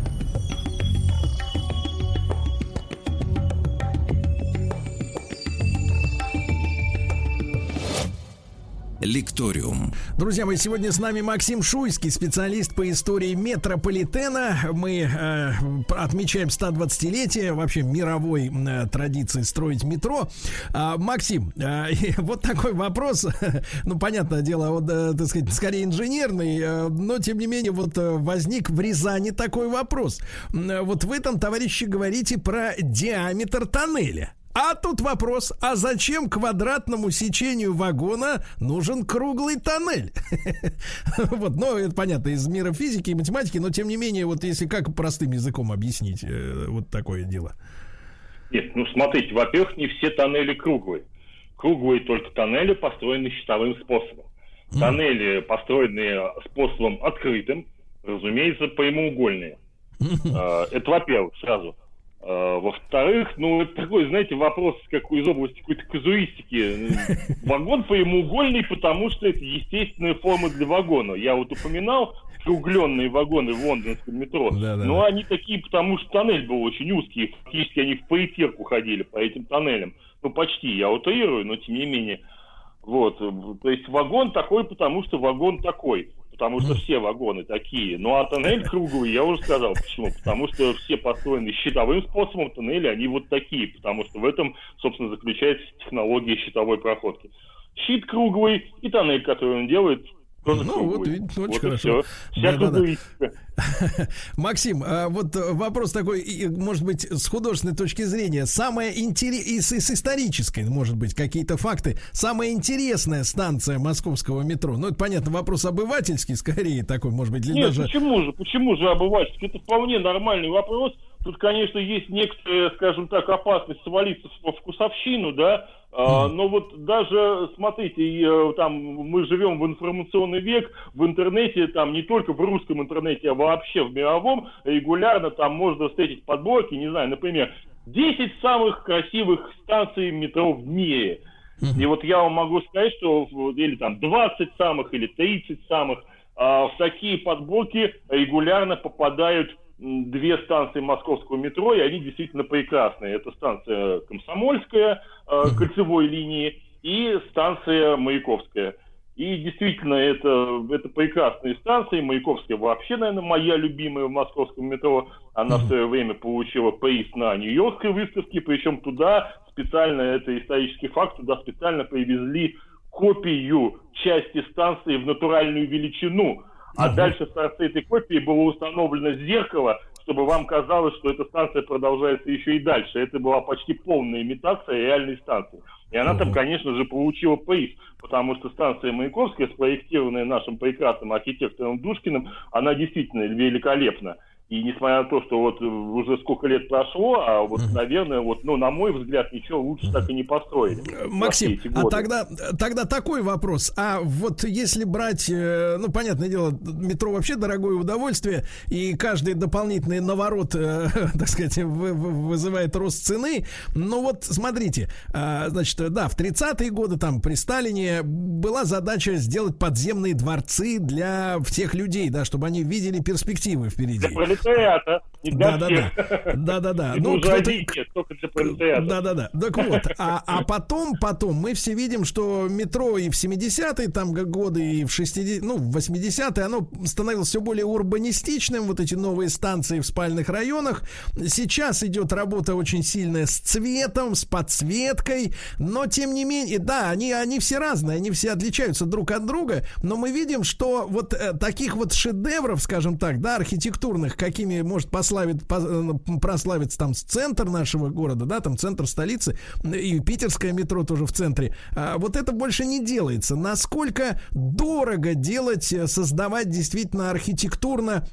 Лекториум. Друзья мои, сегодня с нами Максим Шуйский, специалист по истории метрополитена. Мы э, отмечаем 120-летие вообще мировой э, традиции строить метро. А, Максим, э, вот такой вопрос. Ну, понятное дело, вот, э, так сказать, скорее инженерный, э, но тем не менее вот э, возник в Рязани такой вопрос. Э, Вот вы там, товарищи, говорите про диаметр тоннеля. А тут вопрос, а зачем квадратному сечению вагона нужен круглый тоннель? Вот, ну, это понятно, из мира физики и математики, но тем не менее, вот если как простым языком объяснить э, вот такое дело. Нет, ну смотрите, во-первых, не все тоннели круглые. Круглые только тоннели, построенные щитовым способом. Тоннели, построенные способом открытым, разумеется, прямоугольные. А, Это во-первых, сразу. А, Во-вторых, ну, это такой, знаете, вопрос как из области какой-то казуистики. Вагон прямоугольный, потому что это естественная форма для вагона. Я вот упоминал кругленные вагоны в лондонском метро. Да-да-да. Но они такие, потому что тоннель был очень узкий. Фактически они в поэтирку ходили по этим тоннелям. Ну, почти, я утрирую, но тем не менее. Вот, то есть вагон такой, потому что вагон такой потому что все вагоны такие. Ну а тоннель круглый, я уже сказал, почему. Потому что все построены щитовым способом, тоннели, они вот такие, потому что в этом, собственно, заключается технология щитовой проходки. Щит круглый и тоннель, который он делает, ну, круглый. вот, видите, очень вот хорошо. Вся Да-да-да. круговистика. Максим, а вот э, вопрос такой, может быть, с художественной точки зрения, самая интересная, и с, исторической, может быть, какие-то факты, самая интересная станция московского метро, ну, это, понятно, вопрос обывательский, скорее, такой, может быть, или Нет, даже... почему же, почему же обывательский? Это вполне нормальный вопрос. Тут, конечно, есть некоторая, скажем так, опасность свалиться в вкусовщину, да, но вот даже, смотрите, э, там мы живем в информационный век, в интернете, там не только в русском интернете, а вообще в мировом, регулярно там можно встретить подборки, не знаю, например, 10 самых красивых станций метро в мире. И вот я вам могу сказать, что или там 20 самых, или 30 самых, а, в такие подборки регулярно попадают две станции московского метро, и они действительно прекрасные. Это станция Комсомольская, э, кольцевой линии, и станция Маяковская. И действительно, это, это прекрасные станции. Маяковская вообще, наверное, моя любимая в московском метро. Она в свое время получила приз на Нью-Йоркской выставке, причем туда специально, это исторический факт, туда специально привезли копию части станции в натуральную величину. А дальше в торце этой копии было установлено зеркало, чтобы вам казалось, что эта станция продолжается еще и дальше. Это была почти полная имитация реальной станции. И она там, конечно же, получила приз, потому что станция Маяковская, спроектированная нашим прекрасным архитектором Душкиным, она действительно великолепна. И несмотря на то, что вот уже сколько лет прошло, а вот, наверное, вот, ну, на мой взгляд, ничего лучше так и не построили. все Максим, а тогда, тогда такой вопрос. А вот если брать, э, ну, понятное дело, метро вообще дорогое удовольствие, и каждый дополнительный наворот, э, так сказать, вы- вы- вызывает рост цены. Но вот смотрите, а, значит, да, в 30-е годы, там, при Сталине была задача сделать подземные дворцы для всех людей, да, чтобы они видели перспективы впереди. Пролетариата, не для Да, всех. да. Да, да, да. Ну, нет, только для пролетариата. да, да, да. Так вот, а, а потом, потом мы все видим, что метро и в 70-е там годы, и в 60 ну, в 80-е, оно становилось все более урбанистичным, вот эти новые станции в спальных районах. Сейчас идет работа очень сильная с цветом, с подсветкой, но тем не менее, да, они, они все разные, они все отличаются друг от друга, но мы видим, что вот э, таких вот шедевров, скажем так, да, архитектурных, какими может пославить, по- э, прославиться там центр нашего города, да, там центр столицы, и питерское метро тоже в центре, а вот это больше не делается. Насколько дорого делать, э, создавать действительно архитектурно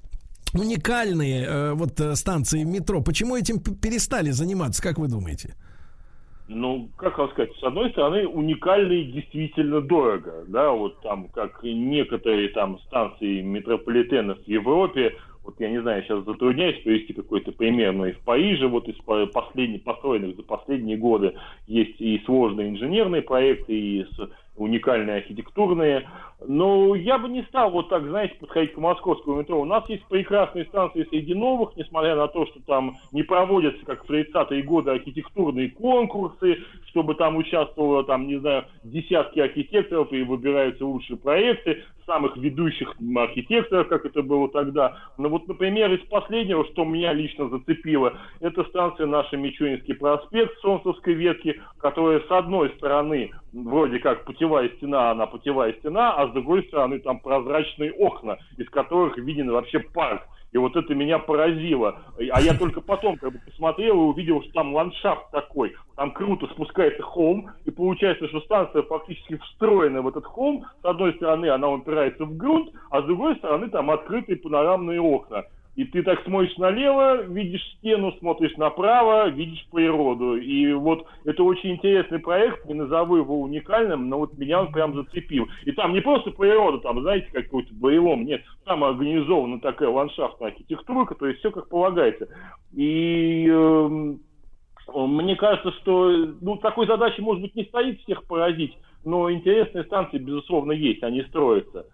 уникальные э, вот э, станции метро? Почему этим перестали заниматься, как вы думаете? Ну, как вам сказать, с одной стороны, уникальный действительно дорого, да, вот там, как некоторые там станции метрополитенов в Европе, вот я не знаю, сейчас затрудняюсь привести какой-то пример, но и в Париже вот из по- последних, построенных за последние годы есть и сложные инженерные проекты, и уникальные архитектурные, но я бы не стал вот так, знаете, подходить к московскому метро. У нас есть прекрасные станции среди новых, несмотря на то, что там не проводятся, как в 30-е годы, архитектурные конкурсы, чтобы там участвовало, там, не знаю, десятки архитекторов и выбираются лучшие проекты самых ведущих архитекторов, как это было тогда. Но вот, например, из последнего, что меня лично зацепило, это станция наша Мичуринский проспект Солнцевской ветки, которая с одной стороны вроде как путевая стена, она путевая стена, а с другой стороны там прозрачные окна, из которых виден вообще парк. И вот это меня поразило. А я только потом как бы посмотрел и увидел, что там ландшафт такой. Там круто спускается холм, и получается, что станция фактически встроена в этот холм. С одной стороны она упирается в грунт, а с другой стороны там открытые панорамные окна. И ты так смотришь налево, видишь стену, смотришь направо, видишь природу. И вот это очень интересный проект, не назову его уникальным, но вот меня он прям зацепил. И там не просто природа, там, знаете, как какой-то боевом, нет, там организована такая ландшафтная архитектура, то есть все как полагается. И эм, мне кажется, что ну, такой задачи, может быть, не стоит всех поразить, но интересные станции, безусловно, есть, они строятся.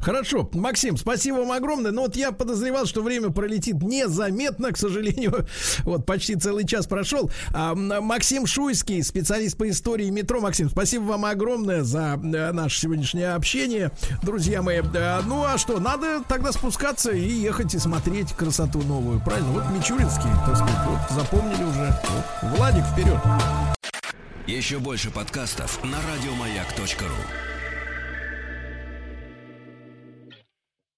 Хорошо, Максим, спасибо вам огромное. Но вот я подозревал, что время пролетит незаметно, к сожалению. Вот почти целый час прошел. А, Максим Шуйский, специалист по истории метро. Максим, спасибо вам огромное за э, наше сегодняшнее общение, друзья мои. Э, Ну а что, надо тогда спускаться и ехать и смотреть красоту новую, правильно? Вот Мичуринский, так сказать, вот запомнили уже. Вот. Владик, вперед. Еще больше подкастов на радиомаяк.ру.